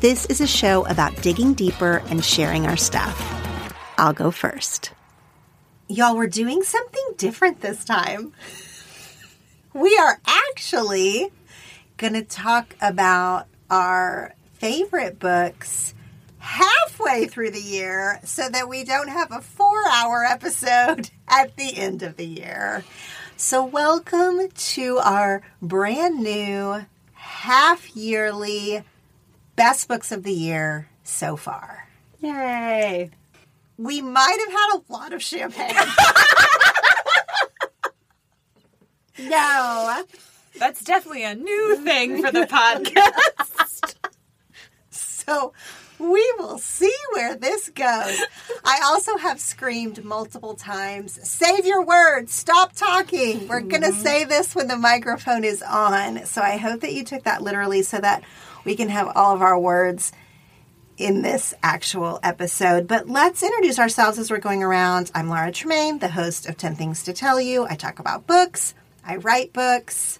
This is a show about digging deeper and sharing our stuff. I'll go first. Y'all, we're doing something different this time. We are actually going to talk about our favorite books halfway through the year so that we don't have a four hour episode at the end of the year. So, welcome to our brand new half yearly best books of the year so far. Yay. We might have had a lot of champagne. no. That's definitely a new thing for the podcast. so we will see where this goes. I also have screamed multiple times save your words, stop talking. We're going to mm-hmm. say this when the microphone is on. So I hope that you took that literally so that we can have all of our words in this actual episode. But let's introduce ourselves as we're going around. I'm Laura Tremaine, the host of 10 Things to Tell You. I talk about books, I write books,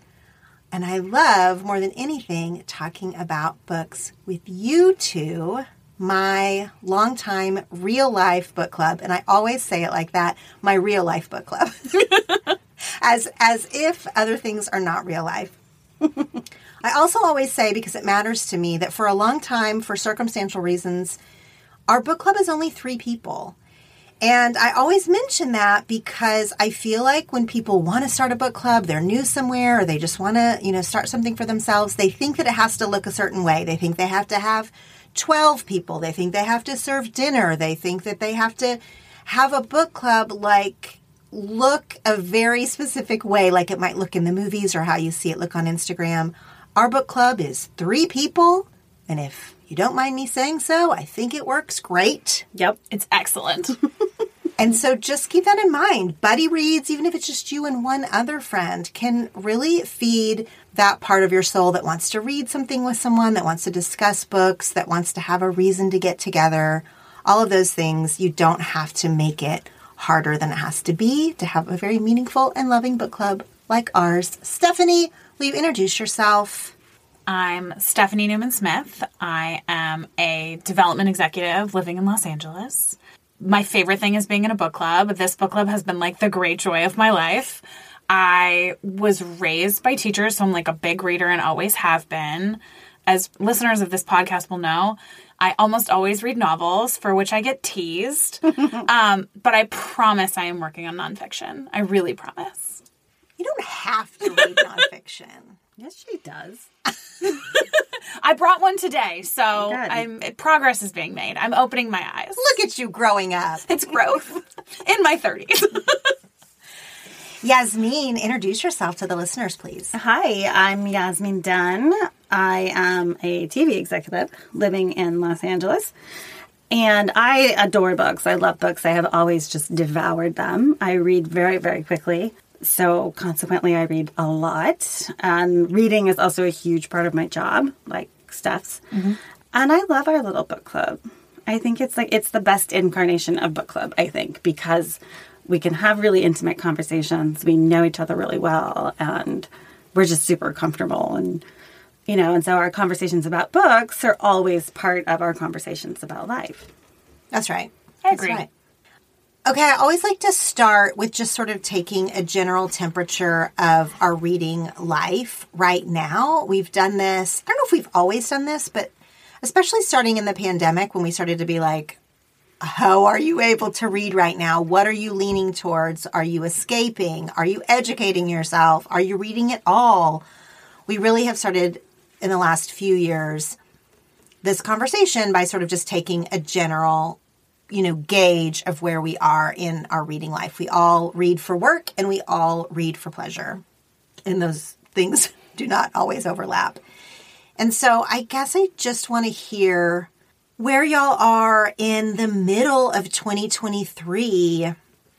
and I love more than anything talking about books with you two, my longtime real life book club. And I always say it like that my real life book club. as, as if other things are not real life. I also always say, because it matters to me, that for a long time, for circumstantial reasons, our book club is only three people. And I always mention that because I feel like when people want to start a book club, they're new somewhere, or they just want to, you know, start something for themselves, they think that it has to look a certain way. They think they have to have 12 people. They think they have to serve dinner. They think that they have to have a book club like look a very specific way, like it might look in the movies or how you see it look on Instagram. Our book club is three people, and if you don't mind me saying so, I think it works great. Yep, it's excellent. and so just keep that in mind. Buddy reads, even if it's just you and one other friend, can really feed that part of your soul that wants to read something with someone, that wants to discuss books, that wants to have a reason to get together. All of those things, you don't have to make it harder than it has to be to have a very meaningful and loving book club like ours. Stephanie, Will you introduce yourself? I'm Stephanie Newman Smith. I am a development executive living in Los Angeles. My favorite thing is being in a book club. This book club has been like the great joy of my life. I was raised by teachers, so I'm like a big reader and always have been. As listeners of this podcast will know, I almost always read novels for which I get teased. um, but I promise I am working on nonfiction. I really promise. You don't have to read nonfiction. Yes, she does. I brought one today, so Good. I'm progress is being made. I'm opening my eyes. Look at you growing up. It's growth in my 30s. Yasmin, introduce yourself to the listeners, please. Hi, I'm Yasmin Dunn. I am a TV executive living in Los Angeles. And I adore books. I love books. I have always just devoured them. I read very, very quickly. So, consequently, I read a lot. And reading is also a huge part of my job, like Steph's. Mm-hmm. And I love our little book club. I think it's like it's the best incarnation of book club, I think, because we can have really intimate conversations. We know each other really well and we're just super comfortable and you know, and so our conversations about books are always part of our conversations about life. That's right. I That's agree. right. Okay, I always like to start with just sort of taking a general temperature of our reading life right now. We've done this, I don't know if we've always done this, but especially starting in the pandemic when we started to be like, how are you able to read right now? What are you leaning towards? Are you escaping? Are you educating yourself? Are you reading at all? We really have started in the last few years this conversation by sort of just taking a general, you know, gauge of where we are in our reading life. We all read for work and we all read for pleasure. And those things do not always overlap. And so I guess I just want to hear where y'all are in the middle of 2023.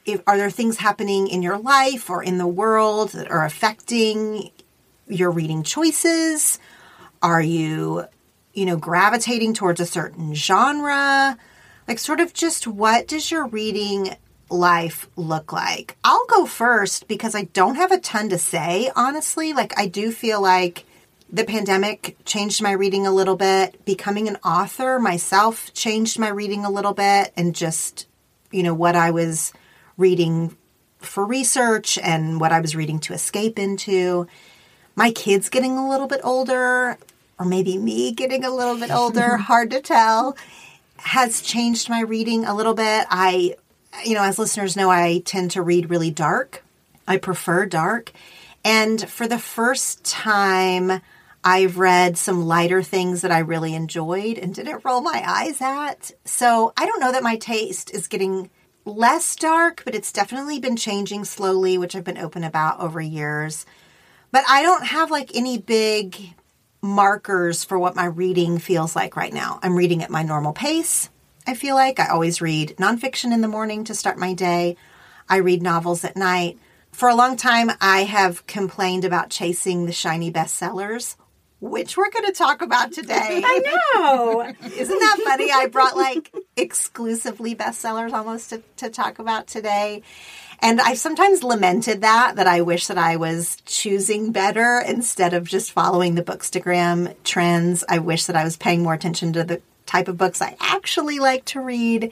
If, are there things happening in your life or in the world that are affecting your reading choices? Are you, you know, gravitating towards a certain genre? Like, sort of just what does your reading life look like? I'll go first because I don't have a ton to say, honestly. Like, I do feel like the pandemic changed my reading a little bit. Becoming an author myself changed my reading a little bit, and just, you know, what I was reading for research and what I was reading to escape into. My kids getting a little bit older, or maybe me getting a little bit older, hard to tell, has changed my reading a little bit. I, you know, as listeners know, I tend to read really dark. I prefer dark. And for the first time, I've read some lighter things that I really enjoyed and didn't roll my eyes at. So I don't know that my taste is getting less dark, but it's definitely been changing slowly, which I've been open about over years. But I don't have like any big markers for what my reading feels like right now. I'm reading at my normal pace. I feel like I always read nonfiction in the morning to start my day. I read novels at night. For a long time, I have complained about chasing the shiny bestsellers, which we're going to talk about today. I know. Isn't that funny? I brought like exclusively bestsellers almost to, to talk about today. And I've sometimes lamented that, that I wish that I was choosing better instead of just following the Bookstagram trends. I wish that I was paying more attention to the type of books I actually like to read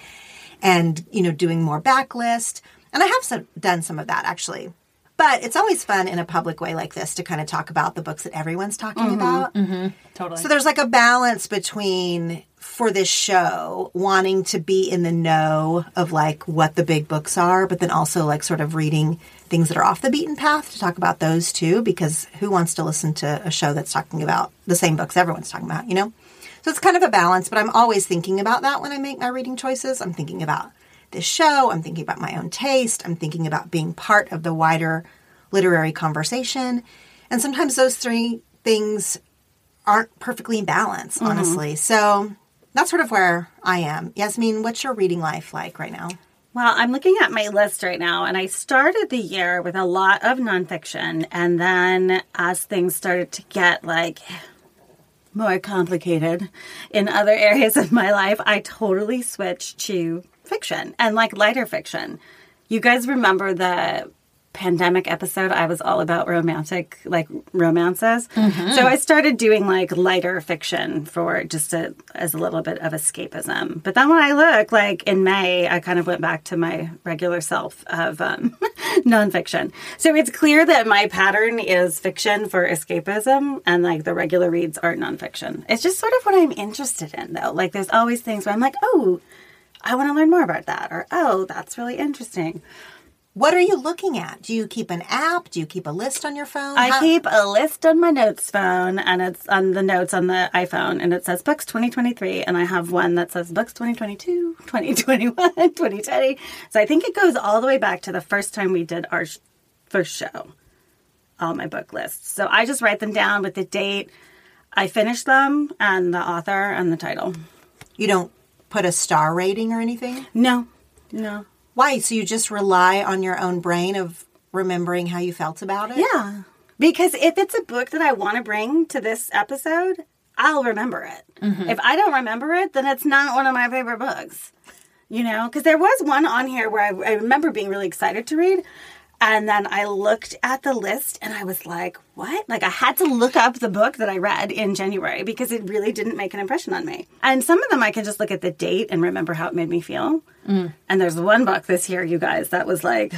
and, you know, doing more backlist. And I have some, done some of that actually. But it's always fun in a public way like this to kind of talk about the books that everyone's talking mm-hmm. about. Mm-hmm. Totally. So there's like a balance between for this show wanting to be in the know of like what the big books are, but then also like sort of reading things that are off the beaten path to talk about those too, because who wants to listen to a show that's talking about the same books everyone's talking about, you know? So it's kind of a balance, but I'm always thinking about that when I make my reading choices. I'm thinking about this show, I'm thinking about my own taste, I'm thinking about being part of the wider literary conversation. And sometimes those three things aren't perfectly in balance, mm-hmm. honestly. So that's sort of where I am. Yasmin, what's your reading life like right now? Well, I'm looking at my list right now, and I started the year with a lot of nonfiction. And then as things started to get like more complicated in other areas of my life, I totally switched to fiction and like lighter fiction. You guys remember the pandemic episode, I was all about romantic, like romances. Mm-hmm. So I started doing like lighter fiction for just a, as a little bit of escapism. But then when I look, like in May, I kind of went back to my regular self of um, nonfiction. So it's clear that my pattern is fiction for escapism and like the regular reads are nonfiction. It's just sort of what I'm interested in though. Like there's always things where I'm like, oh, I want to learn more about that, or oh, that's really interesting. What are you looking at? Do you keep an app? Do you keep a list on your phone? I How- keep a list on my notes phone, and it's on the notes on the iPhone, and it says books 2023, and I have one that says books 2022, 2021, 2020. So I think it goes all the way back to the first time we did our sh- first show, all my book lists. So I just write them down with the date. I finished them and the author and the title. You don't put a star rating or anything? No, no. Why? So you just rely on your own brain of remembering how you felt about it? Yeah. Because if it's a book that I want to bring to this episode, I'll remember it. Mm-hmm. If I don't remember it, then it's not one of my favorite books. You know, because there was one on here where I, I remember being really excited to read. And then I looked at the list and I was like, what? Like, I had to look up the book that I read in January because it really didn't make an impression on me. And some of them I can just look at the date and remember how it made me feel. Mm. And there's one book this year, you guys, that was like,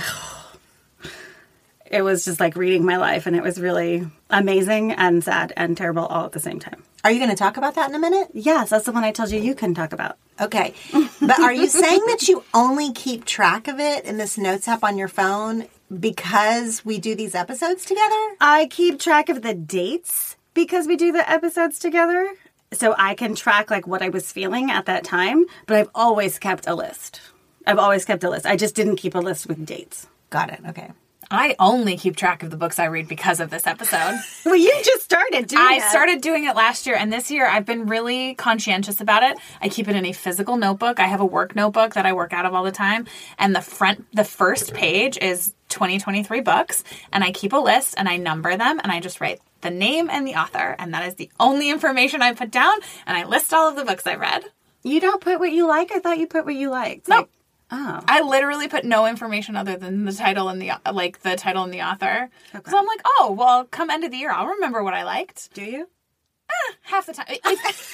it was just like reading my life and it was really amazing and sad and terrible all at the same time. Are you going to talk about that in a minute? Yes, that's the one I told you you couldn't talk about. Okay. But are you saying that you only keep track of it in this notes app on your phone because we do these episodes together? I keep track of the dates because we do the episodes together. So I can track like what I was feeling at that time, but I've always kept a list. I've always kept a list. I just didn't keep a list with dates. Got it. Okay. I only keep track of the books I read because of this episode. Well, you just started doing I it. I started doing it last year, and this year I've been really conscientious about it. I keep it in a physical notebook. I have a work notebook that I work out of all the time, and the front, the first page is 2023 books, and I keep a list and I number them, and I just write the name and the author, and that is the only information I put down, and I list all of the books I read. You don't put what you like. I thought you put what you liked. No. Like, oh. I literally put no information other than the title and the like the title and the author. So I'm like, oh well, come end of the year, I'll remember what I liked. Do you? Eh, half the time. It's,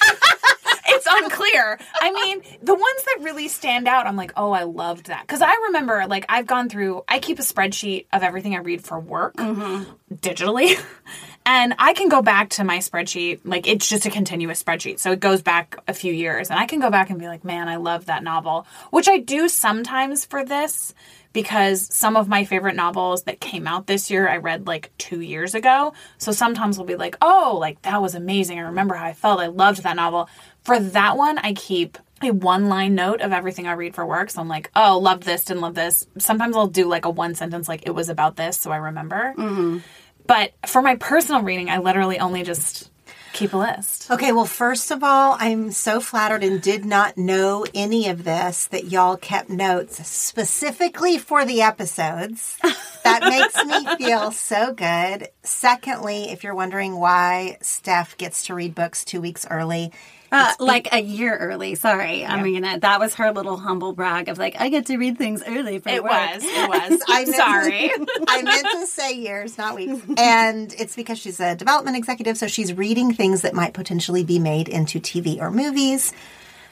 it's unclear. I mean, the ones that really stand out, I'm like, oh, I loved that. Because I remember, like, I've gone through, I keep a spreadsheet of everything I read for work mm-hmm. digitally. And I can go back to my spreadsheet, like, it's just a continuous spreadsheet. So it goes back a few years. And I can go back and be like, man, I love that novel, which I do sometimes for this because some of my favorite novels that came out this year I read like two years ago. So sometimes we'll be like, oh, like that was amazing. I remember how I felt. I loved that novel. For that one, I keep a one line note of everything I read for work. So I'm like, oh, loved this, didn't love this. Sometimes I'll do like a one sentence, like it was about this, so I remember. Mm-hmm. But for my personal reading, I literally only just keep a list. Okay, well, first of all, I'm so flattered and did not know any of this that y'all kept notes specifically for the episodes. That makes me feel so good. Secondly, if you're wondering why Steph gets to read books two weeks early, Uh, like a year early. Sorry. I mean, uh, that was her little humble brag of like, I get to read things early for It work. was. It was. I'm sorry. I meant to say years, not weeks. And it's because she's a development executive, so she's reading things that might potentially be made into TV or movies.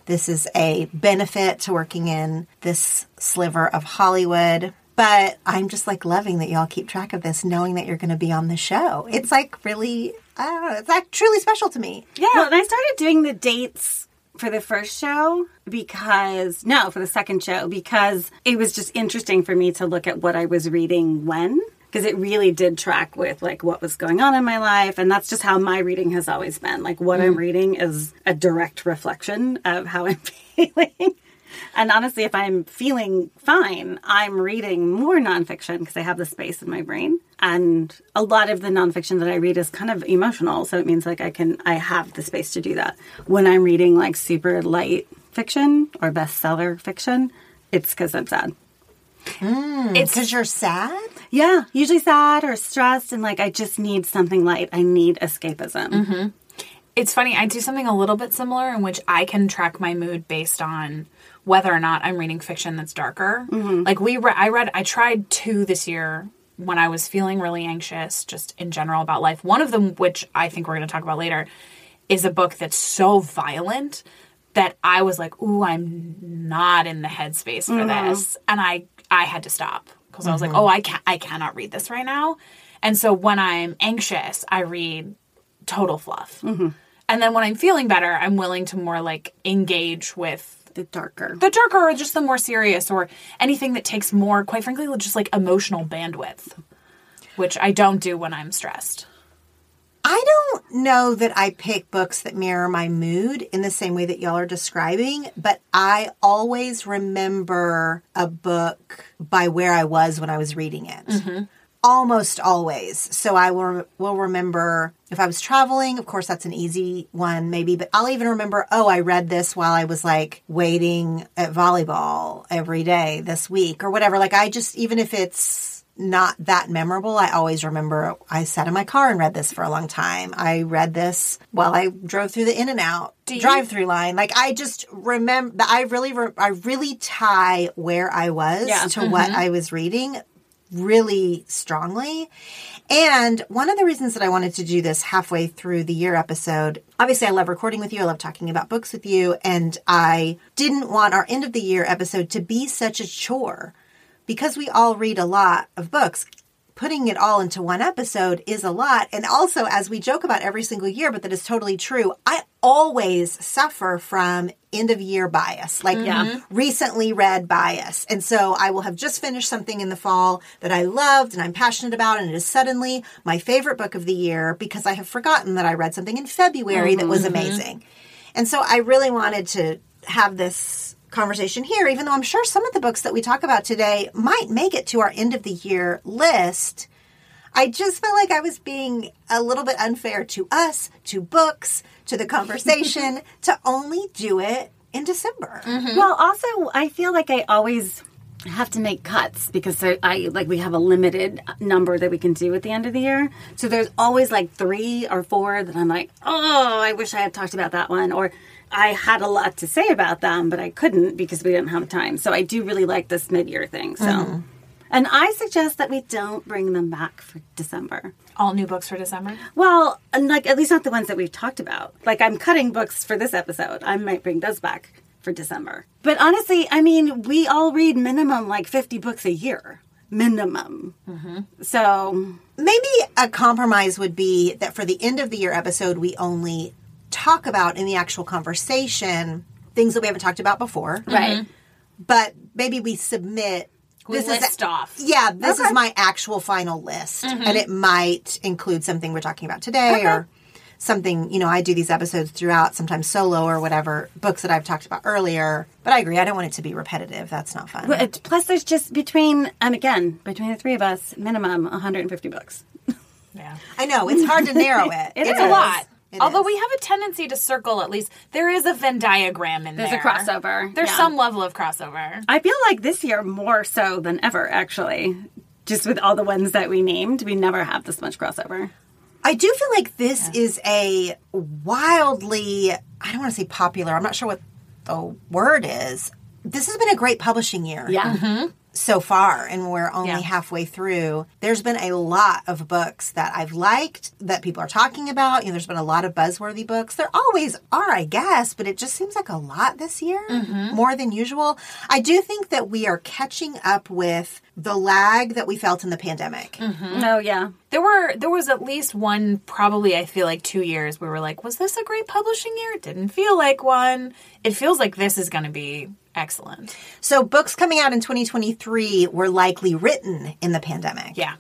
This is a benefit to working in this sliver of Hollywood. But I'm just like loving that y'all keep track of this, knowing that you're going to be on the show. It's like really, I don't know, it's like truly special to me. Yeah. Well, and I started doing the dates for the first show because, no, for the second show, because it was just interesting for me to look at what I was reading when. Because it really did track with like what was going on in my life, and that's just how my reading has always been. Like what I'm mm. reading is a direct reflection of how I'm feeling. And honestly, if I'm feeling fine, I'm reading more nonfiction because I have the space in my brain. And a lot of the nonfiction that I read is kind of emotional. So it means like I can, I have the space to do that. When I'm reading like super light fiction or bestseller fiction, it's because I'm sad. Hmm, it's because you're sad? Yeah, usually sad or stressed. And like I just need something light. I need escapism. Mm-hmm. It's funny, I do something a little bit similar in which I can track my mood based on whether or not I'm reading fiction that's darker. Mm-hmm. Like we re- I read I tried two this year when I was feeling really anxious, just in general about life. One of them, which I think we're going to talk about later, is a book that's so violent that I was like, "Ooh, I'm not in the headspace for mm-hmm. this," and I I had to stop because I was like, mm-hmm. "Oh, I can't, I cannot read this right now." And so when I'm anxious, I read total fluff, and then when I'm feeling better, I'm willing to more like engage with The darker. the darker or just the more serious or anything that takes more, quite frankly, just like emotional bandwidth, which I don't do when I'm stressed. I don't know that I pick books that mirror my mood in the same way that y'all are describing, but I always remember a book by where I was when I was reading it. Mm-hmm. Almost always. So I will will remember if I was traveling, of course that's an easy one maybe, but I'll even remember, oh, I read this while I was like waiting at volleyball every day this week or whatever. Like I just even if it's not that memorable. I always remember I sat in my car and read this for a long time. I read this while I drove through the in and out drive through line. Like I just remember I really re- I really tie where I was Yeah. to what mm-hmm. I was reading really strongly. And one of the reasons that I wanted to do this halfway through the year episode, obviously I love recording with you, I love talking about books with you, and I didn't want our end of the year episode to be such a chore because we all read a lot of books, putting it all into one episode is a lot. And also, as we joke about every single year, but that is totally true, I always suffer from end of year bias, like mm-hmm. recently read bias. And so I will have just finished something in the fall that I loved and I'm passionate about, and it is suddenly my favorite book of the year because I have forgotten that I read something in February that was mm-hmm. amazing. And so I really wanted to have this conversation here, even though I'm sure some of the books that we talk about today might make it to our end of the year list. I just felt like I was being a little bit unfair to us, to books, to the conversation, to only do it in December. Mm-hmm. Well, also, I feel like I always have to make cuts because I like we have a limited number that we can do at the end of the year. So there's always like three or four that I'm like, oh, I wish I had talked about that one, or I had a lot to say about them, but I couldn't because we didn't have time. So I do really like this mid-year thing. So, mm-hmm. and I suggest that we don't bring them back for December. All new books for December. Well, and like at least not the ones that we've talked about. Like I'm cutting books for this episode. I might bring those back for December. But honestly, I mean, we all read minimum like 50 books a year. Minimum. Mm-hmm. So, Maybe a compromise would be that for the end of the year episode, we only talk about in the actual conversation things that we haven't talked about before. right. But maybe we submit. We list off. Yeah, this Okay. is my actual final list. Mm-hmm. And it might include something we're talking about today or something, you know, I do these episodes throughout, sometimes solo or whatever, books that I've talked about earlier. But I agree, I don't want it to be repetitive. That's not fun. But plus, there's just between, and again, between the three of us, minimum 150 books. Yeah. I know, it's hard to narrow it. It It's is. a lot. It Although is. we have a tendency to circle at least, there is a Venn diagram in There's there. There's a crossover. There's yeah. some level of crossover. I feel like this year more so than ever, actually. Just with all the ones that we named, we never have this much crossover. I do feel like this is a wildly, I don't want to say popular, I'm not sure what the word is. This has been a great publishing year. Yeah. Mm-hmm. So far and we're only Yeah. halfway through there's been a lot of books that i've liked that people are talking about. You know there's been a lot of buzzworthy books. There always are i guess but it just seems like a lot this year mm-hmm. more than usual. I do think that we are catching up with the lag that we felt in the pandemic mm-hmm. Oh, yeah. There were there was at least one probably I feel like 2 years we were like was this a great publishing year? It didn't feel like one. It feels like this is going to be excellent. so books coming out in 2023 were likely written in the pandemic Yeah.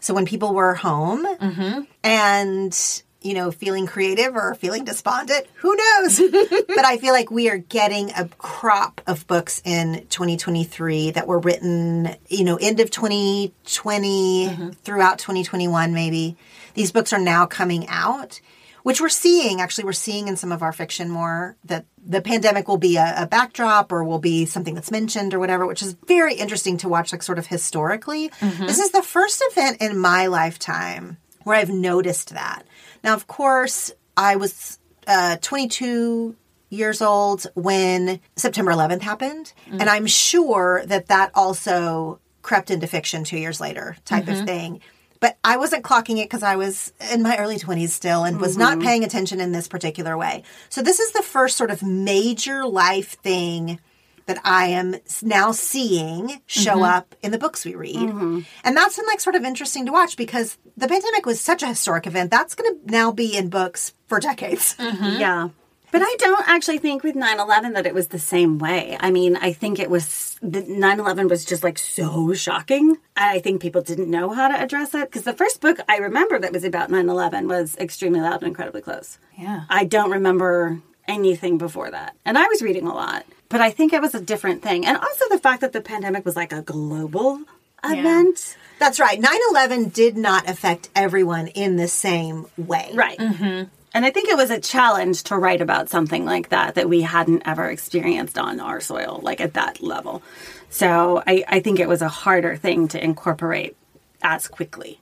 So when people were home mm-hmm. and you know feeling creative or feeling despondent, who knows? but I feel like we are getting a crop of books in 2023 that were written, you know, end of 2020 mm-hmm. throughout 2021 maybe. These books are now coming out. Which we're seeing, actually, we're seeing in some of our fiction more that the pandemic will be a, a backdrop or will be something that's mentioned or whatever, which is very interesting to watch, like sort of historically. Mm-hmm. This is the first event in my lifetime where I've noticed that. Now, of course, I was uh, 22 years old when September 11th happened, mm-hmm. and I'm sure that that also crept into fiction two years later type of mm-hmm. thing. But I wasn't clocking it because I was in my early 20s still and was not mm-hmm. paying attention in this particular way. So this is the first sort of major life thing that I am now seeing show mm-hmm. up in the books we read. Mm-hmm. And that's been like sort of interesting to watch because the pandemic was such a historic event. That's going to now be in books for decades. Mm-hmm. Yeah. But I don't actually think with 9 11 that it was the same way. I mean, I think it was, 9 11 was just like so shocking. I think people didn't know how to address it. Because the first book I remember that was about 9 11 was Extremely Loud and Incredibly Close. Yeah. I don't remember anything before that. And I was reading a lot. But I think it was a different thing. And also the fact that the pandemic was like a global event. That's right. 9 11 did not affect everyone in the same way. Right. Mm-hmm. And I think it was a challenge to write about something like that that we hadn't ever experienced on our soil, like at that level. So I, I think it was a harder thing to incorporate as quickly.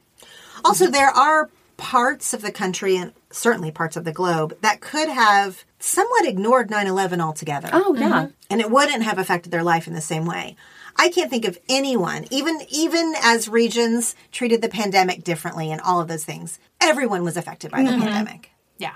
Also, there are parts of the country and certainly parts of the globe that could have somewhat ignored 9 11 altogether. Oh, yeah. Mm-hmm. and it wouldn't have affected their life in the same way. I can't think of anyone, even even as regions treated the pandemic differently and all of those things. Everyone was affected by the mm-hmm. pandemic. Yeah.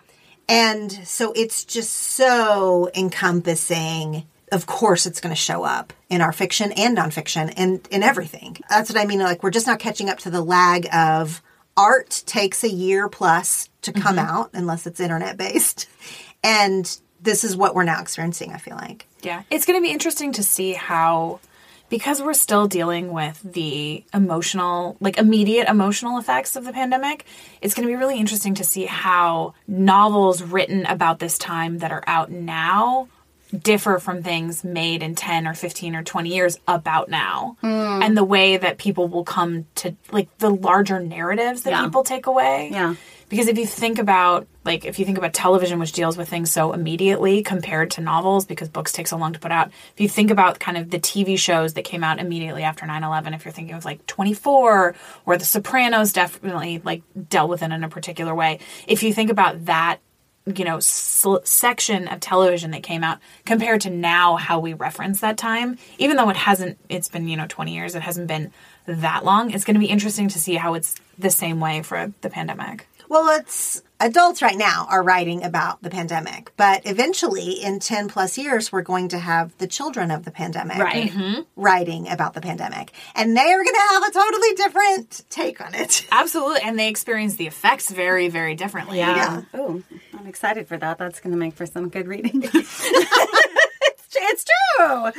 And so it's just so encompassing. Of course, it's going to show up in our fiction and nonfiction and in everything. That's what I mean. Like, we're just not catching up to the lag of art takes a year plus to come mm-hmm. out unless it's internet based. And this is what we're now experiencing, I feel like. Yeah. It's going to be interesting to see how, because we're still dealing with the emotional, like immediate emotional effects of the pandemic, it's going to be really interesting to see how novels written about this time that are out now differ from things made in 10 or 15 or 20 years about now hmm. and the way that people will come to like the larger narratives that Yeah. people take away Yeah. because if you think about like if you think about television which deals with things so immediately compared to novels because books take so long to put out if you think about kind of the tv shows that came out immediately after 9-11 if you're thinking of like 24 or the sopranos definitely like dealt with it in a particular way. If you think about that you know sl- section of television that came out compared to now how we reference that time even though it hasn't it's been you know 20 years it hasn't been that long it's going to be interesting to see how it's the same way for the pandemic. Well, it's adults right now are writing about the pandemic, but eventually in 10 plus years, we're going to have the children of the pandemic Right. Mm-hmm. writing about the pandemic. And they are going to have a totally different take on it. Absolutely, and they experience the effects very, very differently. Yeah. Oh, I'm excited for that. That's going to make for some good reading. it's, it's true.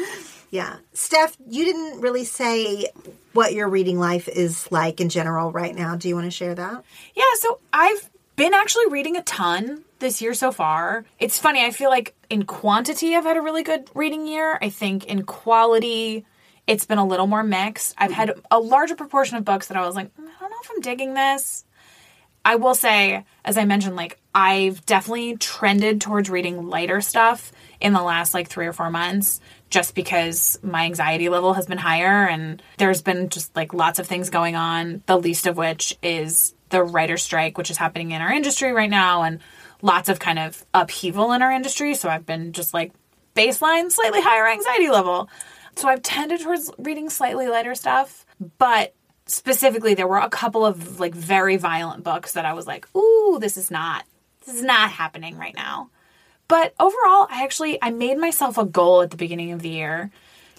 Yeah. Steph, you didn't really say what your reading life is like in general right now. Do you want to share that? Yeah, so I've been actually reading a ton this year so far. It's funny, I feel like in quantity, I've had a really good reading year. I think in quality, it's been a little more mixed. I've had a larger proportion of books that I was like, "Mm, I don't know if I'm digging this. I will say, as I mentioned, like I've definitely trended towards reading lighter stuff in the last like three or four months, just because my anxiety level has been higher and there's been just like lots of things going on. The least of which is the writer strike, which is happening in our industry right now, and lots of kind of upheaval in our industry. So I've been just like baseline, slightly higher anxiety level. So I've tended towards reading slightly lighter stuff, but specifically there were a couple of like very violent books that I was like, "Ooh, this is not this is not happening right now." But overall, I actually I made myself a goal at the beginning of the year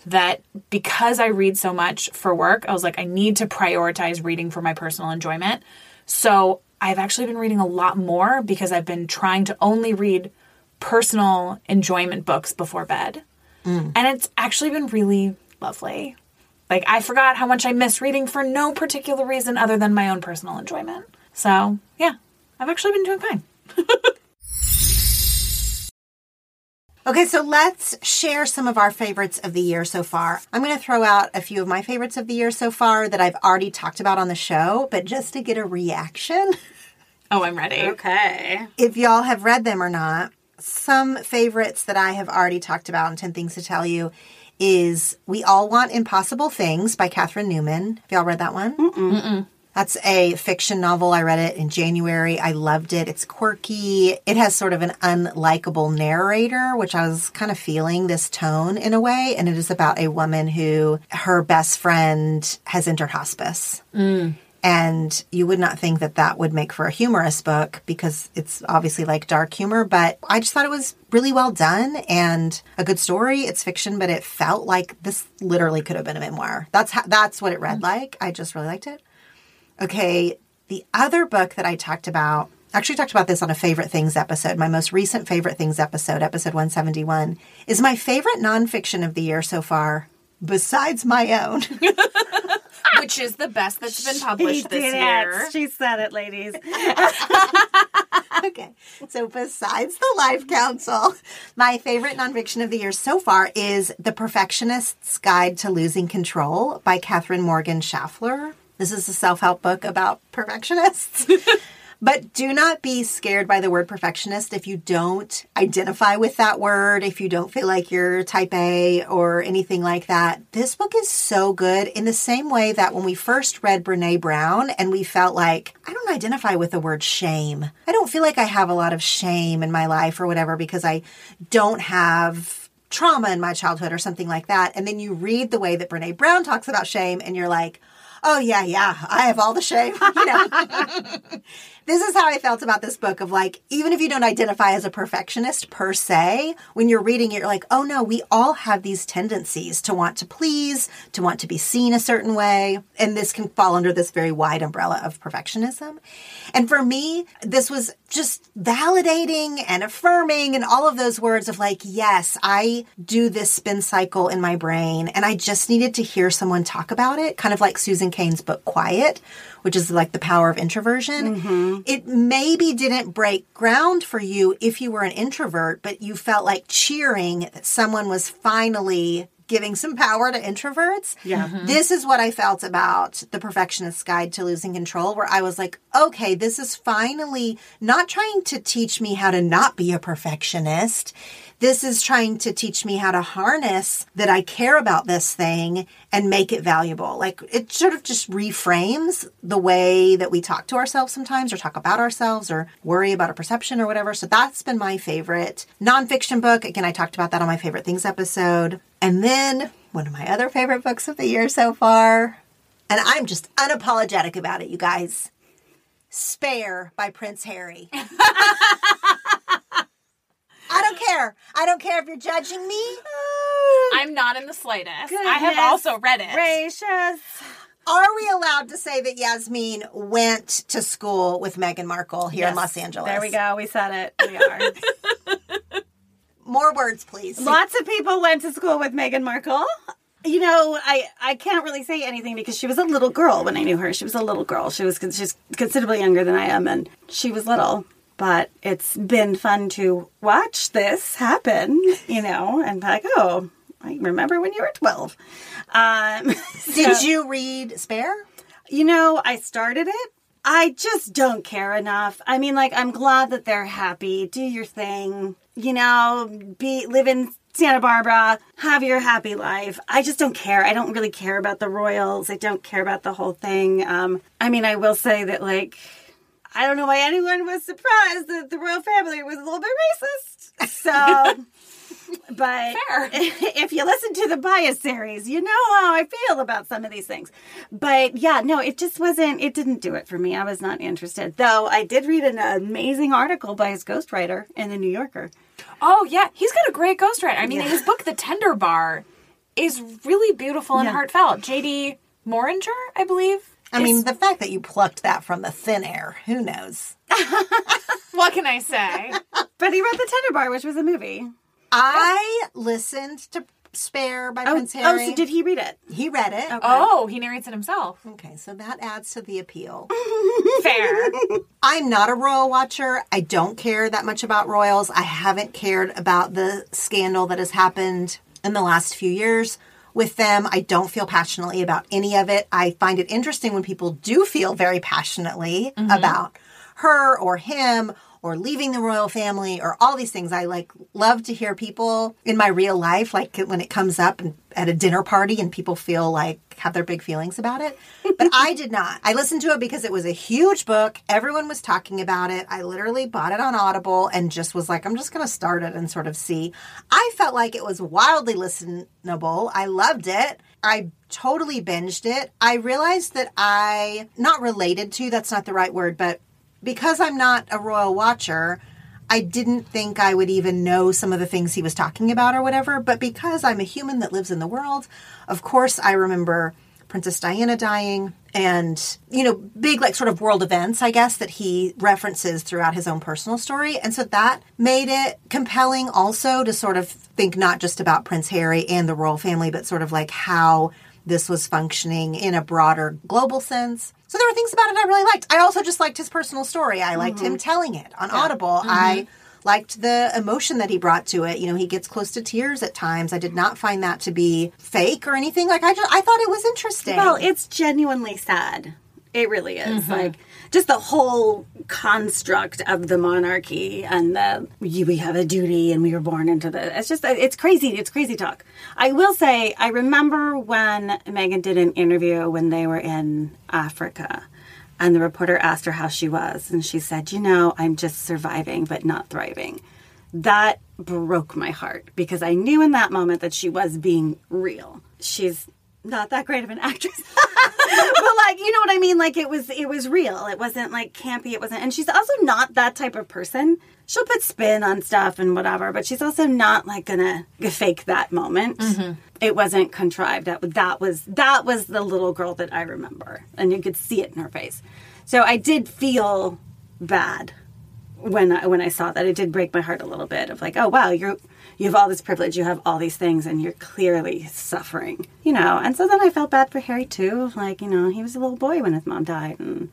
that because I read so much for work, I was like I need to prioritize reading for my personal enjoyment. So, I've actually been reading a lot more because I've been trying to only read personal enjoyment books before bed. Mm. And it's actually been really lovely. Like, I forgot how much I miss reading for no particular reason other than my own personal enjoyment. So, yeah, I've actually been doing fine. Okay, so let's share some of our favorites of the year so far. I'm going to throw out a few of my favorites of the year so far that I've already talked about on the show, but just to get a reaction, Oh, I'm ready. Okay. if y'all have read them or not, some favorites that I have already talked about and 10 Things to Tell You is We All Want Impossible Things by Catherine Newman. Have y'all read that one? Mm-mm. That's a fiction novel. I read it in January. I loved it. It's quirky. It has sort of an unlikable narrator, which I was kind of feeling this tone in a way. And it is about a woman who her best friend has entered hospice. And you would not think that that would make for a humorous book because it's obviously like dark humor, but I just thought it was really well done and a good story. It's fiction, but it felt like this literally could have been a memoir. That's that's what it read like. I just really liked it. Okay, the other book that I talked about, actually talked about this on a favorite things episode. My most recent favorite things episode, episode 171, is my favorite nonfiction of the year so far, besides my own. Which is the best that's been He published this did year. it. She said it, ladies. okay. So besides the Life Council, my favorite nonfiction of the year so far is The Perfectionist's Guide to Losing Control by Katherine Morgan Schafler. This is a self-help book about perfectionists. But do not be scared by the word perfectionist if you don't identify with that word, if you don't feel like you're type A or anything like that. This book is so good in the same way that when we first read Brene Brown and we felt like, I don't identify with the word shame. I don't feel like I have a lot of shame in my life or whatever because I don't have trauma in my childhood or something like that. And then you read the way that Brene Brown talks about shame and you're like, oh yeah, yeah, I have all the shame, you know. this is how I felt about this book of like, even if you don't identify as a perfectionist per se, when you're reading it, you're like, oh no, we all have these tendencies to want to please, to want to be seen a certain way. And this can fall under this very wide umbrella of perfectionism. And for me, this was just validating and affirming and all of those words of like, yes, I do this spin cycle in my brain. And I just needed to hear someone talk about it, kind of like Susan Cain's book, Quiet, which is like the power of introversion. Mm-hmm. It maybe didn't break ground for you if you were an introvert, but you felt like cheering that someone was finally giving some power to introverts. Yeah. Mm-hmm. Mm-hmm. This is what I felt about The Perfectionist's Guide to Losing Control, where I was like, okay, this is finally not trying to teach me how to not be a perfectionist. This is trying to teach me how to harness that I care about this thing and make it valuable. Like it sort of just reframes the way that we talk to ourselves sometimes or talk about ourselves or worry about a perception or whatever. So that's been my favorite nonfiction book. Again, I talked about that on my favorite things episode. And then one of my other favorite books of the year so far, and I'm just unapologetic about it, you guys. Spare by Prince Harry. I don't care. I don't care if you're judging me. I'm not in the slightest. I have also read it. Gracious. Are we allowed to say that Yasmin went to school with Meghan Markle here in Los Angeles? There we go. We said it. We are. More words, please. Lots of people went to school with Meghan Markle. You know, I, I can't really say anything because she was a little girl when I knew her. She was a little girl. She was con- she's considerably younger than I am, and she was little. But it's been fun to watch this happen, you know, and be like, oh, I remember when you were 12. Um, Did you read Spare? you know, I started it. I just don't care enough. I mean, like, I'm glad that they're happy. Do your thing. You know, be live in Santa Barbara, have your happy life. I just don't care. I don't really care about the royals. I don't care about the whole thing. Um, I mean, I will say that, like, I don't know why anyone was surprised that the royal family was a little bit racist. So. But Fair. if you listen to the bias series, you know how I feel about some of these things. But yeah, no, it just wasn't, it didn't do it for me. I was not interested. Though I did read an amazing article by his ghostwriter in the New Yorker. Oh yeah, he's got a great ghostwriter. I mean, his book, The Tender Bar, is really beautiful and Yeah. heartfelt. J.D. Moehringer, I believe. I mean, the fact that you plucked that from the thin air, who knows? what can I say? But he wrote The Tender Bar, which was a movie. I listened to Spare by Oh, Prince oh so did he read it? he read it. oh, he narrates it himself. Okay, so that adds to the appeal. Fair. I'm not a royal watcher. I don't care that much about royals. I haven't cared about the scandal that has happened in the last few years with them. I don't feel passionately about any of it. I find it interesting when people do feel very passionately mm-hmm. about her or him or leaving the royal family or all these things. I like love to hear people in my real life, like when it comes up and at a dinner party and people feel like have their big feelings about it. But I did not. I listened to it because it was a huge book. Everyone was talking about it. I literally bought it on Audible and just was like, I'm just going to start it and sort of see. I felt like it was wildly listenable. I loved it. I totally binged it. I realized that I, not related to, that's not the right word, but because I'm not a royal watcher, I didn't think I would even know some of the things he was talking about or whatever. But because I'm a human that lives in the world, of course, I remember Princess Diana dying and, you know, big, like, sort of world events, I guess, that he references throughout his own personal story. And so that made it compelling also to sort of think not just about Prince Harry and the royal family, but sort of like how this was functioning in a broader global sense. So there were things about it I really liked. I also just liked his personal story. I liked him mm-hmm. telling it on Audible. Mm-hmm. I liked the emotion that he brought to it. You know, he gets close to tears at times. I did not find that to be fake or anything. Like I just I thought it was interesting. Well, it's genuinely sad. It really is. Mm-hmm. Like just the whole construct of the monarchy and the we have a duty and we were born into the. It's just it's crazy. It's crazy talk. I will say I remember when Meghan did an interview when they were in Africa. And the reporter asked her how she was, and she said, You know, I'm just surviving, but not thriving. That broke my heart because I knew in that moment that she was being real. She's not that great of an actress. but like, you know what I mean? Like it was it was real. It wasn't like campy. It wasn't and she's also not that type of person. She'll put spin on stuff and whatever, but she's also not like gonna fake that moment. Mm-hmm. It wasn't contrived. That that was that was the little girl that I remember. And you could see it in her face. So I did feel bad when I, when I saw that. It did break my heart a little bit of like, oh wow, you're you have all this privilege, you have all these things, and you're clearly suffering, you know. And so then I felt bad for Harry too. Like you know, he was a little boy when his mom died, and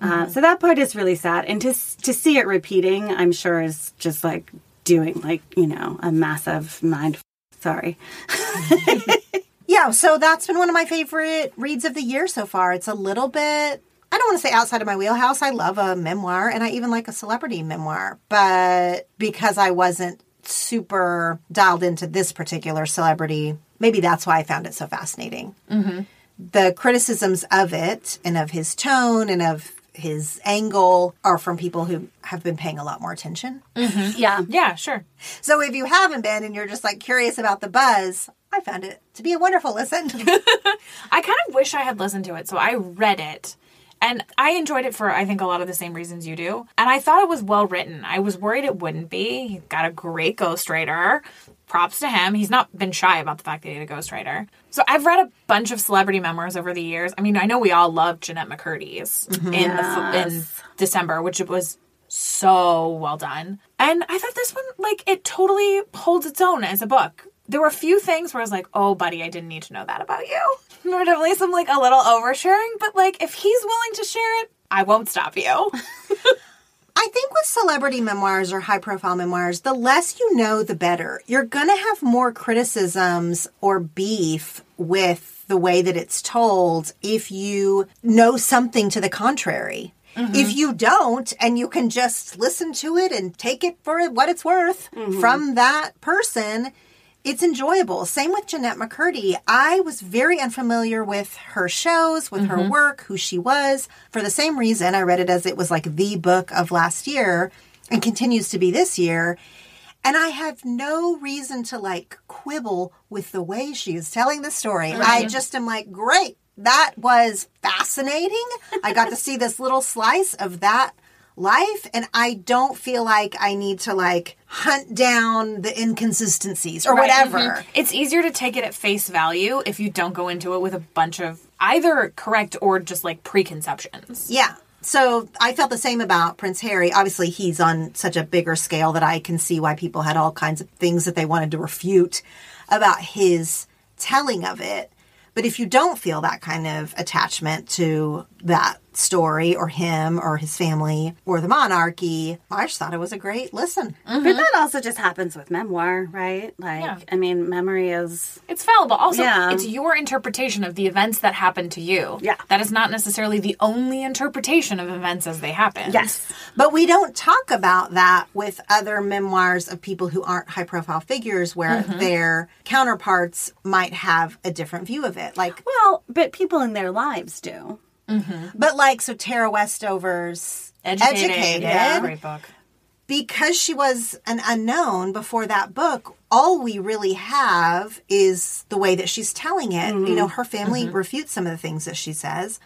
uh, so that part is really sad. And to to see it repeating, I'm sure is just like doing like you know a massive mind. Sorry. yeah, so that's been one of my favorite reads of the year so far. It's a little bit I don't want to say outside of my wheelhouse. I love a memoir and I even like a celebrity memoir, but because I wasn't super dialed into this particular celebrity, maybe that's why I found it so fascinating. Mm-hmm. The criticisms of it and of his tone and of his angle are from people who have been paying a lot more attention. Mm-hmm. Yeah. Yeah, sure. So if you haven't been and you're just like curious about the buzz, I found it to be a wonderful listen. I kind of wish I had listened to it. So I read it and I enjoyed it for, I think, a lot of the same reasons you do. And I thought it was well written. I was worried it wouldn't be. He's got a great ghostwriter. Props to him. He's not been shy about the fact that he had a ghostwriter. So I've read a bunch of celebrity memoirs over the years. I mean, I know we all love Jennette McCurdy's mm-hmm. in, the, in December, which was so well done. And I thought this one, like, it totally holds its own as a book. There were a few things where I was like, oh, buddy, I didn't need to know that about you. There were definitely some, like, a little oversharing, but, like, if he's willing to share it, I won't stop you. I think with celebrity memoirs or high profile memoirs, the less you know, the better. You're going to have more criticisms or beef with the way that it's told if you know something to the contrary. Mm-hmm. If you don't, and you can just listen to it and take it for what it's worth mm-hmm. from that person, it's enjoyable. Same with Jennette McCurdy. I was very unfamiliar with her shows, with her mm-hmm. work, who she was. For the same reason, I read it as it was like the book of last year and continues to be this year. And I have no reason to like quibble with the way she is telling the story. Mm-hmm. I just am like, great. That was fascinating. I got to see this little slice of that life and I don't feel like I need to like hunt down the inconsistencies or whatever. Mhm. It's easier to take it at face value if you don't go into it with a bunch of either correct or just like preconceptions. Yeah. So I felt the same about Prince Harry. Obviously, he's on such a bigger scale that I can see why people had all kinds of things that they wanted to refute about his telling of it. But if you don't feel that kind of attachment to that story or him or his family or the monarchy. I just thought it was a great listen. Mm-hmm. But that also just happens with memoir, right? Like, Yeah. I mean, memory is. It's fallible. Also, Yeah. it's your interpretation of the events that happen to you. Yeah. That is not necessarily the only interpretation of events as they happen. Yes. But we don't talk about that with other memoirs of people who aren't high profile figures where mm-hmm. their counterparts might have a different view of it. Like, Well, but people in their lives do. Mm-hmm. but like, so Tara Westover's Educated. Educated. Yeah. Great book. because she was an unknown before that book, all we really have is the way that she's telling it. You know, mm-hmm. her family mm-hmm. refutes some of the things that she says.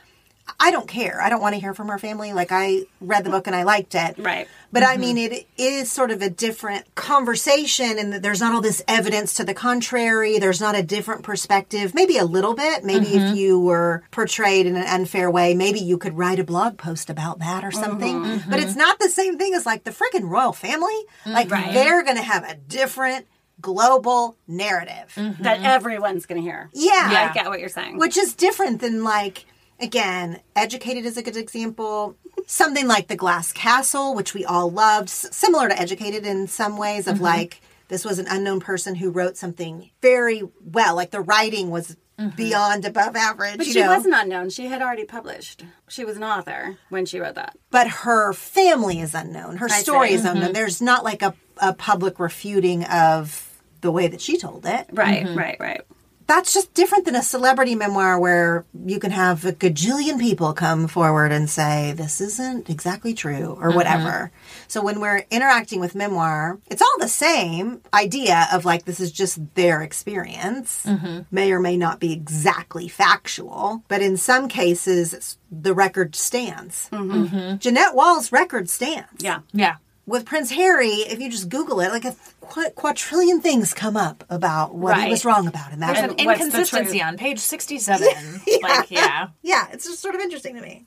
I don't care. I don't want to hear from her family. Like I read the book and I liked it. Right. But I mm-hmm. mean, it is sort of a different conversation, and that there's not all this evidence to the contrary. There's not a different perspective. Maybe a little bit. Maybe if mm-hmm. you were portrayed in an unfair way, maybe you could write a blog post about that or something. Mm-hmm. But it's not the same thing as like the freaking royal family. Like they're going to have a different global narrative. That everyone's going to hear. Yeah. I get what you're saying. Which is different than like again, educated is a good example. Something like the Glass Castle, which we all loved, s- similar to educated in some ways of mm-hmm. like this was an unknown person who wrote something very well. Like the writing was mm-hmm. beyond above average. but you she know? wasn't unknown. She had already published. She was an author when she wrote that. but her family is unknown. Her story see. is unknown. Mm-hmm. There's not like a, a public refuting of the way that she told it. Right, right, right. That's just different than a celebrity memoir where you can have a gajillion people come forward and say, this isn't exactly true or mm-hmm. whatever. So when we're interacting with memoir, it's all the same idea of like, this is just their experience, mm-hmm. may or may not be exactly factual, but in some cases, the record stands. Mm-hmm. Jeannette Walls' record stands Yeah. Yeah. With Prince Harry, if you just Google it, like a qu- quadrillion things come up about what he was wrong about and that's an inconsistency on page 67. Like, yeah. yeah, it's just sort of interesting to me.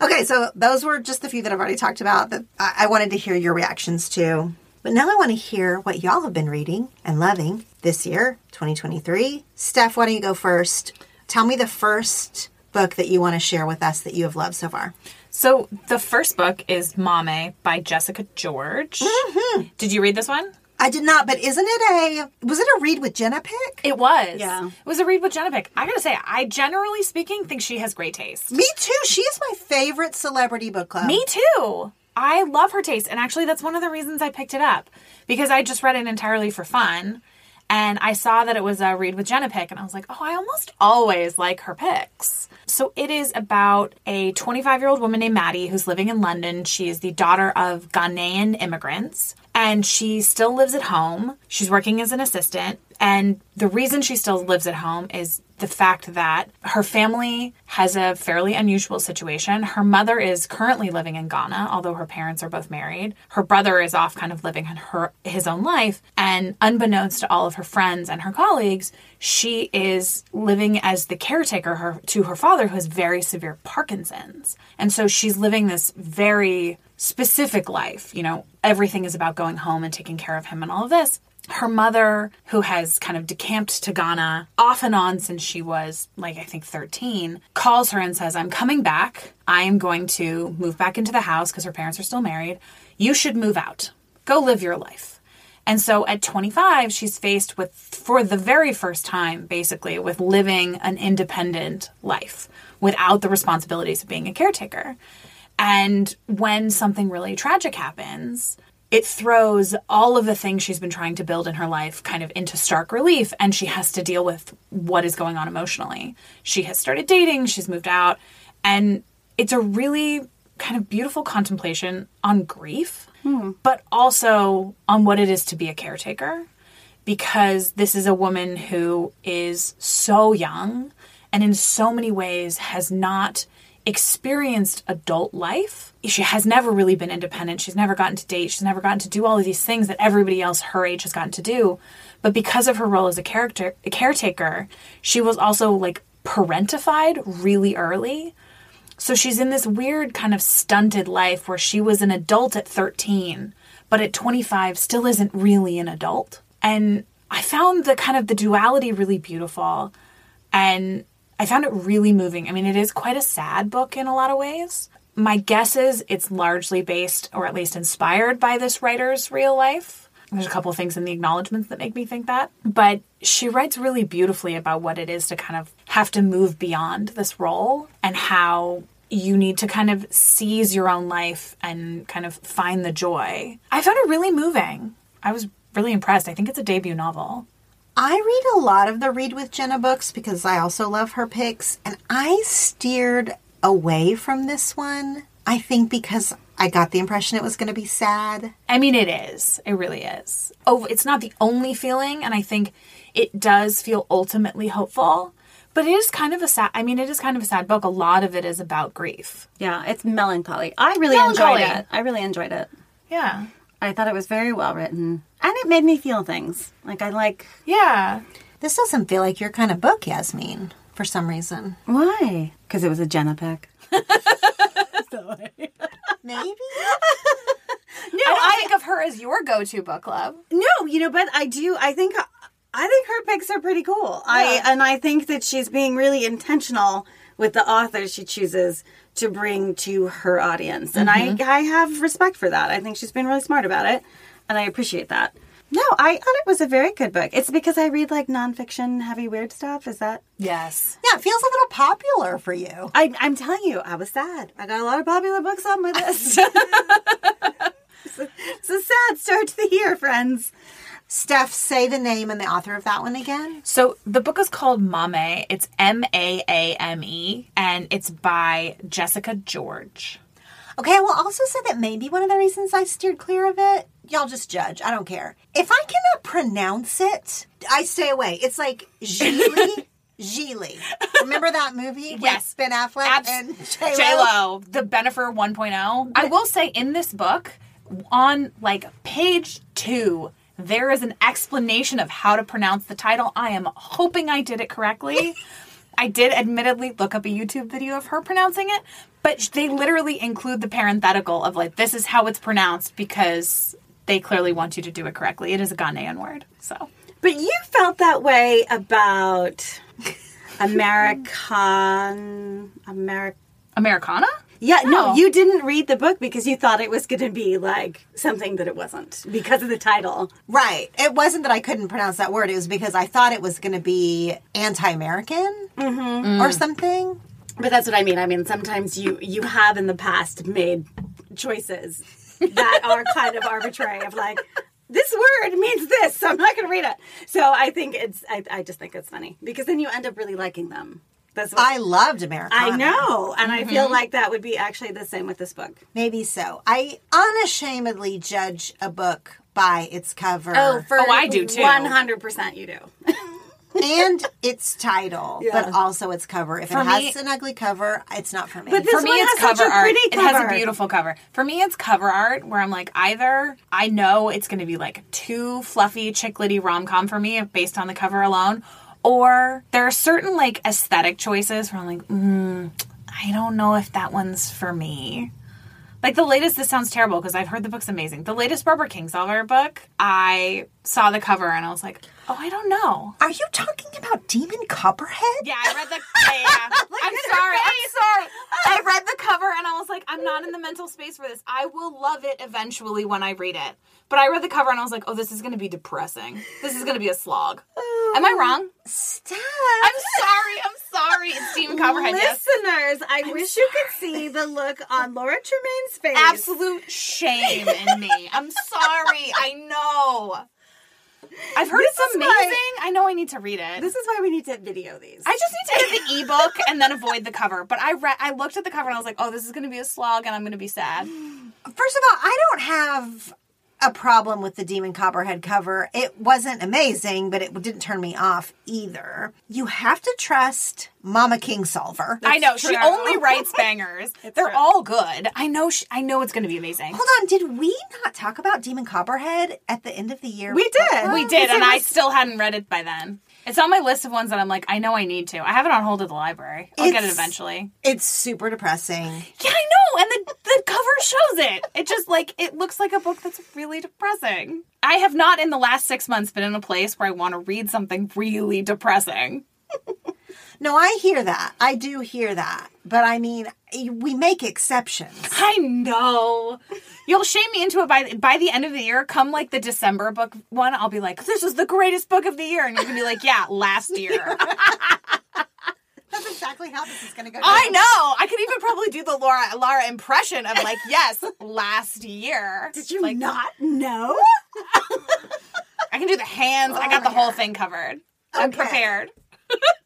Okay, so those were just the few that I've already talked about that I, I wanted to hear your reactions to. But now I want to hear what y'all have been reading and loving this year, 2023. Steph, why don't you go first? Tell me the first book that you want to share with us that you have loved so far. So the first book is Maame by Jessica George. Mm-hmm. Did you read this one? I did not, but isn't it a was it a read with Jenna Pick? It was. Yeah. It was a read with Jenna Pick. I gotta say, I generally speaking think she has great taste. Me too. She is my favorite celebrity book club. Me too. I love her taste. And actually, that's one of the reasons I picked it up because I just read it entirely for fun. And I saw that it was a read with Jenna pick, and I was like, oh, I almost always like her picks. So it is about a 25 year old woman named Maddie who's living in London. She is the daughter of Ghanaian immigrants, and she still lives at home. She's working as an assistant. And the reason she still lives at home is the fact that her family has a fairly unusual situation. Her mother is currently living in Ghana, although her parents are both married. Her brother is off kind of living her his own life, and unbeknownst to all of her friends and her colleagues, she is living as the caretaker her, to her father who has very severe Parkinson's. And so she's living this very specific life, you know, everything is about going home and taking care of him and all of this her mother, who has kind of decamped to Ghana off and on since she was like, I think 13, calls her and says, I'm coming back. I am going to move back into the house because her parents are still married. You should move out. Go live your life. And so at 25, she's faced with, for the very first time, basically, with living an independent life without the responsibilities of being a caretaker. And when something really tragic happens, it throws all of the things she's been trying to build in her life kind of into stark relief and she has to deal with what is going on emotionally. She has started dating, she's moved out, and it's a really kind of beautiful contemplation on grief, hmm. but also on what it is to be a caretaker because this is a woman who is so young and in so many ways has not experienced adult life. She has never really been independent. She's never gotten to date. She's never gotten to do all of these things that everybody else her age has gotten to do. But because of her role as a character a caretaker, she was also like parentified really early. So she's in this weird kind of stunted life where she was an adult at 13, but at 25 still isn't really an adult. And I found the kind of the duality really beautiful. And I found it really moving. I mean, it is quite a sad book in a lot of ways. My guess is it's largely based, or at least inspired by this writer's real life. There's a couple of things in the acknowledgments that make me think that. But she writes really beautifully about what it is to kind of have to move beyond this role and how you need to kind of seize your own life and kind of find the joy. I found it really moving. I was really impressed. I think it's a debut novel. I read a lot of the Read with Jenna books because I also love her picks, and I steered away from this one. I think because I got the impression it was going to be sad. I mean, it is. It really is. Oh, it's not the only feeling, and I think it does feel ultimately hopeful. But it is kind of a sad. I mean, it is kind of a sad book. A lot of it is about grief. Yeah, it's melancholy. I really Melancholy. enjoyed it. I really enjoyed it. Yeah. I thought it was very well written. And it made me feel things. Like I like Yeah. This doesn't feel like your kind of book, Yasmin, for some reason. why? Because it was a Jenna pick. Maybe? No, I, think of her as your go-to book club. No, you know, but I do. I think I think her picks are pretty cool. I and I think that she's being really intentional with the authors she chooses to bring to her audience, and I mm-hmm. I have respect for that. I think she's been really smart about it, and I appreciate that. No, I thought it was a very good book. It's because I read like nonfiction, heavy, weird stuff. Is that? Yes. Yeah, it feels a little popular for you. I, I'm telling you, I was sad. I got a lot of popular books on my list. it's, a, it's a sad start to the year, friends. Steph, say the name and the author of that one again. So the book is called Maame. It's M A A M E, and it's by Jessica George. Okay, I will also say that maybe one of the reasons I steered clear of it, y'all just judge. I don't care. If I cannot pronounce it, I stay away. It's like Gigli. Gigli. Remember that movie? Yes. With Ben Affleck Abs- and J-Lo? J-Lo, the Bennifer 1.0. I will say in this book, on like page two, there is an explanation of how to pronounce the title. I am hoping I did it correctly. I did admittedly look up a YouTube video of her pronouncing it, but they literally include the parenthetical of like, this is how it's pronounced because they clearly want you to do it correctly. It is a Ghanaian word. So, But you felt that way about American American. Americanah? Yeah, no, Oh. you didn't read the book because you thought it was going to be like something that it wasn't because of the title. Right. It wasn't that I couldn't pronounce that word. It was because I thought it was going to be anti-American mm-hmm. or something. But that's what I mean. I mean, sometimes you you have in the past made choices that are kind of arbitrary of like this word means this, so I'm not going to read it. So I think it's I, I just think it's funny because then you end up really liking them. That's what I loved America. I know, and I feel mm-hmm. like that would be actually the same with this book. Maybe so. I unashamedly judge a book by its cover Oh, for oh, I do too. One hundred percent, you do. and its title, but also its cover. If it has me- an ugly cover, it's not for me. But this for me one it's has such cover a art pretty it has a beautiful cover for me it's cover art where i'm like either i know it's going to be like too fluffy chiclety rom-com for me based on the cover alone or there are certain like aesthetic choices where i'm like mm, i don't know if that one's for me. Like the latest this sounds terrible because i've heard the book's amazing. The latest barbara kingsolver book i saw the cover and i was like oh i don't know Are you talking about Demon Copperhead? yeah, I read the. Yeah. I'm sorry. I'm sorry. I read the cover and I was like, I'm not in the mental space for this. I will love it eventually when I read it. But I read the cover and I was like, oh, this is going to be depressing. This is going to be a slog. Oh. Am I wrong? Stop. I'm sorry. I'm sorry. It's Demon Copperhead. Yes. Listeners, I wish you could see the look on Laura Tremaine's face. Absolute shame in me. I'm sorry. I know. I've heard This it's amazing. why- I know I need to read it. This is why we need to video these. I just need to get the ebook and then avoid the cover. But I read, I looked at the cover and I was like, oh, this is going to be a slog and I'm going to be sad. First of all, I don't have a problem with the Demon Copperhead cover. It wasn't amazing, but it didn't turn me off either. You have to trust Mama King Kingsolver. I know she only writes bangers. They're true. all good. I know. She, I know it's going to be amazing. Hold on, did we not talk about Demon Copperhead at the end of the year? We did. We did, and I still hadn't read it by then. It's on my list of ones that I'm like, I know I need to. I have it on hold at the library. I'll get it eventually. It's super depressing. Yeah, I know, and the the cover shows it. It just like it looks like a book that's really depressing. I have not in the last six months been in a place where I want to read something really depressing. No, I hear that. I do hear that. But I mean, we make exceptions. I know. You'll shame me into it by by the end of the year. Come like the December book one, I'll be like, "This is the greatest book of the year," and you're gonna be like, "Yeah, last year." That's exactly how this is going to go. I know. I could even probably do the Laura Laura impression of like, "Yes, last year." Did you like, not know? I can do the hands. I got the oh whole thing covered. I'm prepared.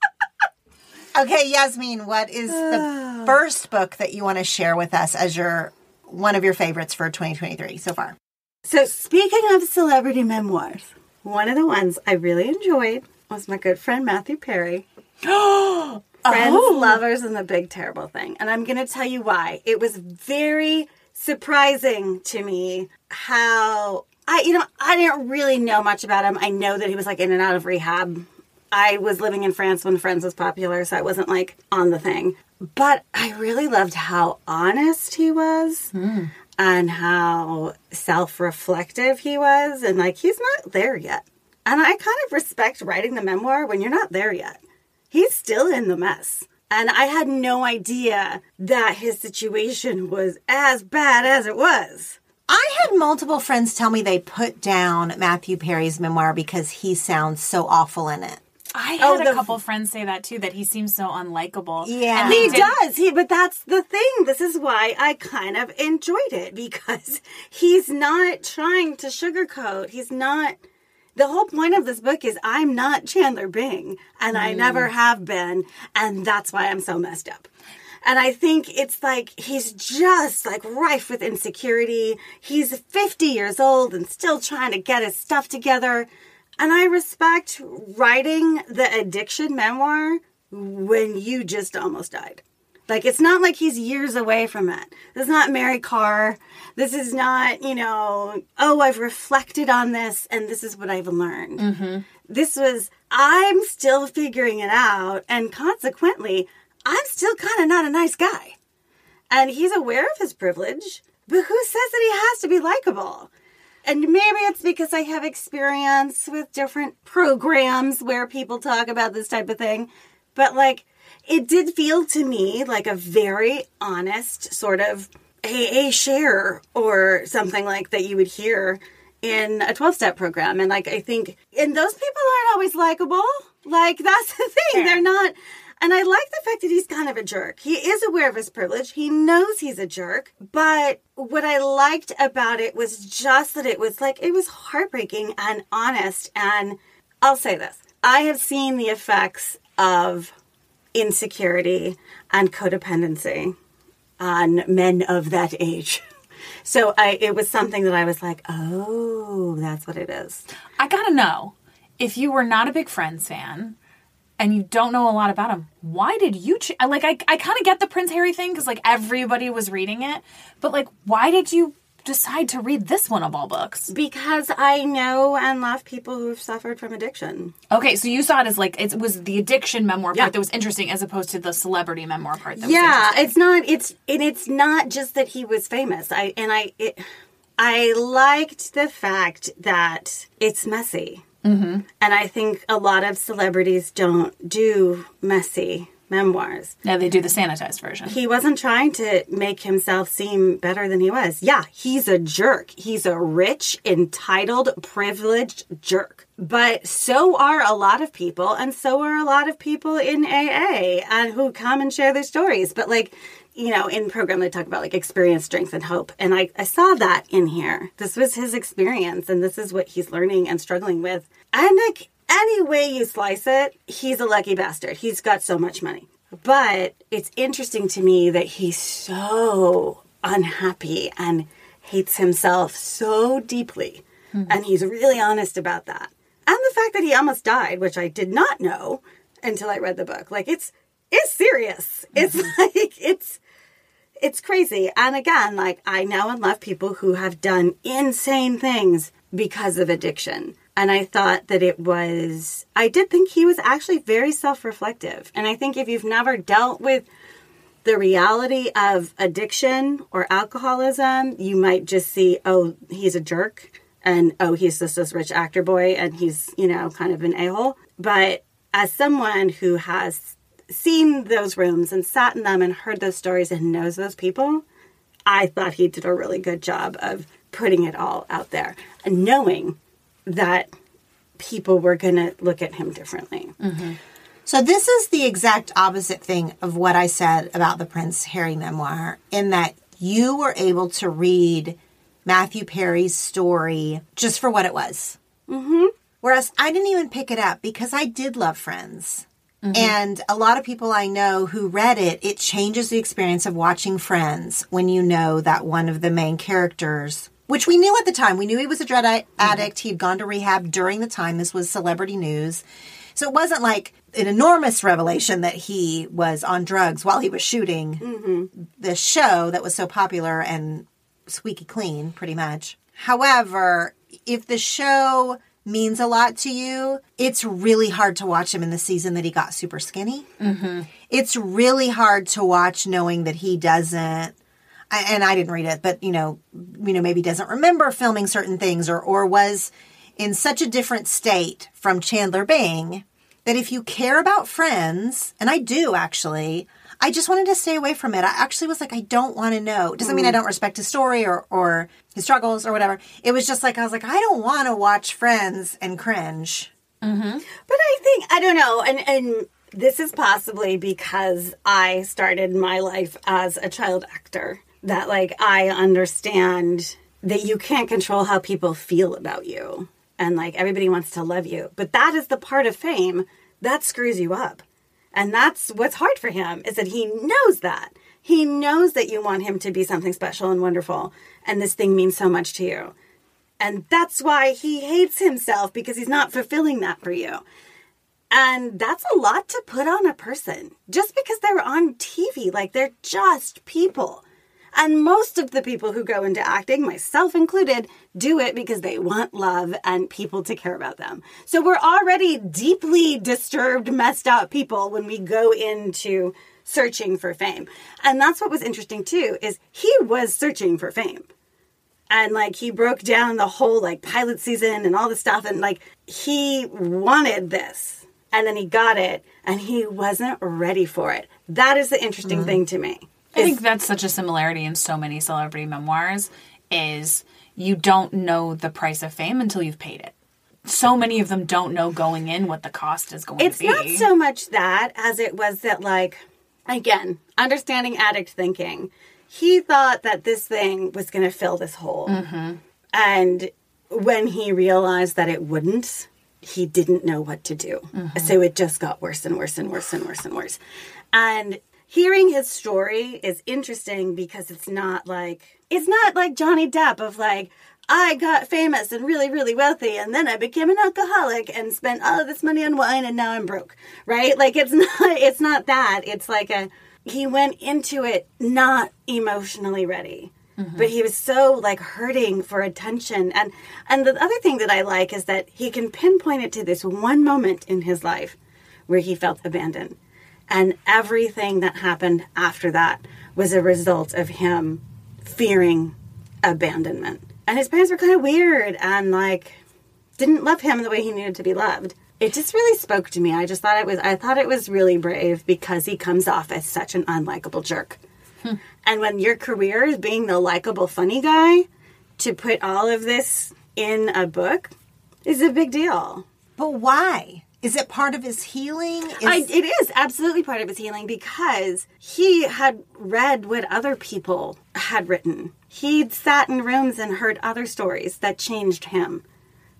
Okay, Yasmin, what is the first book that you want to share with us as your one of your favorites for 2023 so far? So, speaking of celebrity memoirs, one of the ones I really enjoyed was my good friend Matthew Perry. Friends, Oh. Lovers, and the Big Terrible Thing. And I'm going to tell you why. It was very surprising to me how I, you know, I didn't really know much about him. I know that he was like in and out of rehab. I was living in France when Friends was popular, so I wasn't like on the thing. But I really loved how honest he was hmm. and how self reflective he was. And like, he's not there yet. And I kind of respect writing the memoir when you're not there yet. He's still in the mess. And I had no idea that his situation was as bad as it was. I had multiple friends tell me they put down Matthew Perry's memoir because he sounds so awful in it. I oh, had Oh, a couple friends say that too. That he seems so unlikable. Yeah. He did- does. He, but that's the thing. This is why I kind of enjoyed it because he's not trying to sugarcoat. He's not. The whole point of this book is I'm not Chandler Bing, and I mm. never have been, and that's why I'm so messed up. And I think it's like he's just like rife with insecurity. He's 50 years old and still trying to get his stuff together. And I respect writing the addiction memoir when you just almost died. Like it's not like he's years away from it. This is not Mary Karr. This is not, you know, oh, I've reflected on this and this is what I've learned. Mm-hmm. This was I'm still figuring it out and consequently, I'm still kind of not a nice guy. And he's aware of his privilege, but who says that he has to be likable? And maybe it's because I have experience with different programs where people talk about this type of thing. But like, it did feel to me like a very honest sort of AA share or something like that you would hear in a 12 step program. And like, I think, and those people aren't always likable. Like, that's the thing. They're not. And I like the fact that he's kind of a jerk. He is aware of his privilege. He knows he's a jerk. But what I liked about it was just that it was like, it was heartbreaking and honest. And I'll say this I have seen the effects of insecurity and codependency on men of that age. So I, it was something that I was like, oh, that's what it is. I gotta know if you were not a big Friends fan and you don't know a lot about him. Why did you ch- like? I I kind of get the Prince Harry thing because like everybody was reading it, but like, why did you decide to read this one of all books? Because I know and love people who've suffered from addiction. Okay, so you saw it as like it was the addiction memoir part that was interesting as opposed to the celebrity memoir part. That yeah it's not it's and it's not just that he was famous i and i it, i liked the fact that it's messy mm-hmm. and i think a lot of celebrities don't do messy memoirs. Now they do the sanitized version. he wasn't trying to make himself seem better than he was. Yeah he's a jerk. He's a rich entitled privileged jerk. But so are a lot of people and so are a lot of people in aa and who come and share their stories. But like you know in program they talk about like experience strength and hope and I, I saw that in here this was his experience and this is what he's learning and struggling with and like any way you slice it he's a lucky bastard he's got so much money but it's interesting to me that he's so unhappy and hates himself so deeply. Hmm. And he's really honest about that. And the fact that he almost died, which I did not know until I read the book. Like it's it's serious. It's mm-hmm. like it's it's crazy. And again, like I know and love people who have done insane things because of addiction. And I thought that it was, I did think he was actually very self reflective. And I think if you've never dealt with the reality of addiction or alcoholism, you might just see, oh, he's a jerk. And oh, he's just this rich actor boy and he's, you know, kind of an a hole. But as someone who has seen those rooms and sat in them and heard those stories and knows those people, I thought he did a really good job of putting it all out there and knowing that people were going to look at him differently. So this is the exact opposite thing of what I said about the Prince Harry memoir, in that you were able to read Matthew Perry's story just for what it was. Mm-hmm. Whereas I didn't even pick it up because I did love Friends. Mm-hmm. And a lot of people I know who read it, it changes the experience of watching Friends when you know that one of the main characters, which we knew at the time, we knew he was a drug i- mm-hmm. addict. He'd gone to rehab during the time. This was celebrity news. So it wasn't like an enormous revelation that he was on drugs while he was shooting mm-hmm. the show that was so popular and squeaky clean, pretty much. However, if the show means a lot to you, it's really hard to watch him in the season that he got super skinny. Mm-hmm. It's really hard to watch knowing that he doesn't. And I didn't read it, but you know, you know, maybe doesn't remember filming certain things, or or was in such a different state from Chandler Bing that if you care about Friends, and I do actually, I just wanted to stay away from it. I actually was like, I don't want to know. Doesn't mean I don't respect his story or, or his struggles or whatever. It was just like, I was like, I don't want to watch Friends and cringe. Mm-hmm. But I think I don't know, and and this is possibly because I started my life as a child actor. That like I understand that you can't control how people feel about you, and like everybody wants to love you, but that is the part of fame that screws you up, and that's what's hard for him is that he knows that he knows that you want him to be something special and wonderful, and this thing means so much to you. And that's why he hates himself because he's not fulfilling that for you. And that's a lot to put on a person just because they're on TV. Like they're just people. And most of the people who go into acting, myself included, do it because they want love and people to care about them. So we're already deeply disturbed, messed up people when we go into searching for fame. And that's what was interesting too is he was searching for fame. And like he broke down the whole like pilot season and all the stuff and like he wanted this. And then he got it and he wasn't ready for it. That is the interesting mm-hmm. thing to me I think that's such a similarity in so many celebrity memoirs is you don't know the price of fame until you've paid it. So many of them don't know going in what the cost is going it's to be. It's not so much that as it was that like again understanding addict thinking he thought that this thing was going to fill this hole. Mm-hmm. And when he realized that it wouldn't he didn't know what to do. Mm-hmm. So it just got worse and worse and worse and worse and worse. And hearing his story is interesting because it's not like it's not like Johnny Depp of like I got famous and really really wealthy and then I became an alcoholic and spent all of this money on wine and now I'm broke right? Like it's not it's not that. It's like a he went into it not emotionally ready mm-hmm. but he was so like hurting for attention. And and the other thing that I like is that he can pinpoint it to this one moment in his life where he felt abandoned and everything that happened after that was a result of him fearing abandonment. And his parents were kind of weird and like didn't love him the way he needed to be loved. It just really spoke to me. I just thought it was I thought it was really brave because he comes off as such an unlikable jerk. Hmm. And when your career is being the likable funny guy, to put all of this in a book is a big deal. But why? Is it part of his healing? Is, I, it is absolutely part of his healing because he had read what other people had written. He'd sat in rooms and heard other stories that changed him.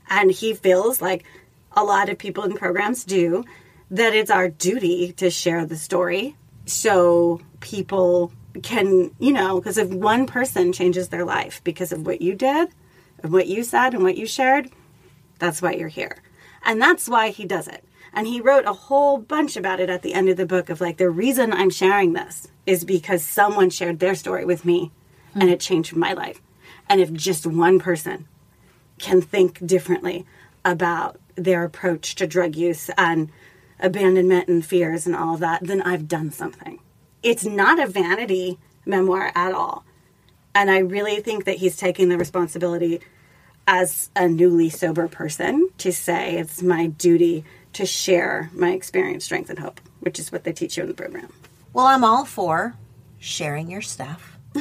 And he feels like a lot of people in programs do that it's our duty to share the story so people can, you know, because if one person changes their life because of what you did, and what you said, and what you shared, that's why you're here. And that's why he does it. And he wrote a whole bunch about it at the end of the book of like, the reason I'm sharing this is because someone shared their story with me hmm. and it changed my life. And if just one person can think differently about their approach to drug use and abandonment and fears and all of that, then I've done something. It's not a vanity memoir at all. And I really think that he's taking the responsibility as a newly sober person to say it's my duty to share my experience, strength, and hope, which is what they teach you in the program. Well, I'm all for sharing your stuff.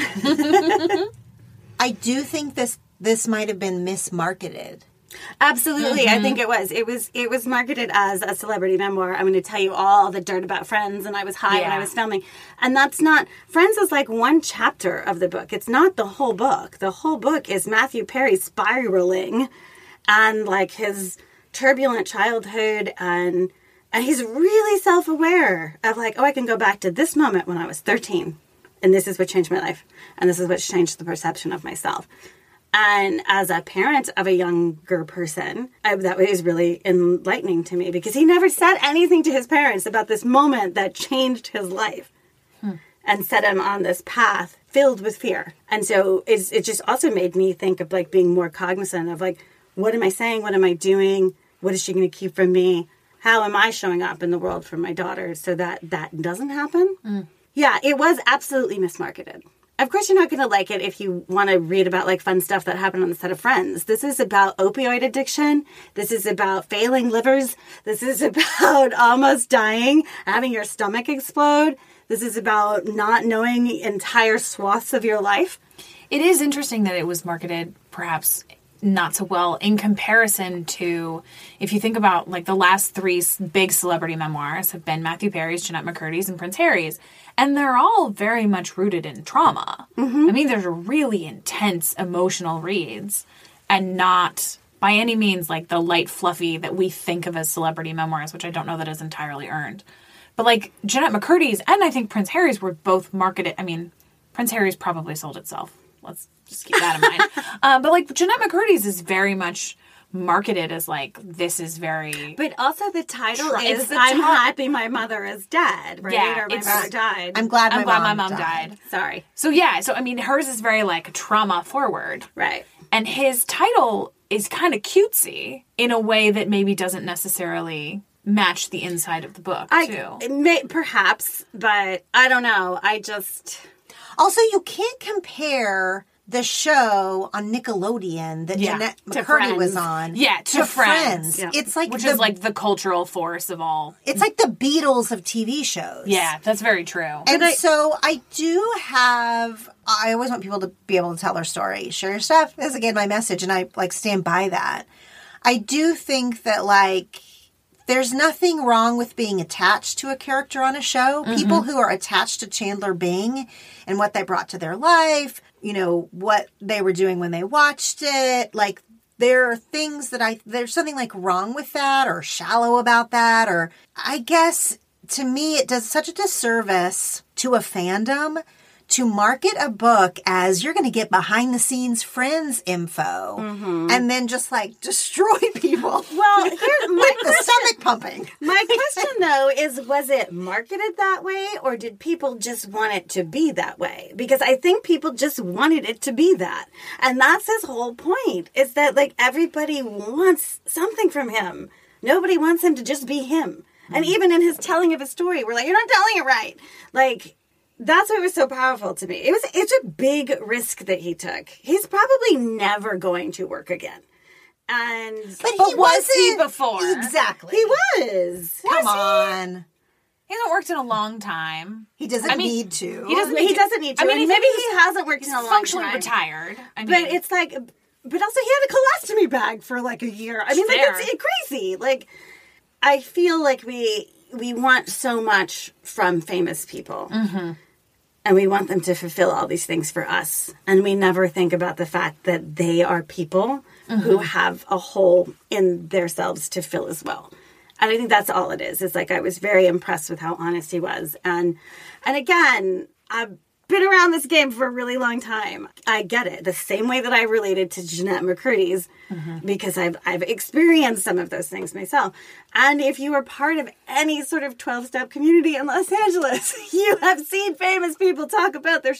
I do think this this might have been mismarketed. Absolutely, I think mm-hmm. it was. It was. It was marketed as a celebrity memoir. I'm going to tell you all the dirt about Friends, and I was high when I was filming, and that's not. Friends is like one chapter of the book. It's not the whole book. The whole book is Matthew Perry spiraling, and like his turbulent childhood, and and he's really self aware of like, oh, I can go back to this moment when I was 13, and this is what changed my life, and this is what changed the perception of myself. And as a parent of a younger person, I, that was really enlightening to me because he never said anything to his parents about this moment that changed his life hmm. and set him on this path filled with fear. And so it's, it just also made me think of like being more cognizant of like, what am I saying? What am I doing? What is she going to keep from me? How am I showing up in the world for my daughter so that that doesn't happen? Hmm. Yeah, it was absolutely mismarketed. Of course, you're not going to like it if you want to read about like fun stuff that happened on the set of Friends. This is about opioid addiction. This is about failing livers. This is about almost dying, having your stomach explode. This is about not knowing entire swaths of your life. It is interesting that it was marketed perhaps not so well in comparison to if you think about like the last three big celebrity memoirs have been Matthew Perry's, Jennette McCurdy's, and Prince Harry's, and they're all very much rooted in trauma. Mm-hmm. I mean, they're really intense emotional reads, and not by any means like the light fluffy that we think of as celebrity memoirs, which I don't know that is entirely earned. But like Jennette McCurdy's and I think Prince Harry's were both marketed. I mean, Prince Harry's probably sold itself. Let's just keep that in mind. uh, but like Jennette McCurdy's is very much marketed as like this is very But also the title Try- is the I'm ti- happy my mother is dead, right? Yeah, or my it's- mother died. I'm glad my I'm glad mom my mom died. died. sorry. So yeah, so I mean hers is very like trauma forward. Right. And his title is kind of cutesy in a way that maybe doesn't necessarily match the inside of the book I too. It may, perhaps, but I don't know. I just Also, you can't compare the show on Nickelodeon that Yeah, Jennette to McCurdy was on. Yeah, to Friends. Yeah. It's like which the, is like the cultural force of all. it's like the Beatles of TV shows. Yeah, that's very true. And I- so I do have I always want people to be able to tell their story. Share your stuff is again my message and I like stand by that. I do think that like there's nothing wrong with being attached to a character on a show. Mm-hmm. People who are attached to Chandler Bing and what they brought to their life, you know, what they were doing when they watched it, like there are things that I there's something like wrong with that or shallow about that or I guess to me it does such a disservice to a fandom to market a book as you're going to get behind the scenes friends info mm-hmm. and then just like destroy people. Well, here, my the stomach pumping. My question though is was it marketed that way or did people just want it to be that way? Because I think people just wanted it to be that. And that's his whole point is that like everybody wants something from him. Nobody wants him to just be him. And mm-hmm. even in his telling of his story, we're like, you're not telling it right. Like, that's what was so powerful to me. It was it's a big risk that he took. He's probably never going to work again. And But, But he was he before? Exactly. he was. Come on. He hasn't worked in a long time. He doesn't I mean, need to. He doesn't. he to- doesn't need to. I mean, maybe he hasn't worked in a He's long functionally time. retired. I mean, But it's like, but also he had a colostomy bag for like a year. I mean, like Fair. it's, it's crazy. Like, I feel like we we want so much from famous people, Mm-hmm. And we want them to fulfill all these things for us, and we never think about the fact that they are people Mm-hmm. who have a hole in themselves to fill as well. And I think that's all it is. It's like I was very impressed with how honest he was. And and again, I've been around this game for a really long time. I get it. The same way that I related to Jennette McCurdy's mm-hmm. because I've I've experienced some of those things myself. And if you are part of any sort of 12-step community in Los Angeles, you have seen famous people talk about their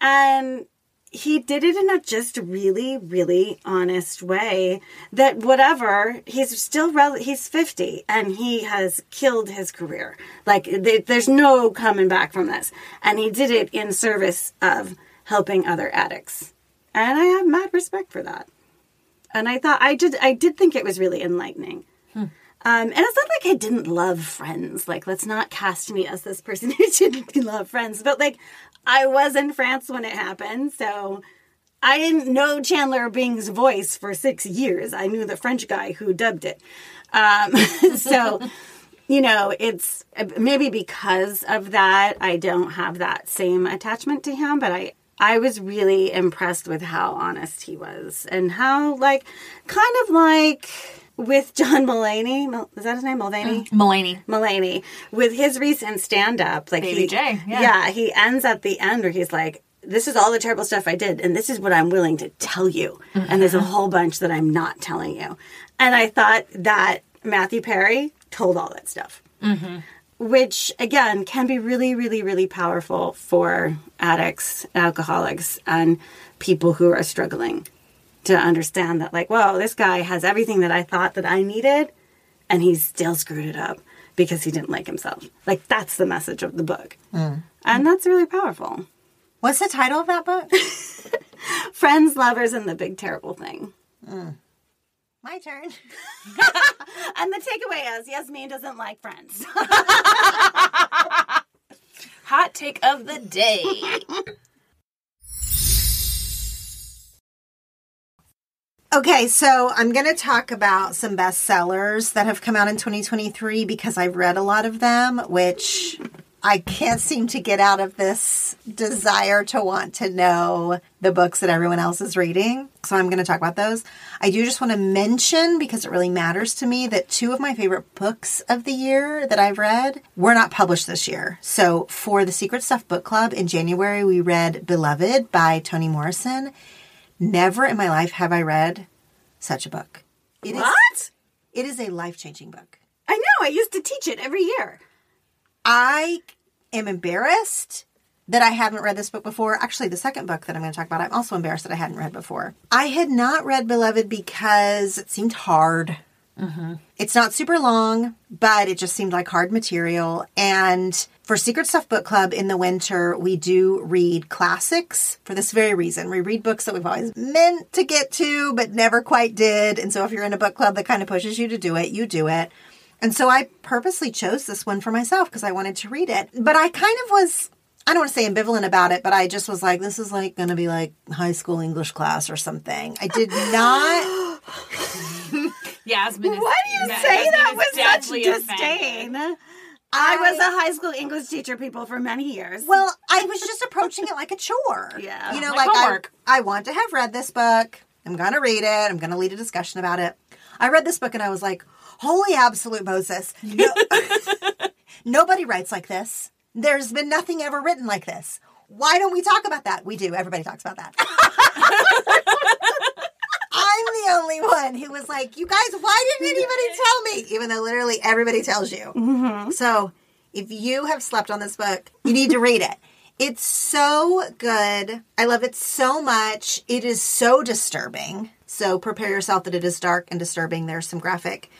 and he did it in a just really really honest way that whatever he's still rel- he's 50 and he has killed his career. Like th- there's no coming back from this. And he did it in service of helping other addicts. And i have mad respect for that. And i thought i did i did think it was really enlightening hmm. Um, and it's not like I didn't love Friends. Like, let's not cast me as this person who didn't love Friends. But like, I was in France when it happened, so I didn't know Chandler Bing's voice for six years. I knew the French guy who dubbed it. Um, so, you know, it's maybe because of that, I don't have that same attachment to him, but I, I was really impressed with how honest he was and how, like, kind of like with John Mulaney. Mul- Is that his name? Mulvaney? Mm, Mulaney. Mulaney with his recent stand up, like Baby he, J, yeah. he ends at the end where he's like, "This is all the terrible stuff I did, and this is what I'm willing to tell you, and there's a mm-hmm. whole bunch that I'm not telling you." And I thought that Matthew Perry told all that stuff, mm-hmm. which again can be really, really, really powerful for addicts, alcoholics, and people who are struggling to understand that, like, whoa, this guy has everything that I thought that I needed, and he still screwed it up because he didn't like himself. Like, that's the message of the book. Mm. And that's really powerful. What's the title of that book? Friends, lovers, and the big terrible thing. Mm. My turn. And the takeaway is Yasmin doesn't like friends. Hot take of the day. Okay, so I'm going to talk about some bestsellers that have come out in 2023 because I've read a lot of them, which I can't seem to get out of this desire to want to know the books that everyone else is reading. So I'm going to talk about those. I do just want to mention, because it really matters to me, that two of my favorite books of the year that I've read were not published this year. So for the Secret Stuff Book Club in January, we read Beloved by Toni Morrison. Never in my life have I read such a book. It is what? it is a life-changing book. I know. I used to teach it every year. I am embarrassed that I haven't read this book before. Actually, the second book that I'm going to talk about, I'm also embarrassed that I hadn't read before. I had not read Beloved because it seemed hard. Mm-hmm. It's not super long, but it just seemed like hard material. And for Secret Stuff Book Club in the winter, we do read classics for this very reason. We read books that we've always meant to get to, but never quite did. And so if you're in a book club that kind of pushes you to do it, you do it. And so I purposely chose this one for myself because I wanted to read it. But I kind of was, I don't want to say ambivalent about it, but I just was like, this is like going to be like high school English class or something. I did not. Yasmin is. Why do you say that with such disdain? offended. I was a high school English teacher, people, for many years. Well, I was just approaching it like a chore. Yeah. You know, Like like, I. I want to have read this book. I'm going to read it. I'm going to lead a discussion about it. I read this book and I was like, holy absolute Moses. No, nobody writes like this. There's been nothing ever written like this. Why don't we talk about that? We do. Everybody talks about that. I'm the only one who was like, you guys, why didn't anybody tell me? Even though literally everybody tells you. Mm-hmm. So if you have slept on this book, you need to read it. It's so good. I love it so much. It is so disturbing. So prepare yourself that it is dark and disturbing. There's some graphic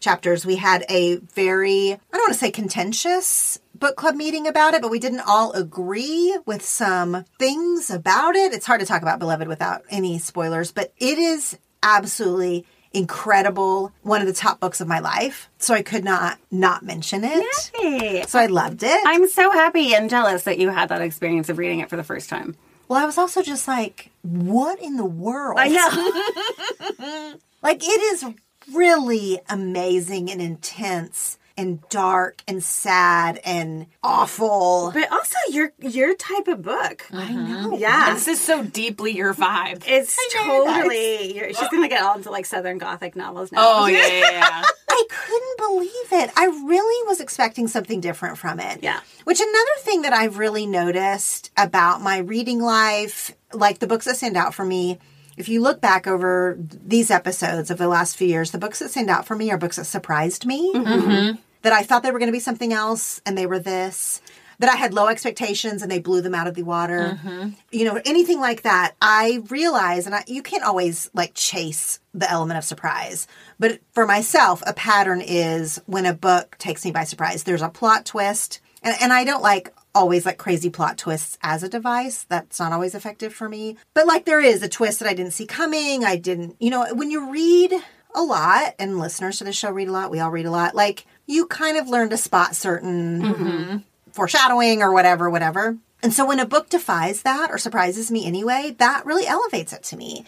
chapters. We had a very, I don't want to say contentious book club meeting about it, but we didn't all agree with some things about it. It's hard to talk about Beloved without any spoilers, but it is absolutely incredible. One of the top books of my life. So I could not not mention it. Hey, So I loved it. I'm so happy and jealous that you had that experience of reading it for the first time. well, I was also just like, what in the world? I know. Like it is really amazing and intense and dark and sad and awful. but also your your type of book. Mm-hmm. I know. Yeah. This is so deeply your vibe. It's know, totally. You're, she's gonna get all into like Southern Gothic novels now. Oh yeah, yeah, yeah. I couldn't believe it. I really was expecting something different from it. Yeah. Which another thing that I've really noticed about my reading life, like the books that stand out for me, if you look back over these episodes of the last few years, the books that stand out for me are books that surprised me. Mm-hmm. Mm-hmm. That I thought they were going to be something else and they were this. That I had low expectations and they blew them out of the water. Mm-hmm. You know, anything like that. I realize, and I, you can't always like chase the element of surprise. But for myself, a pattern is when a book takes me by surprise. There's a plot twist, and, and I don't like always like crazy plot twists as a device. That's not always effective for me. But like there is a twist that I didn't see coming. I didn't, you know, when you read a lot, and listeners to the show read a lot. We all read a lot. Like you kind of learn to spot certain mm-hmm. foreshadowing or whatever, whatever. And so when a book defies that or surprises me anyway, that really elevates it to me.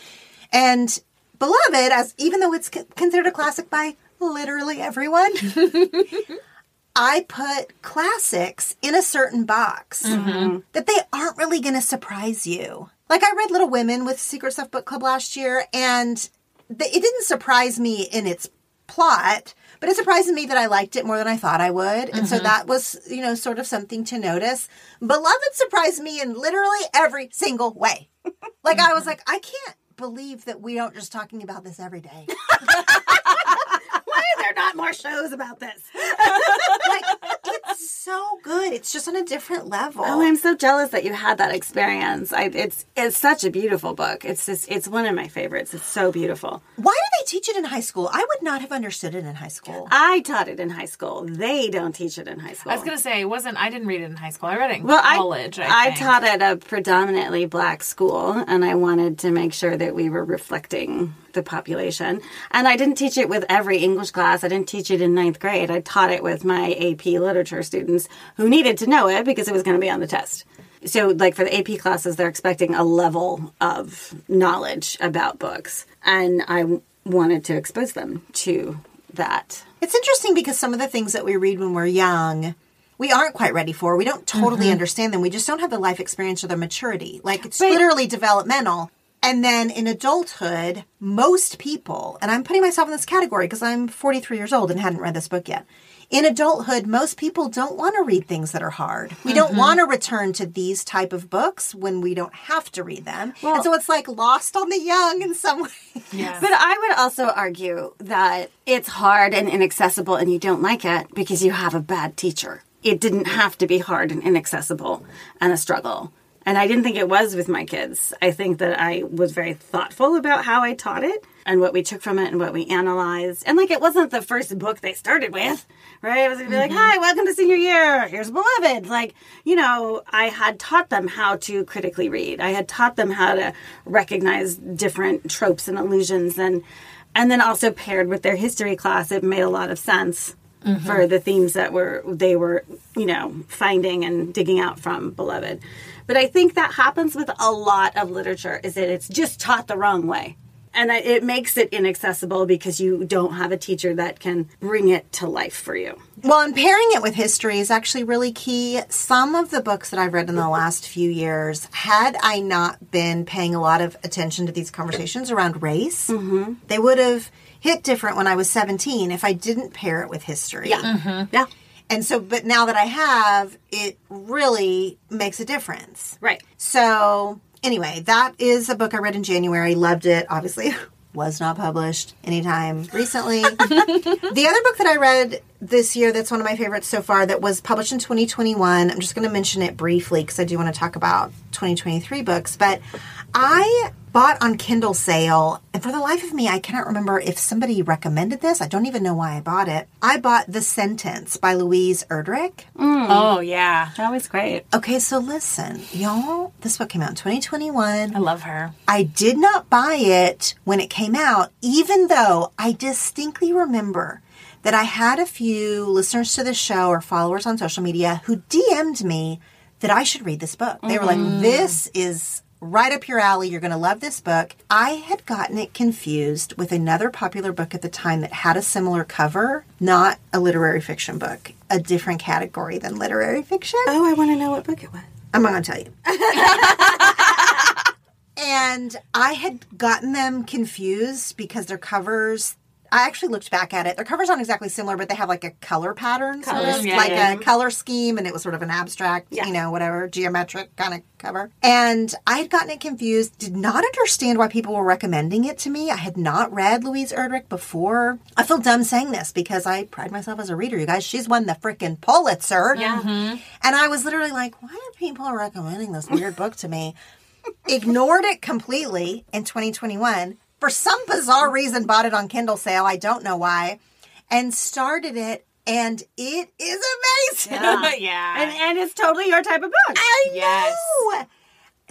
And Beloved, as even though it's considered a classic by literally everyone, I put classics in a certain box mm-hmm. that they aren't really going to surprise you. Like I read Little Women with Secret Stuff Book Club last year, and th- it didn't surprise me in its plot, but it surprised me that I liked it more than I thought I would. And so mm-hmm. that was, you know, sort of something to notice. Beloved surprised me in literally every single way. Like I was mm-hmm. like, I can't believe that we aren't just talking about this every day. Why are there not more shows about this? like so good. It's just on a different level. Oh, I'm so jealous that you had that experience. I, it's it's such a beautiful book. It's just it's one of my favorites. It's so beautiful. Why do they teach it in high school? I would not have understood it in high school. I taught it in high school. They don't teach it in high school. I was gonna say it wasn't. I didn't read it in high school. I read it in well, college. I, I, think. taught at a predominantly black school, and I wanted to make sure that we were reflecting the population. And I didn't teach it with every English class. I didn't teach it in ninth grade. I taught it with my AP literature students who needed to know it because it was going to be on the test. So, like for the AP classes, they're expecting a level of knowledge about books, and I wanted to expose them to that. It's interesting because some of the things that we read when we're young, we aren't quite ready for. We don't totally mm-hmm. understand them. We just don't have the life experience or the maturity. Like it's Right. literally developmental. And then in adulthood, most people, and I'm putting myself in this category because I'm 43 years old and hadn't read this book yet. In adulthood, most people don't want to read things that are hard. We don't mm-hmm. want to return to these type of books when we don't have to read them. and so it's like lost on the young in some way. Yeah. But I would also argue that it's hard and inaccessible and you don't like it because you have a bad teacher. It didn't have to be hard and inaccessible and a struggle. And I didn't think it was with my kids. I think that I was very thoughtful about how I taught it and what we took from it and what we analyzed. And like it wasn't the first book they started with, right? It was gonna be like, mm-hmm. hi, welcome to senior year. Here's Beloved. Like, you know, I had taught them how to critically read. I had taught them how to recognize different tropes and illusions and and then also paired with their history class, it made a lot of sense mm-hmm. for the themes that were they were, you know, finding and digging out from Beloved. But I think that happens with a lot of literature is that it's just taught the wrong way. And it makes it inaccessible because you don't have a teacher that can bring it to life for you. Well, and pairing it with history is actually really key. Some of the books that I've read in the last few years, had I not been paying a lot of attention to these conversations around race, mm-hmm. they would have hit different when I was 17 if I didn't pair it with history. Yeah. Mm-hmm. Yeah. And so, but now that I have, it really makes a difference. Right. So, anyway, that is a book I read in January. Loved it. Obviously, was not published anytime recently. the other book that I read this year that's one of my favorites so far that was published in 2021, I'm just going to mention it briefly because I do want to talk about 2023 books, but I bought on Kindle sale, and for the life of me, I cannot remember if somebody recommended this. I don't even know why I bought it. I bought The Sentence by Louise Erdrich. Mm. oh yeah, That was great. Okay, so listen, y'all, this book came out in 2021. I love her. I did not buy it when it came out, even though I distinctly remember that I had a few listeners to the show or followers on social media who DM'd me that I should read this book. They were like, mm. this is right up your alley. You're going to love this book. I had gotten it confused with another popular book at the time that had a similar cover, not a literary fiction book, a different category than literary fiction. Oh, I want to know what book it was. I'm not going to tell you. and I had gotten them confused because their covers. I actually looked back at it. Their covers aren't exactly similar, but they have like a color pattern, so Colors, it's yeah, like yeah. a mm-hmm. color scheme, and it was sort of an abstract, Yeah. you know, whatever geometric kind of cover. And I had gotten it confused. Did not understand why people were recommending it to me. I had not read Louise Erdrich before. I feel dumb saying this because I pride myself as a reader. You guys, she's won the freaking Pulitzer. Yeah. Mm-hmm. And I was literally like, why are people recommending this weird book to me? Ignored it completely in 2021. For some bizarre reason, bought it on Kindle sale. I don't know why. And started it, and it is amazing. Yeah. yeah. And, and it's totally your type of book. I Yes. know.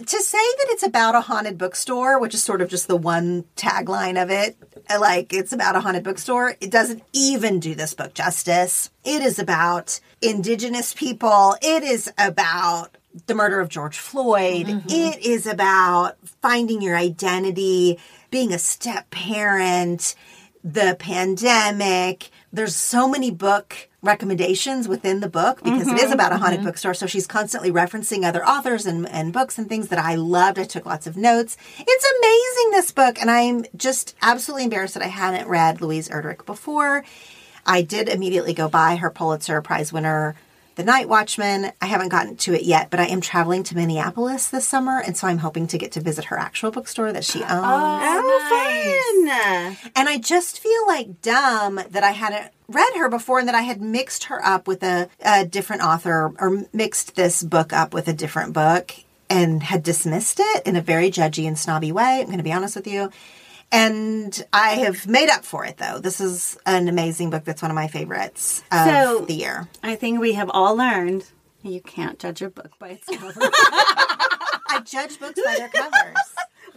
to say that it's about a haunted bookstore, which is sort of just the one tagline of it, uh, like it's about a haunted bookstore, it doesn't even do this book justice. It is about indigenous people. It is about the murder of George Floyd. Mm-hmm. It is about finding your identity, being a step parent, the pandemic. There's so many book recommendations within the book because it is mm-hmm. about a haunted mm-hmm. bookstore. So she's constantly referencing other authors and, and books and things that I loved. I took lots of notes. It's amazing, this book. And I'm just absolutely embarrassed that I hadn't read Louise Erdrich before. I did immediately go buy her Pulitzer Prize winner, The Night Watchman. I haven't gotten to it yet, but I am traveling to Minneapolis this summer, and so I'm hoping to get to visit her actual bookstore that she oh, owns. Oh, fun! And I just feel like dumb that I hadn't read her before and that I had mixed her up with a, a different author or mixed this book up with a different book and had dismissed it in a very judgy and snobby way. I'm going to be honest with you. And I have made up for it though. This is an amazing book that's one of my favorites of So- the year. I think we have all learned you can't judge a book by its cover. I judge books by their covers.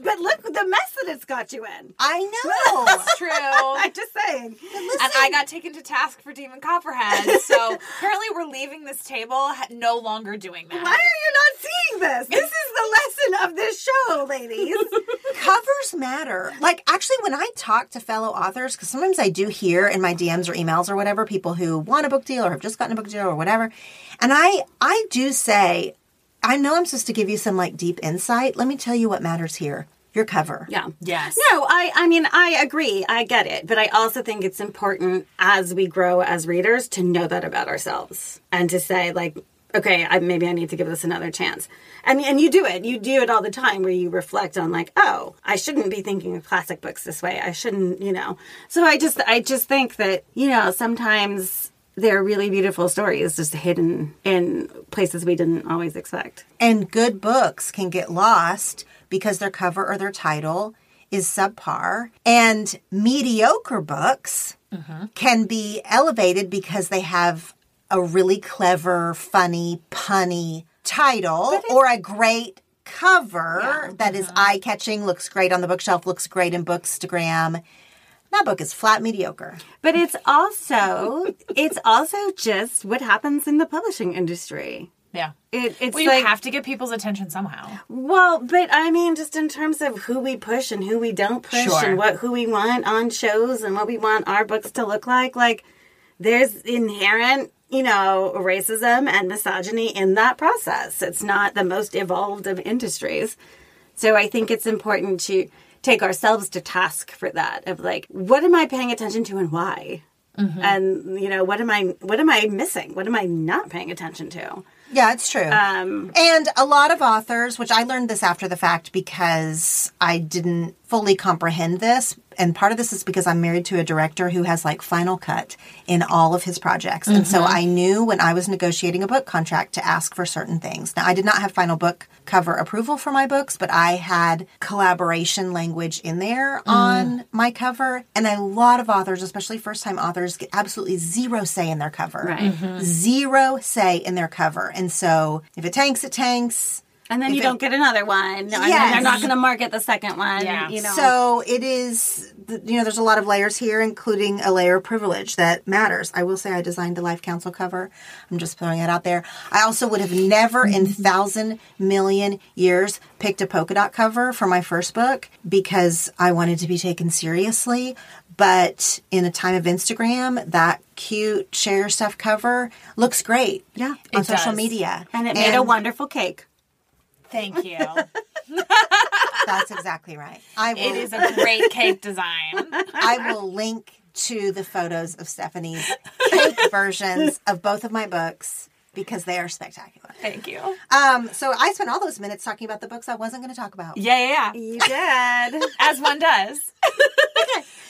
But look the mess that it's got you in. I know. That's true. I'm just saying. and I got taken to task for Demon Copperhead. So apparently, we're leaving this table no longer doing that. Why are you not seeing this? This is the lesson of this show, ladies. covers matter. Like actually when I talk to fellow authors cuz sometimes I do hear in my DMs or emails or whatever people who want a book deal or have just gotten a book deal or whatever. And I I do say I know I'm supposed to give you some like deep insight. Let me tell you what matters here. Your cover. yeah. Yes. No, I I mean I agree. I get it, but I also think it's important as we grow as readers to know that about ourselves and to say like okay, I, maybe I need to give this another chance. And and you do it. You do it all the time where you reflect on like, oh, I shouldn't be thinking of classic books this way. I shouldn't, you know. So I just I just think that, you know, sometimes there are really beautiful stories just hidden in places we didn't always expect. And good books can get lost because their cover or their title is subpar. And mediocre books mm-hmm. can be elevated because they have a really clever, funny, punny title or a great cover that is mm-hmm. eye catching, looks great on the bookshelf, looks great in Bookstagram. That book is flat mediocre. But it's also it's also just what happens in the publishing industry. Yeah. It, it's Well, you like have to get people's attention somehow. well, but I mean, just in terms of who we push and who we don't push, Sure. and what who we want on shows and what we want our books to look like. Like, there's inherent, you know, racism and misogyny in that process. It's not the most evolved of industries, so I think it's important to take ourselves to task for that. Of like, what am I paying attention to and why? Mm-hmm. And you know, what am I what am I missing? What am I not paying attention to? Yeah, it's true. Um, And a lot of authors, which I learned this after the fact because I didn't fully comprehend this. And part of this is because I'm married to a director who has like final cut in all of his projects. And so mm-hmm. I knew when I was negotiating a book contract to ask for certain things. Now, I did not have final book cover approval for my books, but I had collaboration language in there mm. on my cover. And a lot of authors, especially first time authors, get absolutely zero say in their cover. Right. Mm-hmm. Zero say in their cover. And so if it tanks, it tanks. And then If you it- don't get another one. And then Yes. they're not going to market the second one. Yeah. You know. So it is, you know, there's a lot of layers here, including a layer of privilege that matters. I will say I designed the Life Council cover. I'm just throwing it out there. I also would have never in mm-hmm. thousand million years picked a polka dot cover for my first book because I wanted to be taken seriously. But in a time of Instagram, that cute share your stuff cover looks great. Yeah, on it social does. media. and it made a wonderful cake. Thank you. That's exactly right. I will, it is a great cake design. I will link to the photos of Stephanie's cake versions of both of my books because they are spectacular. Thank you. Um, so I spent all those minutes talking about the books I wasn't going to talk about. Yeah, yeah, yeah. You did. As one does.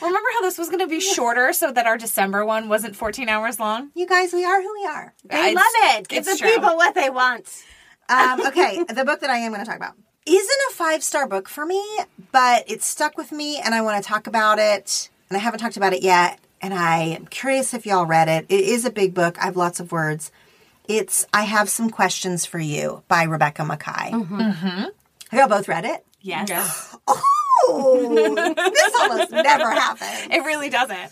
Remember how this was going to be shorter so that our December one wasn't 14 hours long? You guys, we are who we are. They It's- love it. Give it's the true. people what they want. Um, okay, the book that I am going to talk about isn't a five star book for me, but it stuck with me and I want to talk about it. And I haven't talked about it yet. And I am curious if y'all read it. It is a big book. I have lots of words. It's I Have Some Questions for You by Rebecca Makkai. Have y'all both read it? Yes. Oh, this almost never happens. It really doesn't.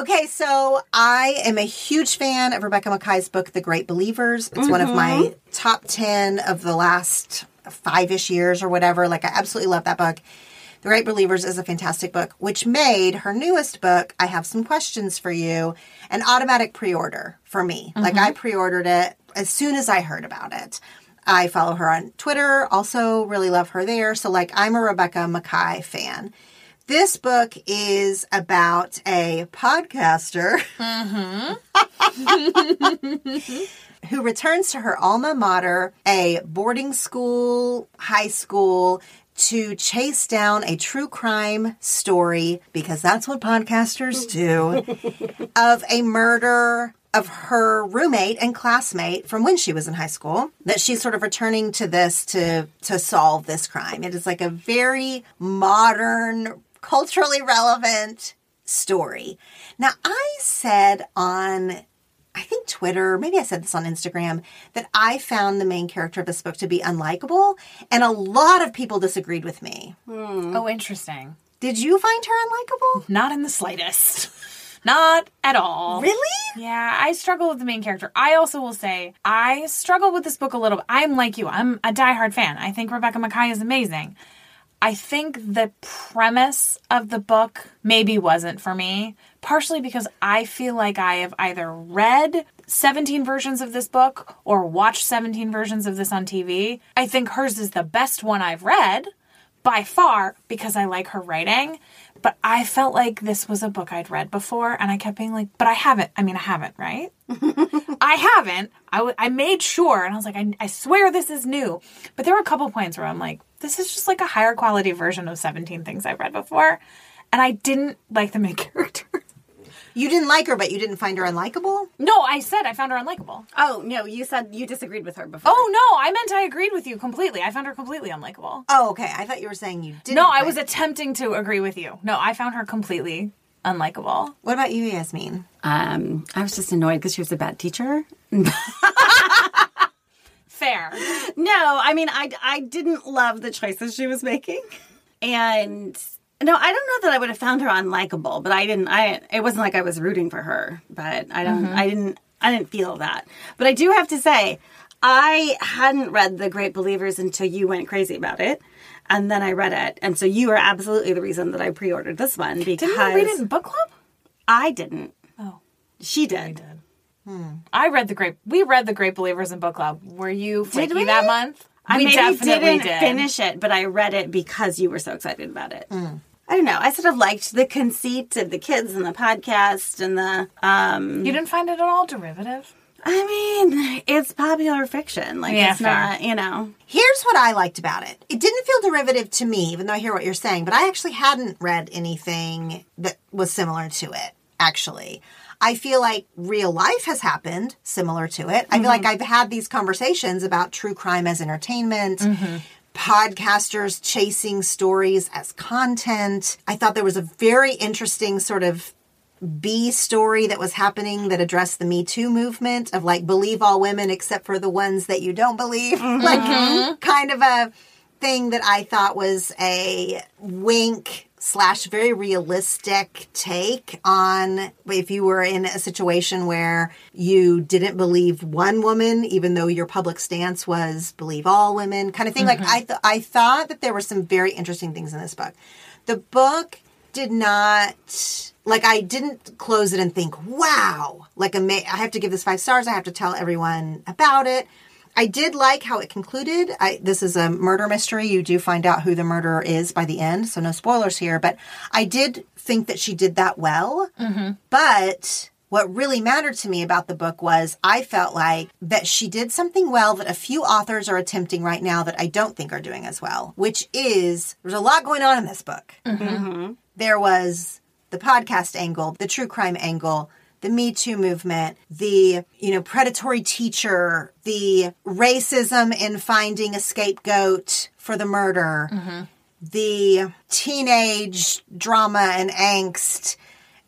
Okay, so I am a huge fan of Rebecca Makkai's book, The Great Believers. It's one of my mm-hmm. top 10 of the last five ish years or whatever. Like, I absolutely love that book. The Great Believers is a fantastic book, which made her newest book, I Have Some Questions for You, an automatic pre order for me. Like, I mm-hmm. pre ordered it as soon as I heard about it. I follow her on Twitter, also really love her there. So, like, I'm a Rebecca Makkai fan. This book is about a podcaster mm-hmm. who returns to her alma mater, a boarding school, high school, to chase down a true crime story, because that's what podcasters do, of a murder of her roommate and classmate from when she was in high school that she's sort of returning to this to to solve this crime. It is like a very modern culturally relevant story now i said on I think Twitter, maybe I said this on Instagram, that I found the main character of this book to be unlikable, and a lot of people disagreed with me. Hmm. Oh, interesting. Did you find her unlikable? Not in the slightest. Not at all. Really? Yeah, I struggle with the main character. I also will say I struggle with this book a little. Bit. I'm like you. I'm a diehard fan. I think Rebecca Makkai is amazing. I think the premise of the book maybe wasn't for me, partially because I feel like I have either read 17 versions of this book or watched 17 versions of this on TV. I think hers is the best one I've read by far because I like her writing. But I felt like this was a book I'd read before, and I kept being like, but I haven't. I mean, I haven't, right? I haven't. I, w- I made sure, and I was like, I, I swear this is new. But there were a couple points where I'm like, this is just like a higher quality version of 17 things I've read before. And I didn't like the main character. You didn't like her, but you didn't find her unlikable? no, I said I found her unlikable. Oh no, you said you disagreed with her before. Oh, no, I meant I agreed with you completely. I found her completely unlikable. Oh, okay. I thought you were saying you didn't. No, I was attempting to agree with you. No, I found her completely unlikable. What about you, Yasmin? Um, I was just annoyed because she was a bad teacher. Fair. No, I mean, I, I didn't love the choices she was making. And no, I don't know that I would have found her unlikable, but I didn't, I, it wasn't like I was rooting for her, but I don't, I didn't, I didn't feel that. But I do have to say, I hadn't read The Great Believers until you went crazy about it. And then I read it. And so you are absolutely the reason that I pre ordered this one because Didn't you read it in book club? I didn't. Oh, She did. I did i read the great. We read the Great Believers in book club. Were you flaky we? that month? I we maybe definitely didn't did. finish it, but I read it because you were so excited about it. I don't know. I sort of liked the conceit of the kids and the podcast and the. um You didn't find it at all derivative. I mean, it's popular fiction. Like Yeah, it's fair. not, you know. Here's what I liked about it. It didn't feel derivative to me, even though I hear what you're saying, but I actually hadn't read anything that was similar to it, actually. I feel like real life has happened similar to it. I feel like mm-hmm. I've had these conversations about true crime as entertainment. Mm-hmm. Podcasters chasing stories as content. I thought there was a very interesting sort of B story that was happening that addressed the Me Too movement of like believe all women except for the ones that you don't believe. like mm-hmm. kind of a thing that I thought was a wink slash very realistic take on if you were in a situation where you didn't believe one woman even though your public stance was believe all women kind of thing like mm-hmm. I th- I thought that there were some very interesting things in this book. The book did not like I didn't close it and think, "Wow!" Like ama- I have to give this five stars. I have to tell everyone about it. I did like how it concluded. I, this is a murder mystery. You do find out who the murderer is by the end, so no spoilers here. But I did think that she did that well. Mm-hmm. But what really mattered to me about the book was I felt like that she did something well that a few authors are attempting right now that I don't think are doing as well, which is there's a lot going on in this book. Mm-hmm. Mm-hmm. There was the podcast angle, the true crime angle, the Me Too movement, the, you know, predatory teacher, the racism in finding a scapegoat for the murder, mm-hmm. the teenage drama and angst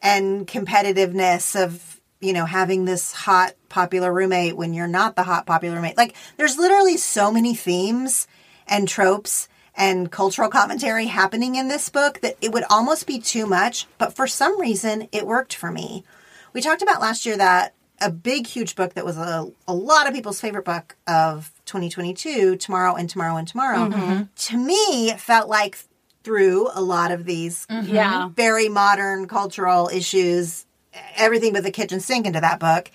and competitiveness of, you know, having this hot popular roommate when you're not the hot popular roommate. Like there's literally so many themes and tropes and cultural commentary happening in this book that it would almost be too much, but for some reason it worked for me. We talked about last year that a big, huge book that was a, a lot of people's favorite book of 2022, Tomorrow and Tomorrow and Tomorrow, mm-hmm. to me felt like through a lot of these mm-hmm. Yeah. very modern cultural issues, everything but the kitchen sink into that book.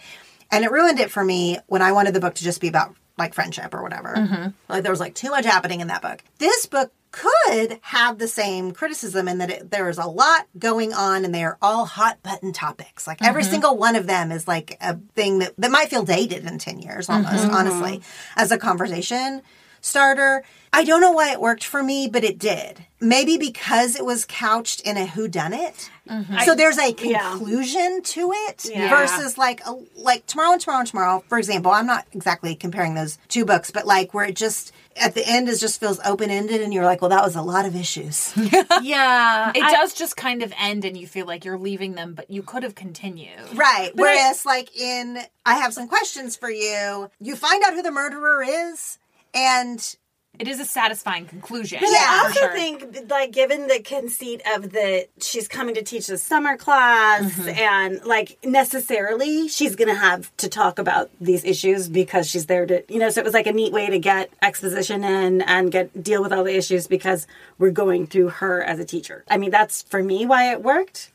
And it ruined it for me when I wanted the book to just be about like friendship or whatever. Mm-hmm. Like there was like too much happening in that book. This book could have the same criticism in that it, there is a lot going on and they are all hot button topics. Like every mm-hmm. single one of them is like a thing that, that might feel dated in 10 years almost, mm-hmm. honestly, as a conversation starter. I don't know why it worked for me, but it did. Maybe because it was couched in a whodunit. Mm-hmm. So there's a Yeah. conclusion to it Yeah. versus like a, like tomorrow and tomorrow and tomorrow. For example, I'm not exactly comparing those two books, but like where it just at the end is just feels open ended, and you're like, well, that was a lot of issues. Yeah. It I- does just kind of end and you feel like you're leaving them, but you could have continued. right. Whereas like in I have some questions for you. You find out who the murderer is, and It is a satisfying conclusion. But Yeah, I also sure. think, like, given the conceit of the she's coming to teach the summer class, Mm-hmm. and like necessarily she's going to have to talk about these issues because she's there to, you know. So it was like a neat way to get exposition in and get deal with all the issues because we're going through her as a teacher. I mean, that's for me why it worked.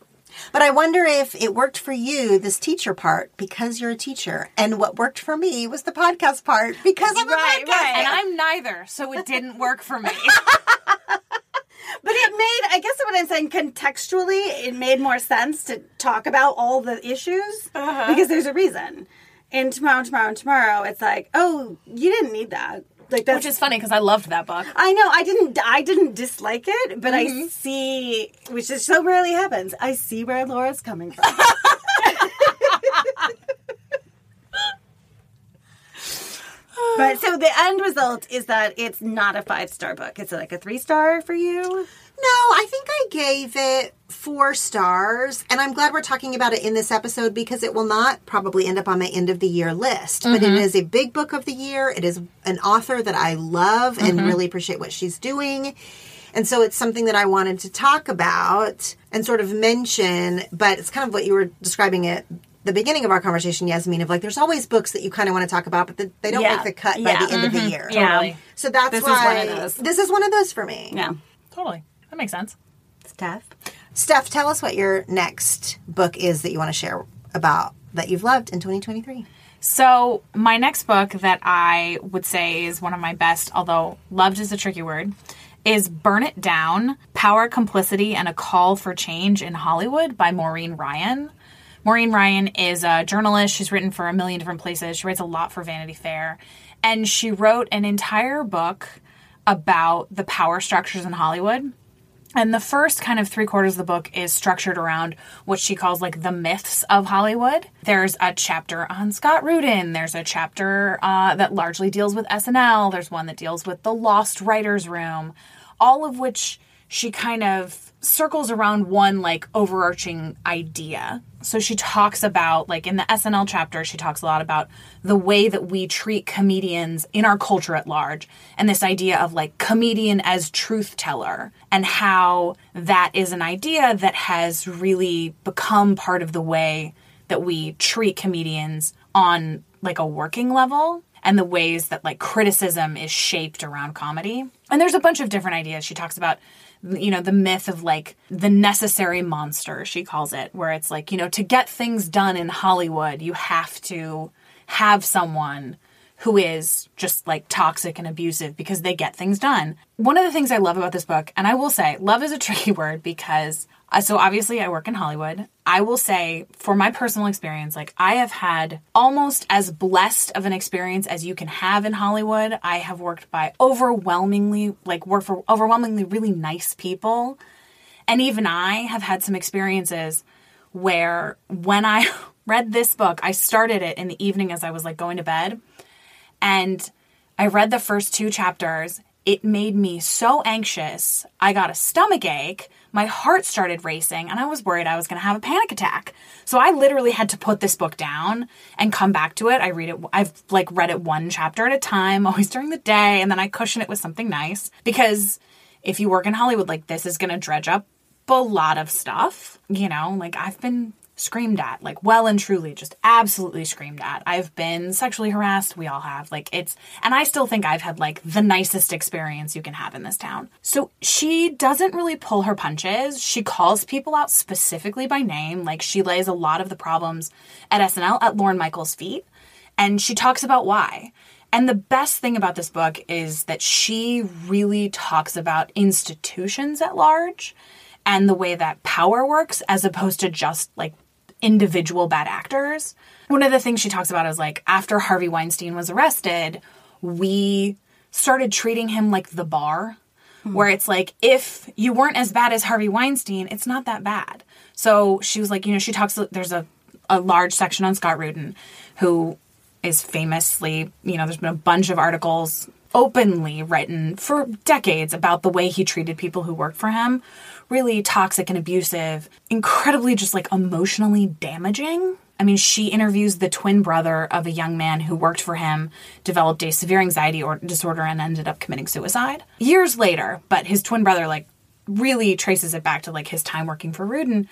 But I wonder if it worked for you, this teacher part, because you're a teacher. And what worked for me was the podcast part because I'm a Right, podcast. right. And I'm neither, so it didn't work for me. But it made, I guess what I'm saying, contextually, it made more sense to talk about all the issues uh-huh. because there's a reason. And tomorrow, tomorrow, tomorrow, it's like, oh, you didn't need that. Like that's Which is funny because I loved that book. I know I didn't I didn't dislike it, but I mm-hmm. see which is so rarely happens. I see where Laura's coming from. but so the end result is that it's not a five star book. It's like a three star for you. No, I think I gave it four stars, and I'm glad we're talking about it in this episode because it will not probably end up on my end of the year list. But it mm-hmm. is a big book of the year. It is an author that I love and mm-hmm. really appreciate what she's doing. And so it's something that I wanted to talk about and sort of mention, but it's kind of what you were describing at the beginning of our conversation, Yasmin, of like there's always books that you kind of want to talk about, but the, they don't Yeah. make the cut Yeah. by the end of the mm-hmm. year. Yeah. Totally. So that's This is why one of those. this is one of those for me. Yeah. Totally. That makes sense. Steph. Steph, tell us what your next book is that you want to share about that you've loved in 2023. So, my next book that I would say is one of my best, although loved is a tricky word, is Burn It Down Power, Complicity, and a Call for Change in Hollywood by Maureen Ryan. Maureen Ryan is a journalist. She's written for a million different places. She writes a lot for Vanity Fair. And she wrote an entire book about the power structures in Hollywood. And the first kind of three quarters of the book is structured around what she calls like the myths of Hollywood. There's a chapter on Scott Rudin. There's a chapter uh, that largely deals with SNL. There's one that deals with the Lost Writers Room, all of which she kind of circles around one like overarching idea. So she talks about, like in the SNL chapter, she talks a lot about the way that we treat comedians in our culture at large and this idea of like comedian as truth teller and how that is an idea that has really become part of the way that we treat comedians on like a working level and the ways that like criticism is shaped around comedy. And there's a bunch of different ideas. She talks about you know the myth of like the necessary monster she calls it where it's like you know to get things done in Hollywood you have to have someone who is just like toxic and abusive because they get things done. One of the things I love about this book, and I will say, love is a tricky word because, Uh, so obviously I work in Hollywood. I will say, for my personal experience, like I have had almost as blessed of an experience as you can have in Hollywood. I have worked by overwhelmingly, like, work for overwhelmingly really nice people. And even I have had some experiences where when I read this book, I started it in the evening as I was like going to bed. And I read the first two chapters. It made me so anxious. I got a stomach ache. My heart started racing, and I was worried I was going to have a panic attack. So I literally had to put this book down and come back to it. I read it. I've like read it one chapter at a time, always during the day, and then I cushion it with something nice because if you work in Hollywood, like this is going to dredge up a lot of stuff. You know, like I've been screamed at, like well and truly, just absolutely screamed at. I've been sexually harassed. We all have. Like it's, and I still think I've had like the nicest experience you can have in this town. So she doesn't really pull her punches. She calls people out specifically by name. Like she lays a lot of the problems at SNL at Lorne Michaels' feet. And she talks about why. And the best thing about this book is that she really talks about institutions at large and the way that power works as opposed to just like individual bad actors. One of the things she talks about is like after Harvey Weinstein was arrested, we started treating him like the bar, hmm. where it's like if you weren't as bad as Harvey Weinstein, it's not that bad. So she was like, you know, she talks, there's a, a large section on Scott Rudin, who is famously, you know, there's been a bunch of articles openly written for decades about the way he treated people who worked for him. Really toxic and abusive, incredibly just like emotionally damaging. I mean, she interviews the twin brother of a young man who worked for him, developed a severe anxiety or disorder, and ended up committing suicide years later. But his twin brother, like, really traces it back to like his time working for Rudin.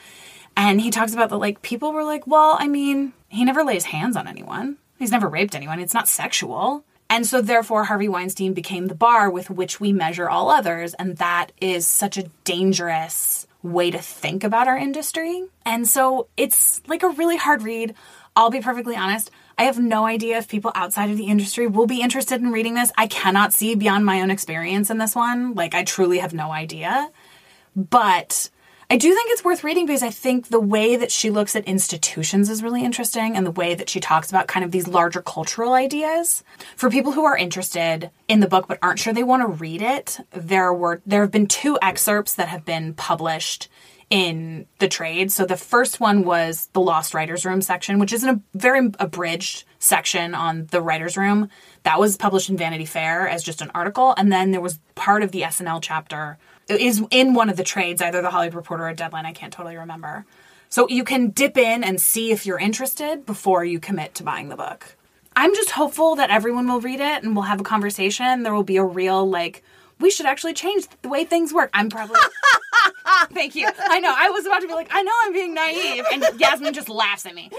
And he talks about that, like, people were like, well, I mean, he never lays hands on anyone. He's never raped anyone. It's not sexual. And so, therefore, Harvey Weinstein became the bar with which we measure all others. And that is such a dangerous way to think about our industry. And so, it's like a really hard read. I'll be perfectly honest. I have no idea if people outside of the industry will be interested in reading this. I cannot see beyond my own experience in this one. Like, I truly have no idea. But I do think it's worth reading because I think the way that she looks at institutions is really interesting and the way that she talks about kind of these larger cultural ideas. For people who are interested in the book but aren't sure they want to read it, there were there have been two excerpts that have been published in the trade. So the first one was the Lost Writers Room section, which is a very abridged section on the writers room. That was published in Vanity Fair as just an article and then there was part of the SNL chapter is in one of the trades, either the Hollywood Reporter or Deadline. I can't totally remember. So you can dip in and see if you're interested before you commit to buying the book. I'm just hopeful that everyone will read it and we'll have a conversation. There will be a real, like, we should actually change the way things work. I'm probably. Thank you. I know. I was about to be like, I know I'm being naive. And Yasmin just laughs at me.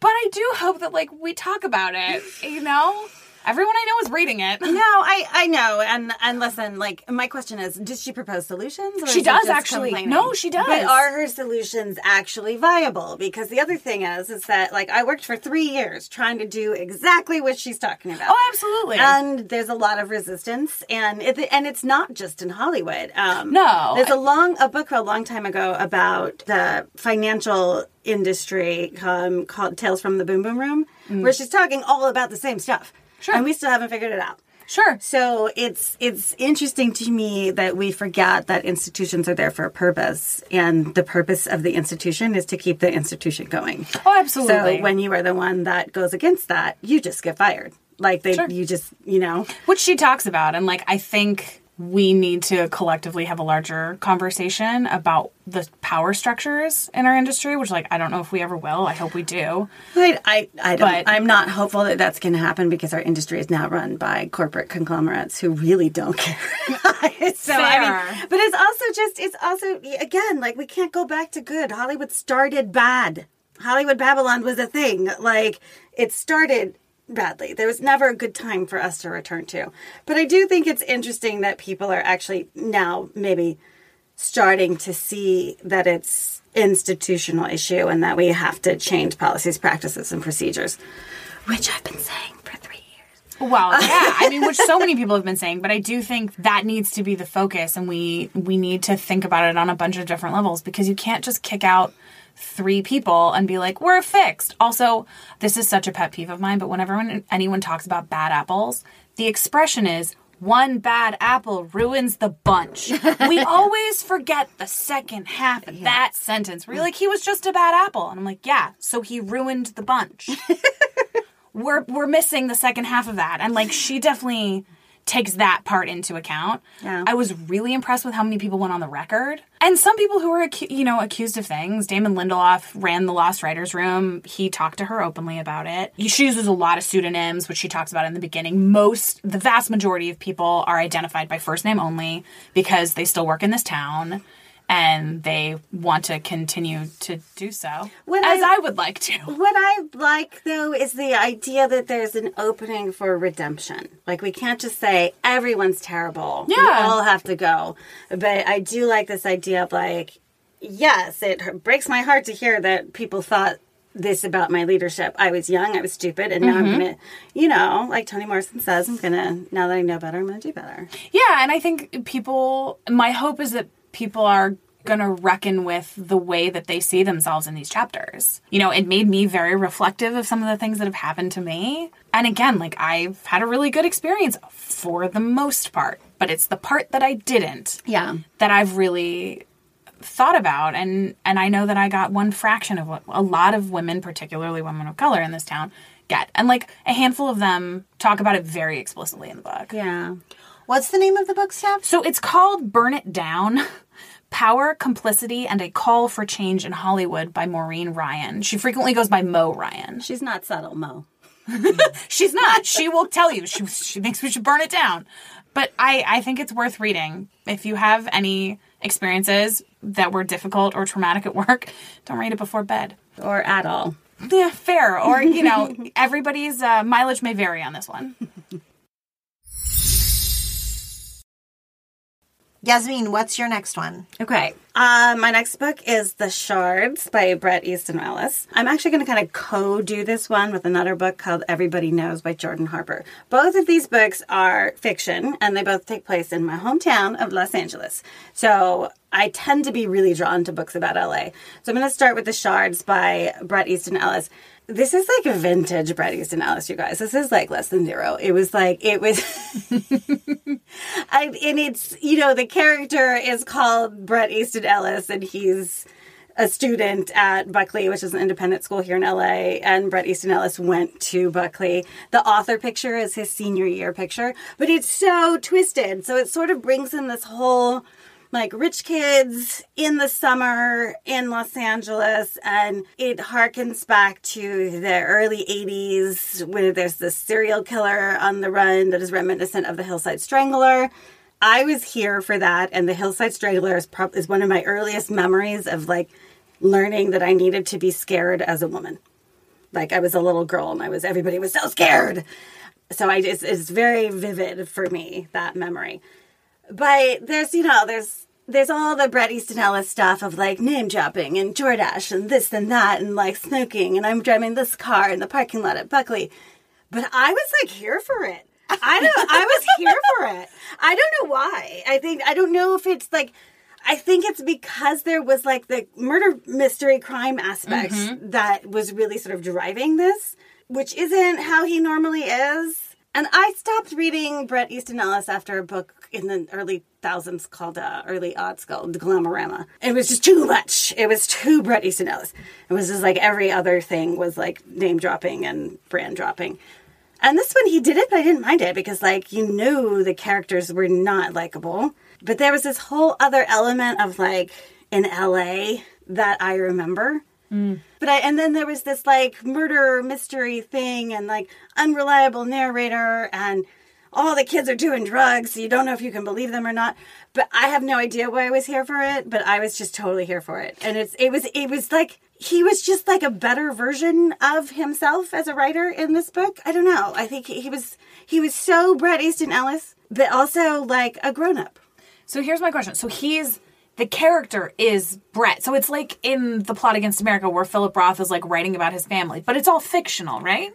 But I do hope that, like, we talk about it, you know? Everyone I know is reading it. No, I I know, and and listen, like my question is, does she propose solutions? She does actually. No, she does. But are her solutions actually viable? Because the other thing is, is that like I worked for three years trying to do exactly what she's talking about. Oh, absolutely. And there's a lot of resistance, and it, and it's not just in Hollywood. Um, No. there's a long a book a long time ago about the financial industry um, called Tales from the Boom Boom Room, where she's talking all about the same stuff. Sure. and we still haven't figured it out. Sure. So it's it's interesting to me that we forget that institutions are there for a purpose, and the purpose of the institution is to keep the institution going. Oh, absolutely. So when you are the one that goes against that, you just get fired. Like they, Sure. you just, you know, which she talks about and like i think we need to collectively have a larger conversation about the power structures in our industry which like i don't know if we ever will i hope we do I, I, I don't. But- I'm not hopeful that that's going to happen because our industry is now run by corporate conglomerates who really don't care. so I mean, but it's also just, it's also again like we can't go back to good. Hollywood started bad. Hollywood Babylon was a thing. Like it started badly. There was never a good time for us to return to. But I do think it's interesting that people are actually now maybe starting to see that it's institutional issue and that we have to change policies, practices, and procedures, which I've been saying for three years. well yeah i mean which so many people have been saying but i do think that needs to be the focus and we we need to think about it on a bunch of different levels because you can't just kick out three people and be like we're fixed also this is such a pet peeve of mine but whenever anyone talks about bad apples the expression is one bad apple ruins the bunch. we always forget the second half of that sentence. We're like, he was just a bad apple. And I'm like, yeah, so he ruined the bunch. we're we're missing the second half of that. And like she definitely takes that part into account. Yeah. I was really impressed with how many people went on the record. And some people who were, acu- you know, accused of things. Damon Lindelof ran the Lost Writers Room. He talked to her openly about it. She uses a lot of pseudonyms, which she talks about in the beginning. Most, the vast majority of people are identified by first name only because they still work in this town and they want to continue to do so, When as I- I would like to. What I like though is the idea that there's an opening for redemption. Like we can't just say everyone's terrible. We Yeah. all have to go. But I do like this idea of like, yes, it breaks my heart to hear that people thought this about my leadership. I was young, I was stupid, and now I'm mm-hmm. gonna, you know, like Toni Morrison says, I'm gonna now that I know better, I'm gonna do better. Yeah, and I think people, my hope is that people are going to reckon with the way that they see themselves in these chapters. You know, it made me very reflective of some of the things that have happened to me. And again, like I've had a really good experience for the most part, but it's the part that I didn't Yeah. that I've really thought about and and I know that I got one fraction of what a lot of women particularly women of color in this town get and like a handful of them talk about it very explicitly in the book. Yeah. What's the name of the book, Steph? So it's called Burn It Down Power, Complicity, and a Call for Change in Hollywood by Maureen Ryan. She frequently goes by Mo Ryan. She's not subtle, Mo. She's not. She will tell you. She, she thinks we should burn it down. But I, I think it's worth reading. If you have any experiences that were difficult or traumatic at work, don't read it before bed. Or at all. Yeah, fair. Or, you know, everybody's uh, mileage may vary on this one. Yasmin, what's your next one? Okay. Uh, my next book is The Shards by Bret Easton Ellis. I'm actually going to kind of co do this one with another book called Everybody Knows by Jordan Harper. Both of these books are fiction and they both take place in my hometown of Los Angeles. So I tend to be really drawn to books about LA. So I'm going to start with The Shards by Bret Easton Ellis. This is like a vintage Bret Easton Ellis, you guys. This is like less than zero. It was like it was, I, and it's you know the character is called Bret Easton Ellis, and he's a student at Buckley, which is an independent school here in LA. And Bret Easton Ellis went to Buckley. The author picture is his senior year picture, but it's so twisted. So it sort of brings in this whole like rich kids in the summer in Los Angeles, and it harkens back to the early 80s when there's this serial killer on the run that is reminiscent of the Hillside Strangler. I was here for that, and the Hillside Strangler is, is one of my earliest memories of like learning that I needed to be scared as a woman. Like I was a little girl, and I was everybody was so scared. So I just it's very vivid for me that memory but there's you know there's there's all the Bret Easton Ellis stuff of like name dropping and Jordache and this and that and like smoking and I'm driving this car in the parking lot at Buckley, but I was like here for it. I don't. I was here for it. I don't know why. I think I don't know if it's like. I think it's because there was like the murder mystery crime aspect mm-hmm. that was really sort of driving this, which isn't how he normally is. And I stopped reading Bret Easton Ellis after a book in the early thousands called uh, early odds called The Glamorama. It was just too much. It was too Bret Easton Ellis. It was just like every other thing was like name dropping and brand dropping. And this one he did it, but I didn't mind it because like you knew the characters were not likable. But there was this whole other element of like in LA that I remember. But I, and then there was this like murder mystery thing and like unreliable narrator and all the kids are doing drugs, so you don't know if you can believe them or not. But I have no idea why I was here for it, but I was just totally here for it. And it's it was it was like he was just like a better version of himself as a writer in this book. I don't know. I think he was he was so Bret Easton Ellis, but also like a grown up. So here's my question. So he's the character is Bret. So it's like in the plot against America where Philip Roth is like writing about his family, but it's all fictional, right?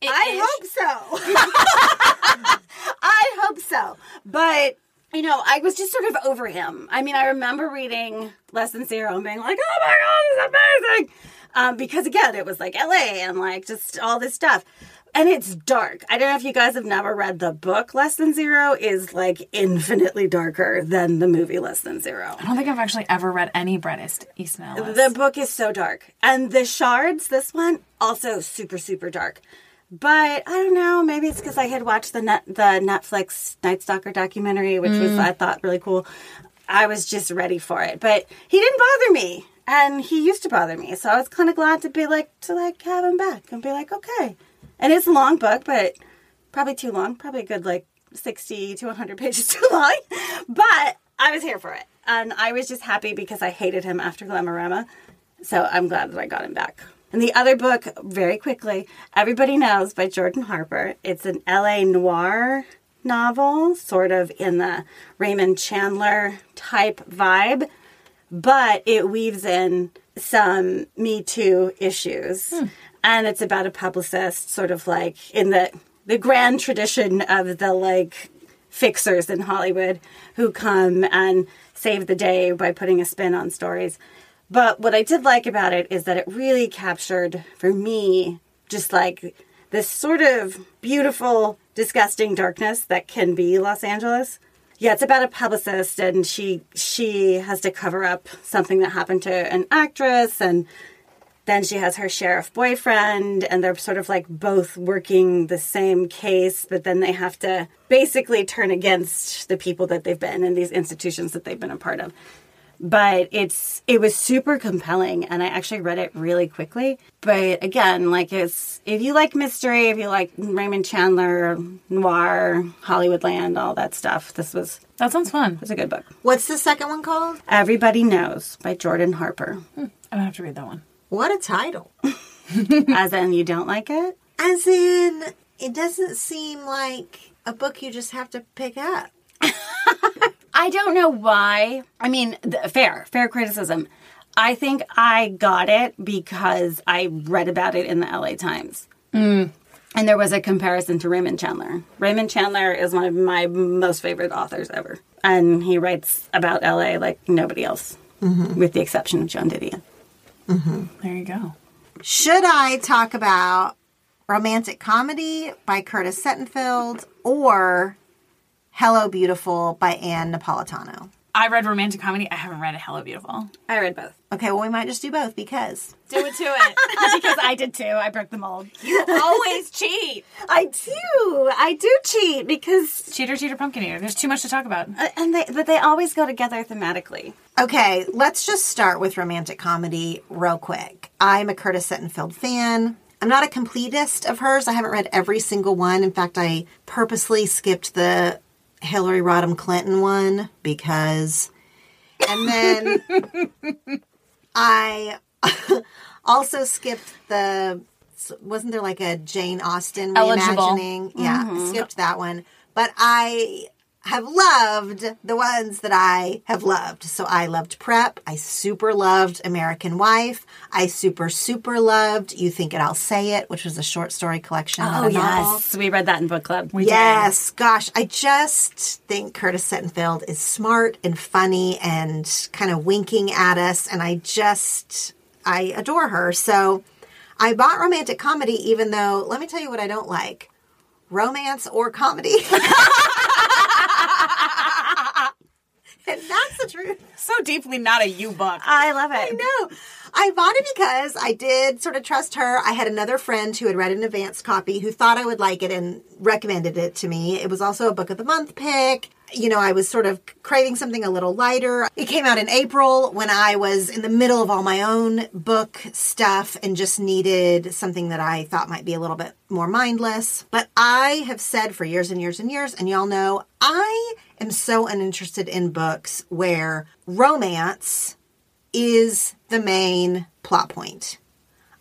It I is? hope so. I hope so. But you know, I was just sort of over him. I mean, I remember reading Less Than Zero and being like, "Oh my god, this is amazing!" Um, because again, it was like L.A. and like just all this stuff. And it's dark. I don't know if you guys have never read the book Less Than Zero is like infinitely darker than the movie Less Than Zero. I don't think I've actually ever read any East- Easton Ellis. The book is so dark. And the shards, this one, also super, super dark. But I don't know. Maybe it's because I had watched the net, the Netflix Night Stalker documentary, which was mm. I thought really cool. I was just ready for it, but he didn't bother me, and he used to bother me. So I was kind of glad to be like to like have him back and be like, okay. And it's a long book, but probably too long. Probably a good like sixty to one hundred pages too long. But I was here for it, and I was just happy because I hated him after Glamorama. So I'm glad that I got him back. And the other book, very quickly, Everybody Knows by Jordan Harper. It's an LA noir novel, sort of in the Raymond Chandler type vibe, but it weaves in some Me Too issues. Hmm. And it's about a publicist, sort of like in the the grand tradition of the like fixers in Hollywood who come and save the day by putting a spin on stories. But what I did like about it is that it really captured for me just like this sort of beautiful, disgusting darkness that can be Los Angeles. Yeah, it's about a publicist and she she has to cover up something that happened to an actress and then she has her sheriff boyfriend and they're sort of like both working the same case but then they have to basically turn against the people that they've been in these institutions that they've been a part of but it's it was super compelling and i actually read it really quickly but again like it's if you like mystery if you like raymond chandler noir hollywoodland all that stuff this was That sounds fun. it's a good book What's the second one called? everybody knows by jordan harper hmm, I'm gonna have to read that one. What a title. as in you don't like it As in, it doesn't seem like a book you just have to pick up. I don't know why. I mean, fair, fair criticism. I think I got it because I read about it in the LA Times. Mm. And there was a comparison to Raymond Chandler. Raymond Chandler is one of my most favorite authors ever. And he writes about LA like nobody else, mm-hmm. with the exception of Joan Didion. Mm-hmm. There you go. Should I talk about Romantic Comedy by Curtis Sittenfeld or Hello Beautiful by Ann Napolitano? I read romantic comedy. I haven't read Hello Beautiful. I read both. Okay, well, we might just do both because Do it to it. because I did too. I broke the mold. You always cheat. I do. I do cheat because Cheater, cheater, pumpkin eater. There's too much to talk about. Uh, and they but they always go together thematically. Okay, let's just start with romantic comedy real quick. I'm a Curtis Sittenfeld fan. I'm not a completist of hers. I haven't read every single one. In fact, I purposely skipped the Hillary Rodham Clinton one because. And then I also skipped the. Wasn't there like a Jane Austen Eligible. reimagining? Yeah, mm-hmm. skipped that one. But I have loved the ones that I have loved. So I loved Prep. I super loved American Wife. I super, super loved You Think It, I'll Say It, which was a short story collection. Oh, a novel. we read that in book club. We did. Yes, gosh, I just think Curtis Sittenfeld is smart and funny and kind of winking at us, and I just I adore her. So I bought romantic comedy, even though let me tell you what I don't like: romance or comedy. and that's the truth. So deeply not a you book. I love it. I know. I bought it because I did sort of trust her. I had another friend who had read an advanced copy who thought I would like it and recommended it to me. It was also a book of the month pick. You know, I was sort of craving something a little lighter. It came out in April when I was in the middle of all my own book stuff and just needed something that I thought might be a little bit more mindless. But I have said for years and years and years, and y'all know, I am so uninterested in books where romance is the main plot point.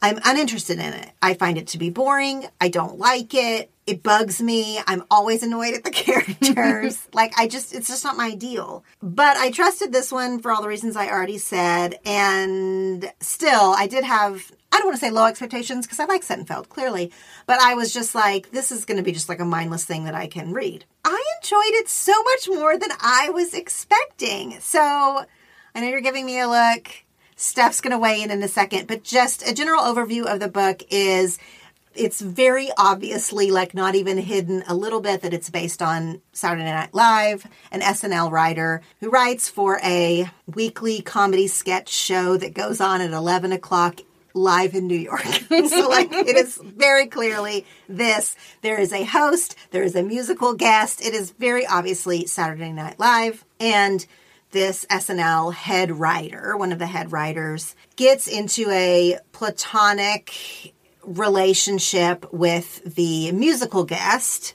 I'm uninterested in it. I find it to be boring. I don't like it. It bugs me. I'm always annoyed at the characters. like, I just, it's just not my deal. But I trusted this one for all the reasons I already said. And still, I did have, I don't want to say low expectations because I like Sittenfeld, clearly. But I was just like, this is going to be just like a mindless thing that I can read. I enjoyed it so much more than I was expecting. So I know you're giving me a look. Steph's going to weigh in in a second, but just a general overview of the book is it's very obviously like not even hidden a little bit that it's based on Saturday Night Live, an SNL writer who writes for a weekly comedy sketch show that goes on at 11 o'clock live in New York. so, like, it is very clearly this. There is a host, there is a musical guest. It is very obviously Saturday Night Live. And this SNL head writer, one of the head writers, gets into a platonic relationship with the musical guest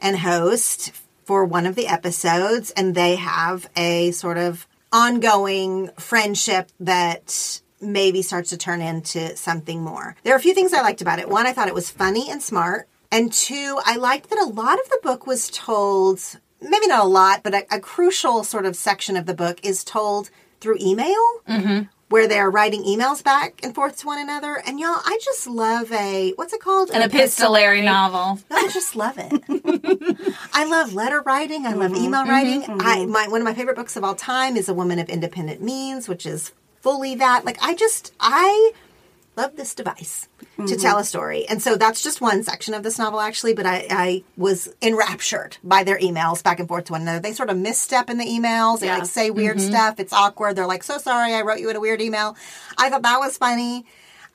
and host for one of the episodes, and they have a sort of ongoing friendship that maybe starts to turn into something more. There are a few things I liked about it. One, I thought it was funny and smart. And two, I liked that a lot of the book was told, maybe not a lot, but a, a crucial sort of section of the book is told through email. Mm-hmm. Where they're writing emails back and forth to one another. And y'all, I just love a, what's it called? An epistolary novel. No, I just love it. I love letter writing. I love mm-hmm. email mm-hmm. writing. Mm-hmm. I my one of my favorite books of all time is A Woman of Independent Means, which is fully that. Like I just I love this device to mm-hmm. tell a story. And so that's just one section of this novel actually, but I, I was enraptured by their emails back and forth to one another. They sort of misstep in the emails. They Yeah. like say weird mm-hmm. stuff. It's awkward. They're like, so sorry I wrote you in a weird email. I thought that was funny.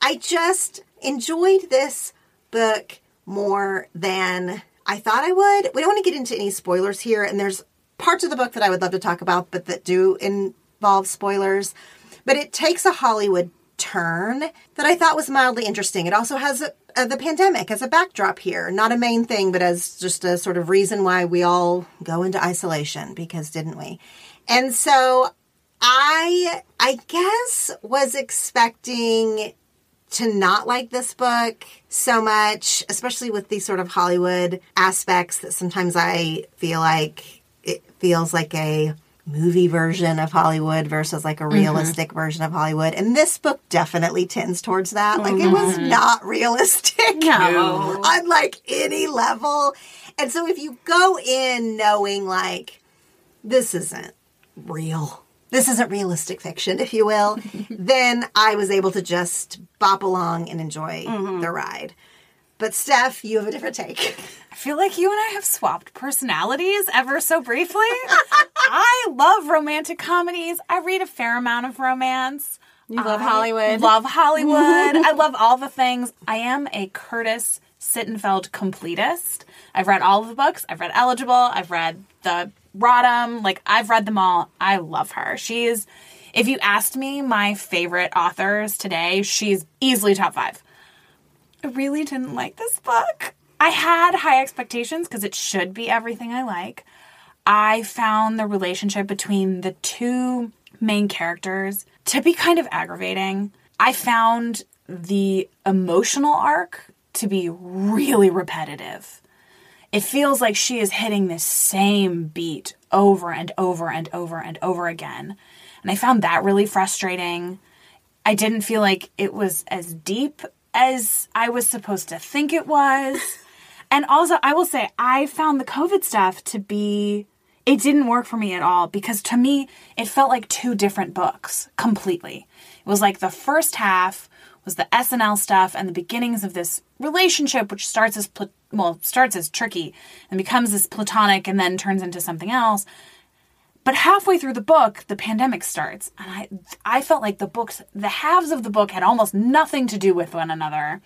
I just enjoyed this book more than I thought I would. We don't want to get into any spoilers here, and there's parts of the book that I would love to talk about, but that do involve spoilers. But it takes a Hollywood turn that I thought was mildly interesting. It also has a, uh, the pandemic as a backdrop here, not a main thing, but as just a sort of reason why we all go into isolation because didn't we? And so I I guess was expecting to not like this book so much, especially with these sort of Hollywood aspects that sometimes I feel like it feels like a movie version of Hollywood versus like a mm-hmm. realistic version of Hollywood. And this book definitely tends towards that. Like it was mm-hmm. not realistic No. on like any level. And so if you go in knowing like this isn't real. This isn't realistic fiction, if you will. then I was able to just bop along and enjoy mm-hmm. the ride. But Steph, you have a different take. I feel like you and I have swapped personalities ever so briefly. I love romantic comedies. I read a fair amount of romance. You love I Hollywood. Love Hollywood. I love all the things. I am a Curtis Sittenfeld completist. I've read all of the books. I've read Eligible. I've read the Rodham. Like I've read them all. I love her. She is. If you asked me my favorite authors today, she's easily top five. I really didn't like this book. I had high expectations because it should be everything I like. I found the relationship between the two main characters to be kind of aggravating. I found the emotional arc to be really repetitive. It feels like she is hitting this same beat over and over and over and over again. And I found that really frustrating. I didn't feel like it was as deep as I was supposed to think it was. and also, I will say, I found the COVID stuff to be, it didn't work for me at all because to me, it felt like two different books completely. It was like the first half was the SNL stuff and the beginnings of this relationship, which starts as, pla- well, starts as tricky and becomes this platonic and then turns into something else. But halfway through the book, the pandemic starts, and I I felt like the books, the halves of the book had almost nothing to do with one another.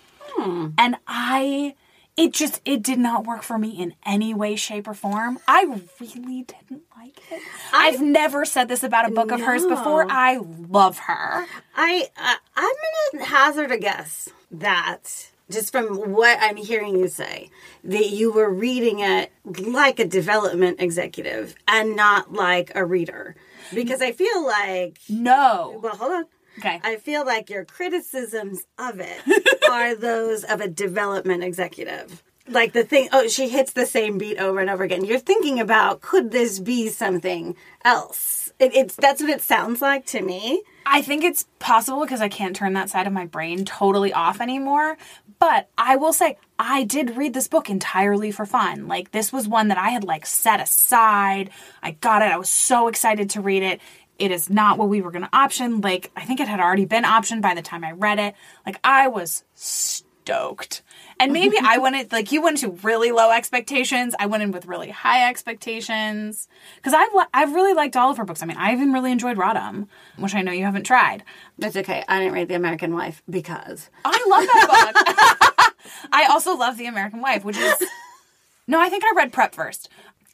And I it just it did not work for me in any way shape or form. I really didn't like it. I've never said this about a book of hers before. I love her. I uh, I'm gonna hazard a guess that just from what I'm hearing you say that you were reading it like a development executive and not like a reader because I feel like No. well hold on Okay. I feel like your criticisms of it are those of a development executive. Like the thing, oh, she hits the same beat over and over again. You're thinking about could this be something else? It, it's that's what it sounds like to me. I think it's possible because I can't turn that side of my brain totally off anymore. But I will say, I did read this book entirely for fun. Like, this was one that I had, like, set aside. I got it. I was so excited to read it. It is not what we were going to option. Like, I think it had already been optioned by the time I read it. Like, I was. And maybe I went in, like you went to really low expectations. I went in with really high expectations because I've li- I've really liked all of her books. I mean, I even really enjoyed Rodham, which I know you haven't tried. That's okay. I didn't read The American Wife because I love that book. I also love The American Wife, which is no, I think I read Prep first.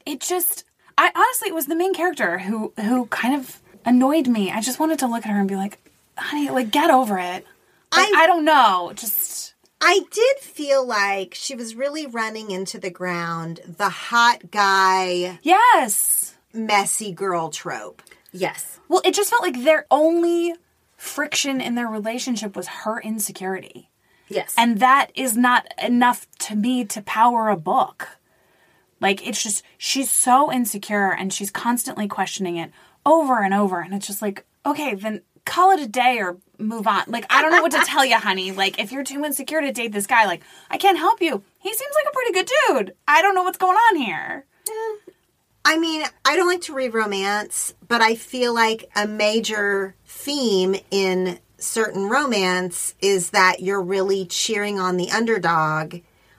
It just, I honestly, it was the main character who who kind of annoyed me. I just wanted to look at her and be like, honey, like get over it. Like, I- I don't know, just. I did feel like she was really running into the ground the hot guy, Yes. messy girl trope. yes, Well, it just felt like their only friction in their relationship was her insecurity. yes, And that is not enough to me to power a book. Like, it's just, she's so insecure and she's constantly questioning it over and over. And it's just like, okay, then call it a day or move on. Like, I don't know what to tell you, honey. Like, if you're too insecure to date this guy, like, I can't help you. He seems like a pretty good dude. I don't know what's going on here. I mean, I don't like to read romance, but I feel like a major theme in certain romance is that you're really cheering on the underdog.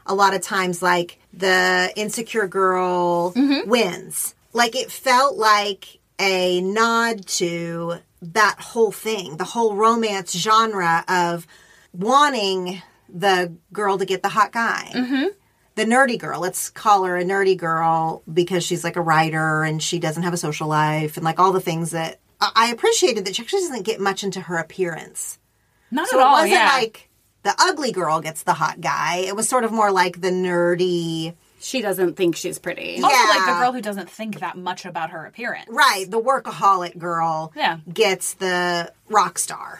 A lot of times, like the insecure girl mm-hmm. wins. Like it felt like a nod to that whole thing, the whole romance genre of wanting the girl to get the hot guy mm-hmm. the nerdy girl. Let's call her a nerdy girl because she's like a writer and she doesn't have a social life and like all the things that I appreciated that she actually doesn't get much into her appearance. Not So at it all. wasn't yeah. like the ugly girl gets the hot guy. It was sort of more like the nerdy, she doesn't think she's pretty. also, like the girl who doesn't think that much about her appearance. right, the workaholic girl Yeah. gets the rock star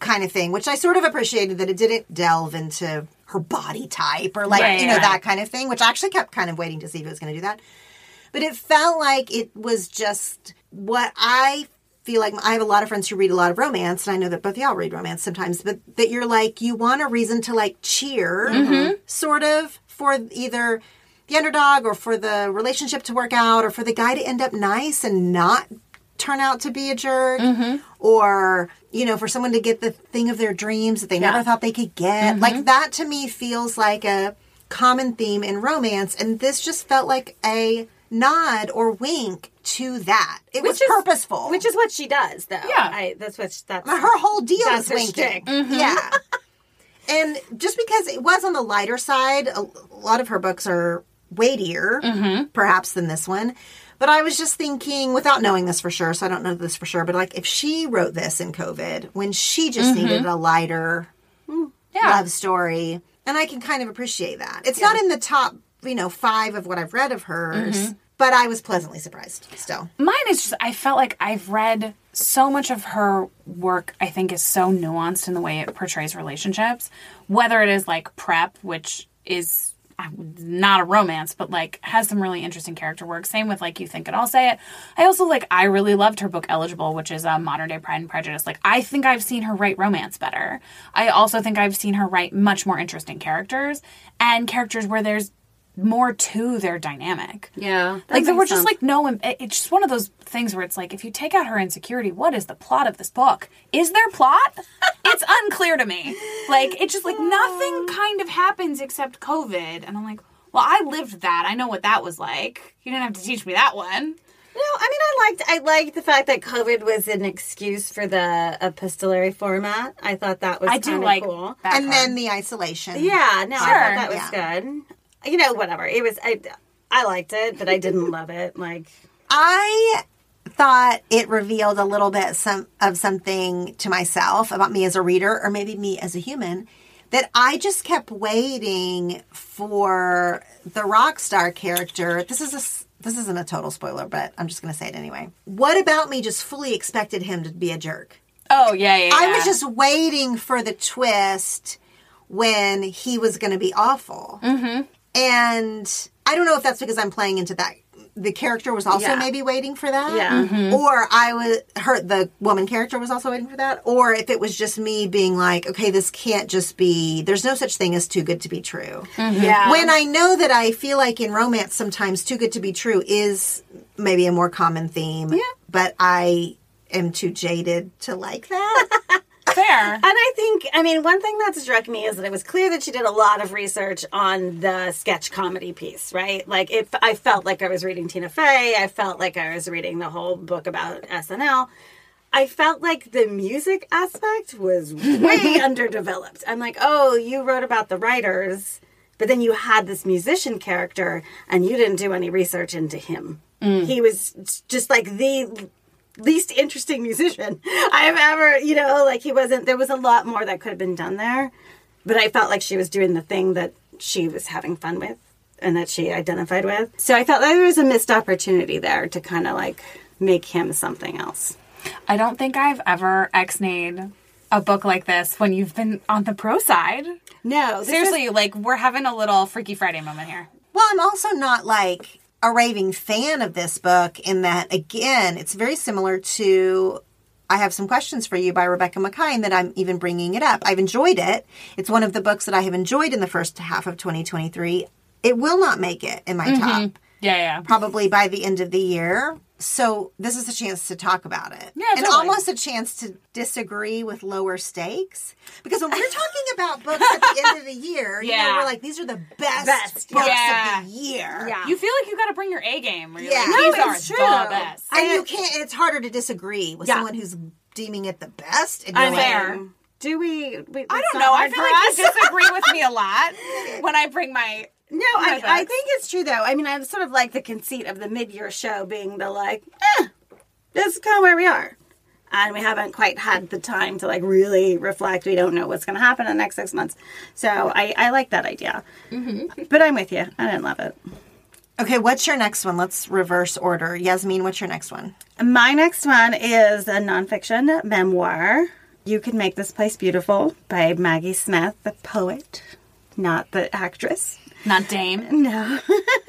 kind of thing, which I sort of appreciated that it didn't delve into her body type or like, Right, you know, right. that kind of thing, which I actually kept kind of waiting to see if it was going to do that. But it felt like it was just what I feel like I have a lot of friends who read a lot of romance, and I know that both y'all read romance sometimes, but that you're like, you want a reason to like cheer, Mm-hmm. sort of, for either the underdog or for the relationship to work out or for the guy to end up nice and not turn out to be a jerk Mm-hmm. or you know for someone to get the thing of their dreams that they never thought they could get Mm-hmm. like that to me feels like a common theme in romance and this just felt like a nod or wink to that it was Which is- purposeful Which is what she does, though. Yeah. I, that's what that's her whole deal That's is her winking. shtick. Yeah. and just because it was on the lighter side, a, lot of her books are weightier, mm-hmm. perhaps, than this one. But I was just thinking, without knowing this for sure, so I don't know this for sure, but like if she wrote this in COVID, when she just mm-hmm. needed a lighter hmm, Yeah. love story, and I can kind of appreciate that. It's not in the top, you know, five of what I've read of hers, mm-hmm. but I was pleasantly surprised still. Mine is just, I felt like I've read so much of her work, I think, is so nuanced in the way it portrays relationships. Whether it is like Prep, which is uh, not a romance, but like has some really interesting character work. Same with like You Think It, I'll Say It. I also like, I really loved her book Eligible, which is a modern day Pride and Prejudice. Like, I think I've seen her write romance better. I also think I've seen her write much more interesting characters and characters where there's more to their dynamic Yeah. like there makes were just sense. like no it- it's just one of those things where it's like if you take out her insecurity what is the plot of this book is there plot it's unclear to me like it's just like nothing kind of happens except covid and i'm like well i lived that i know what that was like you didn't have to teach me that one No, I mean, I liked I liked the fact that COVID was an excuse for the epistolary format. I thought that was i do kinda like cool. that and part. then the isolation. Yeah, no, I thought that was good. You know, whatever. It was I I liked it, but I didn't love it. Like I thought it revealed a little bit some of something to myself about me as a reader or maybe me as a human that I just kept waiting for the rock star character. This is a s- this isn't a total spoiler, but I'm just going to say it anyway. What about me just fully expected him to be a jerk? oh yeah yeah, I yeah. was just waiting for the twist when he was going to be awful. Mm-hmm. And I don't know if that's because I'm playing into that. The character was also Yeah. maybe waiting for that. Yeah. Mm-hmm. Mm-hmm. Or I was her the woman character was also waiting for that. Or if it was just me being like, okay, this can't just be there's no such thing as too good to be true. Mm-hmm. yeah. When I know that I feel like in romance sometimes too good to be true is maybe a more common theme. Yeah. But I am too jaded to like that. fair. And I think, I mean, one thing that struck me is that it was clear that she did a lot of research on the sketch comedy piece, right? Like, it, I felt like I was reading Tina Fey. I felt like I was reading the whole book about SNL. I felt like the music aspect was way underdeveloped. I'm like, oh, you wrote about the writers, but then you had this musician character and you didn't do any research into him. Mm. He was just like the least interesting musician I've ever, you know, like he wasn't, there was a lot more that could have been done there. But I felt like she was doing the thing that she was having fun with and that she identified with. So I felt like there was a missed opportunity there to kind of like make him something else. I don't think I've ever ex-nayed a book like this when you've been on the pro side. No, this Seriously, like we're having a little Freaky Friday moment here. Well, I'm also not like a raving fan of this book in that, again, it's very similar to I Have Some Questions for You by Rebecca Makkai that I'm even bringing it up. I've enjoyed it. It's one of the books that I have enjoyed in the first half of 2023. It will not make it in my mm-hmm. top Yeah, yeah. probably by the end of the year. So this is a chance to talk about it. Yeah, and totally. almost a chance to disagree with lower stakes. Because when we're talking about books at the end of the year, you know, Yeah. we're like, these are the best, Best, books yeah. of the year. Yeah. You feel like you got to bring your A game. Where you're Yeah. like, No, these it's are true. the best. And you can't, it's harder to disagree with Yeah. someone who's deeming it the best. And I you're know. like, Do we? we I don't know. I feel like you disagree with me a lot when I bring my. No, I, I think it's true though. I mean, I sort of like the conceit of the mid-year show being the like, eh, this is kind of where we are, and we haven't quite had the time to like really reflect. We don't know what's going to happen in the next six months, so I, I like that idea. But I'm with you. I didn't love it. Okay, what's your next one? Let's reverse order. Yasmin, what's your next one? My next one is a nonfiction memoir. You Can Make This Place Beautiful by Maggie Smith, the poet, not the actress. Not Dame. No.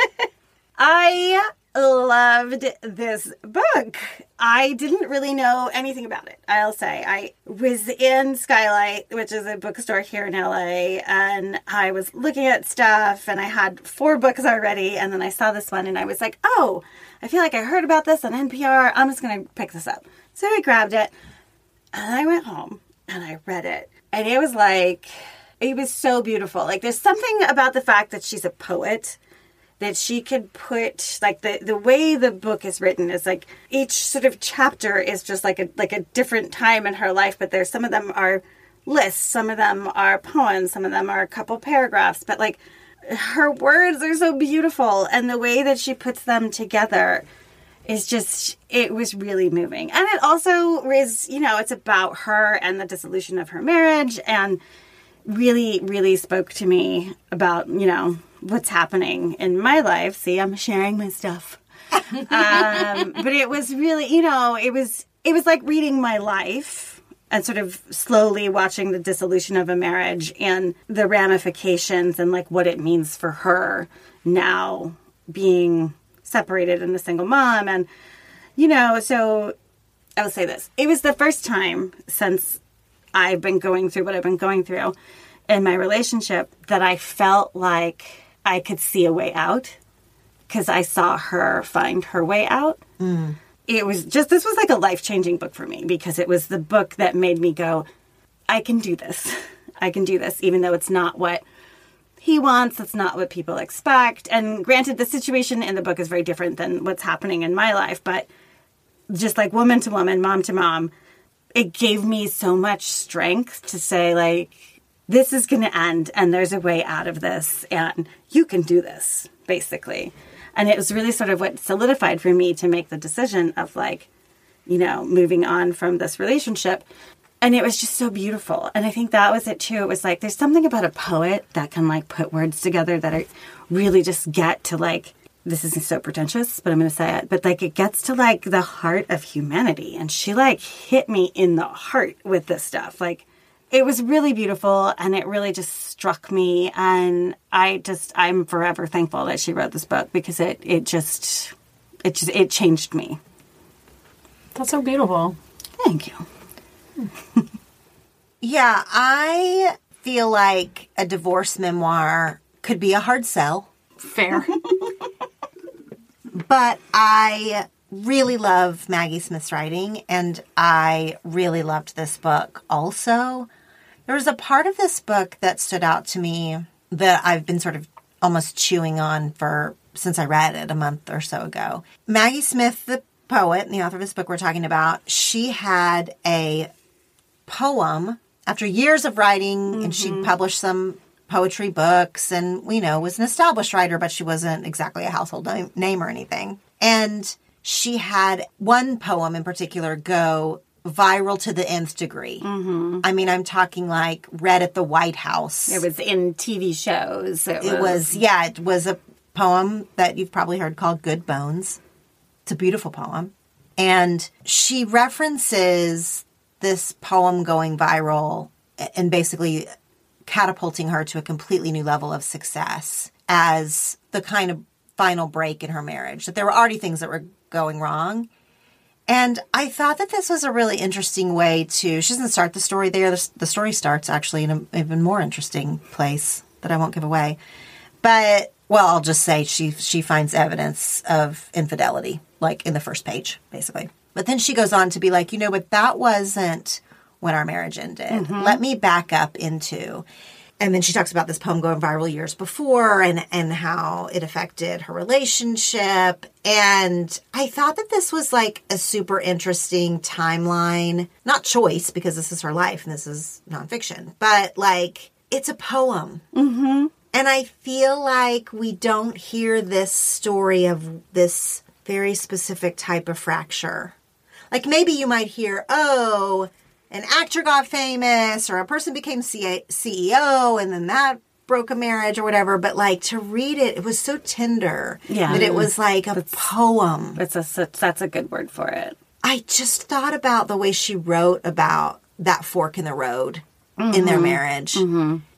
I loved this book. I didn't really know anything about it, I'll say. I was in Skylight, which is a bookstore here in LA, and I was looking at stuff and I had four books already, and then I saw this one and I was like, oh, I feel like I heard about this on NPR. I'm just going to pick this up. So I grabbed it and I went home and I read it. And it was like, it was so beautiful. Like, there's something about the fact that she's a poet that she could put like the the way the book is written is like each sort of chapter is just like a like a different time in her life but there's some of them are lists some of them are poems some of them are a couple paragraphs but like her words are so beautiful and the way that she puts them together is just it was really moving and it also is you know it's about her and the dissolution of her marriage and really really spoke to me about you know what's happening in my life. See i'm sharing my stuff. Um, but it was really you know it was it was like reading my life and sort of slowly watching the dissolution of a marriage and the ramifications and like what it means for her now being separated and a single mom. And you know so i will say this. It was the first time since I've been going through what I've been going through in my relationship that I felt like I could see a way out because I saw her find her way out. Mm. It was just, this was like a life changing book for me because it was the book that made me go, I can do this. I can do this, even though it's not what he wants. It's not what people expect. And granted, the situation in the book is very different than what's happening in my life, but just like woman to woman, mom to mom, it gave me so much strength to say like this is going to end and there's a way out of this and you can do this basically. And it was really sort of what solidified for me to make the decision of like you know moving on from this relationship. And it was just so beautiful. And i think that was it too. It was like there's something about a poet that can like put words together that are really just get to like this isn't so pretentious, but I'm going to say it. But like it gets to like the heart of humanity. And she like hit me in the heart with this stuff. Like it was really beautiful and it really just struck me. And I just, I'm forever thankful that she wrote this book because it, it just, it just, it changed me. That's so beautiful. Thank you. Yeah, I feel like a divorce memoir could be a hard sell. Fair. but I really love Maggie Smith's writing, and I really loved this book also. There was a part of this book that stood out to me that I've been sort of almost chewing on for since I read it a month or so ago. Maggie Smith, the poet and the author of this book we're talking about, she had a poem after years of writing, and she mm-hmm. published some poetry books and you know was an established writer but she wasn't exactly a household name, or anything. And she had one poem in particular go viral to the nth degree. Mm-hmm. I mean i'm talking like read at the white house. It was in TV shows. It, it was yeah it was a poem that you've probably heard called good bones. It's a beautiful poem. And she references this poem going viral and basically catapulting her to a completely new level of success as the kind of final break in her marriage that there were already things that were going wrong and I thought that this was a really interesting way to. She doesn't start the story there. The, story starts actually in an even more interesting place that I won't give away. But well, I'll just say she she finds evidence of infidelity, like in the first page, basically. But then she goes on to be like, you know, but that wasn't when our marriage ended. Let me back up into. And then she talks about this poem going viral years before and and how it affected her relationship. And I thought that this was like a super interesting timeline. Not choice because this is her life and this is nonfiction, but like it's a poem. Mm-hmm. And I feel like we don't hear this story of this very specific type of fracture. Like maybe you might hear, oh, an actor got famous or a person became CEO and then that broke a marriage or whatever. But like to read it, it was so tender Yeah. that it was like a poem. It's a that's a good word for it. I just thought about the way she wrote about that fork in the road in Mm-hmm. their marriage.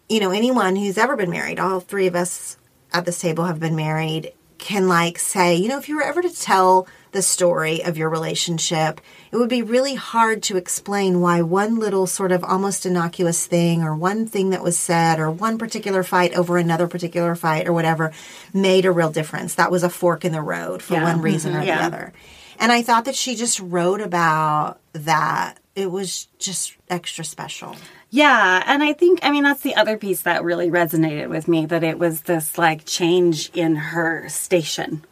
You know, anyone who's ever been married, all three of us at this table have been married, can like say, you know, if you were ever to tell the story of your relationship, it would be really hard to explain why one little sort of almost innocuous thing or one thing that was said or one particular fight over another particular fight or whatever made a real difference. That was a fork in the road for Yeah. one mm-hmm. reason or the other. And I thought that she just wrote about that. It was just extra special. Yeah, and I think I mean that's the other piece that really resonated with me that it was this like change in her station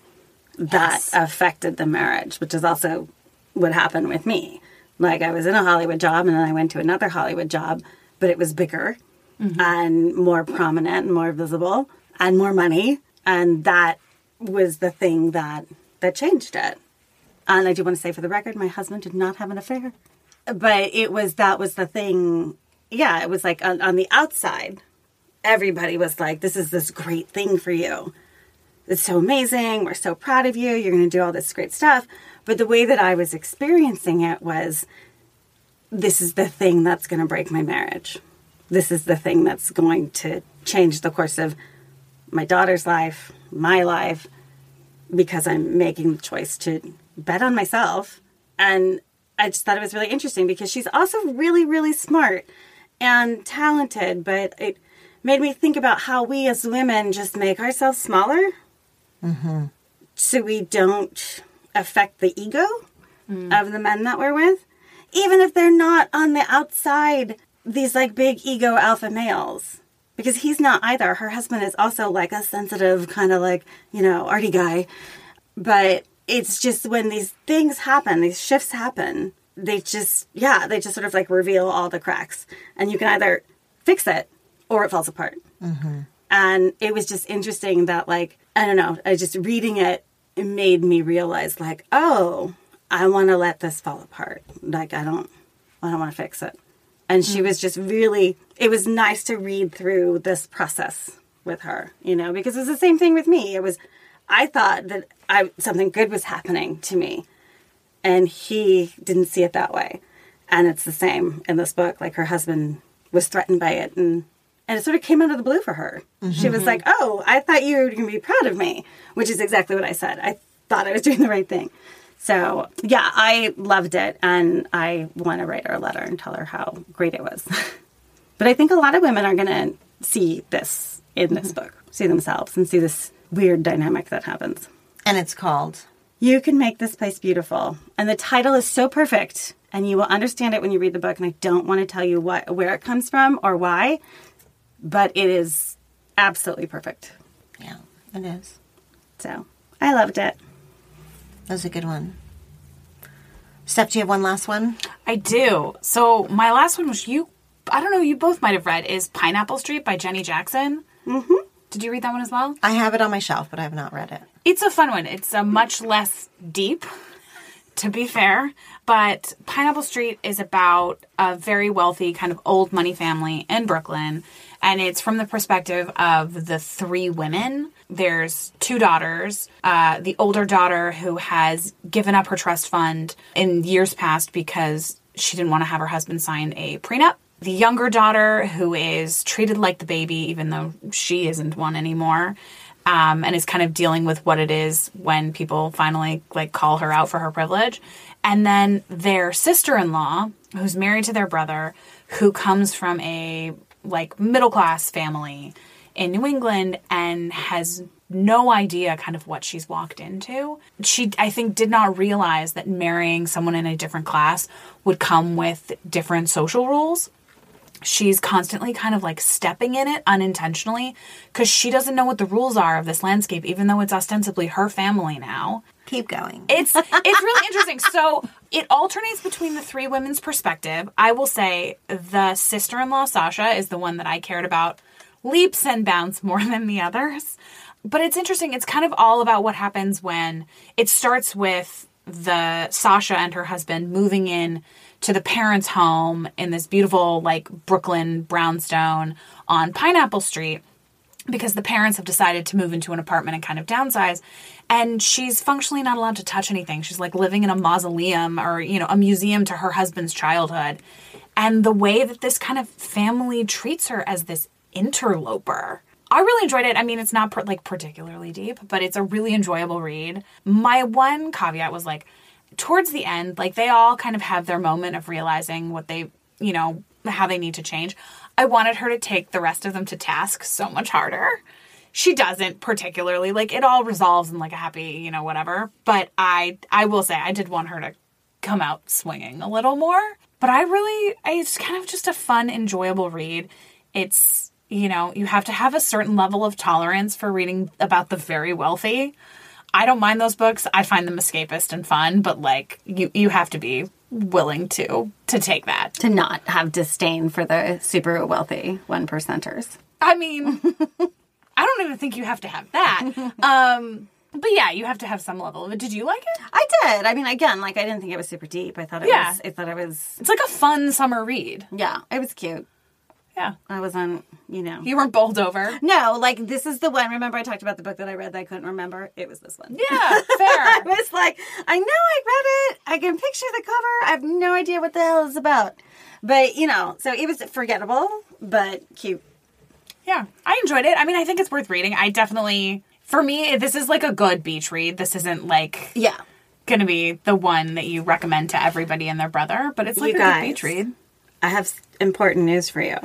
that Yes. affected the marriage, which is also what happened with me. Like I was in a Hollywood job and then I went to another Hollywood job, but it was bigger mm-hmm. and more prominent and more visible and more money, and that was the thing that that changed it. And I do want to say for the record, my husband did not have an affair. But it was that was the thing. Yeah, it was like on, on the outside, everybody was like, this is this great thing for you. It's so amazing. We're so proud of you. You're going to do all this great stuff. But the way that I was experiencing it was this is the thing that's going to break my marriage. This is the thing that's going to change the course of my daughter's life, my life, because I'm making the choice to bet on myself. And I just thought it was really interesting because she's also really, really smart and talented, but it made me think about how we as women just make ourselves smaller mm-hmm. so we don't affect the ego of the men that we're with, even if they're not on the outside, these like big ego alpha males. Because he's not either. Her husband is also like a sensitive, kind of like, you know, arty guy. But it's just when these things happen, these shifts happen, they just, yeah, they just sort of like reveal all the cracks. And you can either fix it or it falls apart. Mm-hmm. And it was just interesting that, like, I don't know, I just reading it, it made me realize, like, oh, I want to let this fall apart. Like, I don't, I don't want to fix it. And she hmm. was just really, it was nice to read through this process with her, you know, because it was the same thing with me. It was, I thought that I something good was happening to me, and he didn't see it that way. And it's the same in this book. Like her husband was threatened by it, and and it sort of came out of the blue for her. She was mm-hmm. like, "Oh, I thought you were going to be proud of me," which is exactly what I said. I thought I was doing the right thing. So yeah, I loved it, and I want to write her a letter and tell her how great it was. but I think a lot of women are going to see this in this mm-hmm. book, see themselves, and see this weird dynamic that happens. And it's called You can make this place beautiful. And the title is so perfect, and you will understand it when you read the book. And I don't want to tell you what where it comes from or why, but it is absolutely perfect. Yeah, it is. So I loved it. That was a good one. Steph, do you have one last one? I do. So my last one, which you, I don't know, you both might have read, is Pineapple Street by Jenny Jackson. Mm-hmm. Did you read that one as well? I have it on my shelf, but I have not read it. It's a fun one. It's a much less deep, to be fair. But Pineapple Street is about a very wealthy, kind of old money family in Brooklyn. And it's from the perspective of the three women. There's two daughters. Uh, the older daughter who has given up her trust fund in years past because she didn't want to have her husband sign a prenup the younger daughter who is treated like the baby even though she isn't one anymore um, and is kind of dealing with what it is when people finally like call her out for her privilege and then their sister-in-law who's married to their brother who comes from a like middle class family in new england and has no idea kind of what she's walked into. She, I think, did not realize that marrying someone in a different class would come with different social rules she's constantly kind of like stepping in it unintentionally because she doesn't know what the rules are of this landscape, even though it's ostensibly her family now. Keep going. It's it's really interesting. So it alternates between the three women's perspective. I will say the sister-in-law Sasha is the one that I cared about leaps and bounds more than the others. But it's interesting. It's kind of all about what happens when it starts with the Sasha and her husband moving in to the parents' home in this beautiful, like Brooklyn brownstone on Pineapple Street because the parents have decided to move into an apartment and kind of downsize. And she's functionally not allowed to touch anything. She's like living in a mausoleum or, you know, a museum to her husband's childhood. And the way that this kind of family treats her as this interloper. I really enjoyed it. I mean, it's not per- like particularly deep, but it's a really enjoyable read. My one caveat was like, towards the end, like they all kind of have their moment of realizing what they, you know, how they need to change. I wanted her to take the rest of them to task so much harder. She doesn't particularly. Like it all resolves in like a happy, you know, whatever. But I I will say I did want her to come out swinging a little more. But I really it's kind of just a fun enjoyable read. It's, you know, you have to have a certain level of tolerance for reading about the very wealthy I don't mind those books. I find them escapist and fun, but like you you have to be willing to to take that. To not have disdain for the super wealthy one percenters. I mean, I don't even think you have to have that. Um but yeah, you have to have some level of it. Did you like it? I did. I mean, again, like I didn't think it was super deep. I thought it Yeah. was. I thought it was. It's like a fun summer read. Yeah, it was cute. Yeah. I was on, you know. You weren't bowled over. No, like this is the one. Remember, I talked about the book that I read that I couldn't remember. It was this one. Yeah, I fair. was like, I know I read it. I can picture the cover. I have no idea what the hell it's about. But you know, so it was forgettable, but cute. yeah, I enjoyed it. I mean, I think it's worth reading. I definitely, for me, this is like a good beach read. This isn't like Yeah. going to be the one that you recommend to everybody and their brother, but it's like You a guys. good beach read. I have important news for you.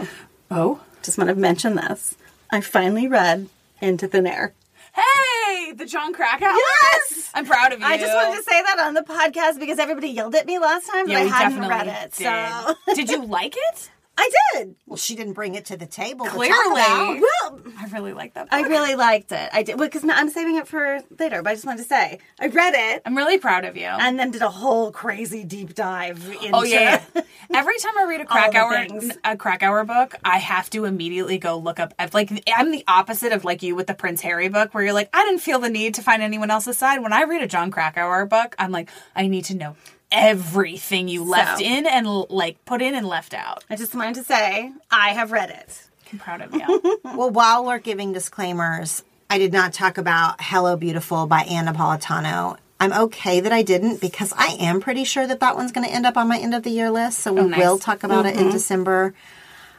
Oh. Just want to mention this. I finally read Into Thin Air. Hey, the Jon Krakauer. Yes! I'm proud of you. I just wanted to say that on the podcast because everybody yelled at me last time that Yeah, I hadn't read it. did. So did you like it? I did. Well, she didn't bring it to the table. to talk Clearly. about. Well, I really like that. I really liked it. I did because I'm saving it for later. But I just wanted to say I read it I'm really proud of you. and then did a whole crazy deep dive oh, into. Oh yeah. yeah. Every time I read a crack hour Krakauer things. a Krakauer book, I have to immediately go look up. I've, like I'm the opposite of like you with the Prince Harry book, where you're like, I didn't feel the need to find anyone else's side. When I read a Jon Krakauer book, I'm like, I need to know everything you left So. in and like put in and left out. I just wanted to say I have read it. I'm proud of you. Well, while we're giving disclaimers, I did not talk about Hello Beautiful by Ann Napolitano. I'm okay that I didn't because I am pretty sure that that one's going to end up on my end of the year list. So we Oh, nice. will talk about it in mm-hmm. December.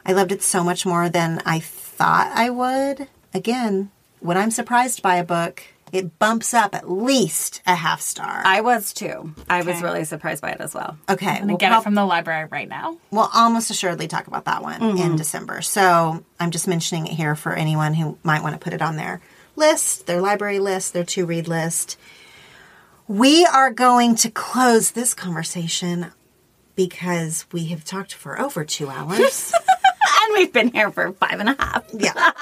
I loved it so much more than I thought I would. Again, when I'm surprised by a book, it bumps up at least a half star. I was too. I was really surprised by it as well. okay, I'm gonna we'll get prob- it from the library right now. We'll almost assuredly talk about that one in mm-hmm. December. So I'm just mentioning it here for anyone who might want to put it on their list, their library list, their to read list. We are going to close this conversation because we have talked for over two hours. and we've been here for five and a half. yeah.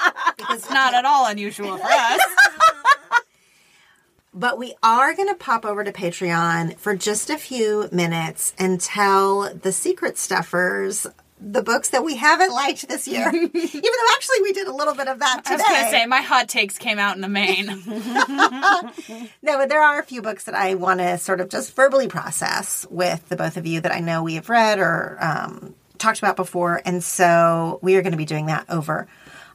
It's not at all unusual for us. But we are going to pop over to Patreon for just a few minutes and tell the secret stuffers the books that we haven't liked this year. Even though actually we did a little bit of that today. I was going to say, my hot takes came out in the main. No, but there are a few books that I want to sort of just verbally process with the both of you that I know we have read or um, talked about before. And so we are going to be doing that over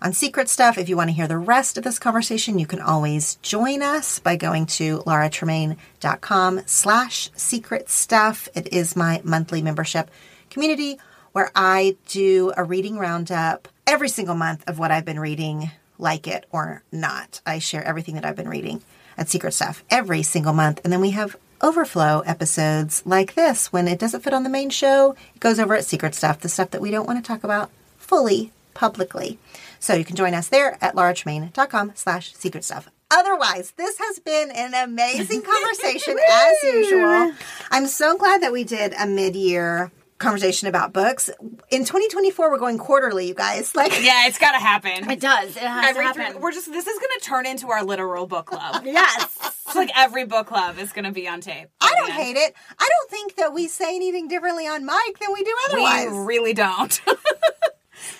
on Secret Stuff. If you want to hear the rest of this conversation, you can always join us by going to lauratremaine.com slash secret stuff. It is my monthly membership community where I do a reading roundup every single month of what I've been reading, like it or not. I share everything that I've been reading at Secret Stuff every single month. And then we have overflow episodes like this. When it doesn't fit on the main show, it goes over at Secret Stuff, the stuff that we don't want to talk about fully publicly. So you can join us there at lauratremaine.com slash secret stuff. Otherwise, this has been an amazing conversation as usual. I'm so glad that we did a mid-year conversation about books. In 2024, we're going quarterly, you guys. Like, yeah, it's got to happen. It does. It has Every to three, happen. we're just this is going to turn into our literal book club. yes. It's like every book club is going to be on tape. I don't hate it. I don't think that we say anything differently on mic than we do otherwise. We really don't.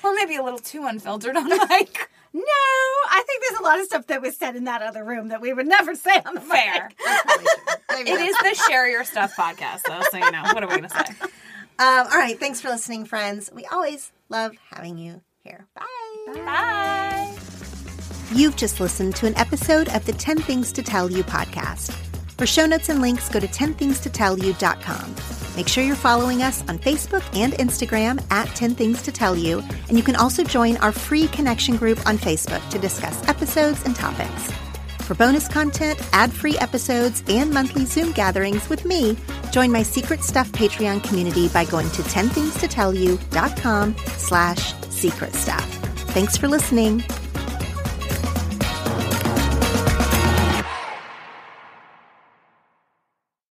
Or maybe a little too unfiltered on mic. No, I think there's a lot of stuff that was said in that other room that we would never say on the Fair. It that's- the share your stuff podcast, though. So you know what are we going to say? Um, all right. Thanks for listening, friends. We always love having you here. Bye. Bye. You've just listened to an episode of the 10 Things to Tell You podcast. For show notes and links, go to 10thingstotellyou.com. Make sure you're following us on Facebook and Instagram at 10 Things to Tell You, and you can also join our free connection group on Facebook to discuss episodes and topics. For bonus content, ad-free episodes, and monthly Zoom gatherings with me, join my Secret Stuff Patreon community by going to 10thingstotellyou.com slash secret stuff. Thanks for listening.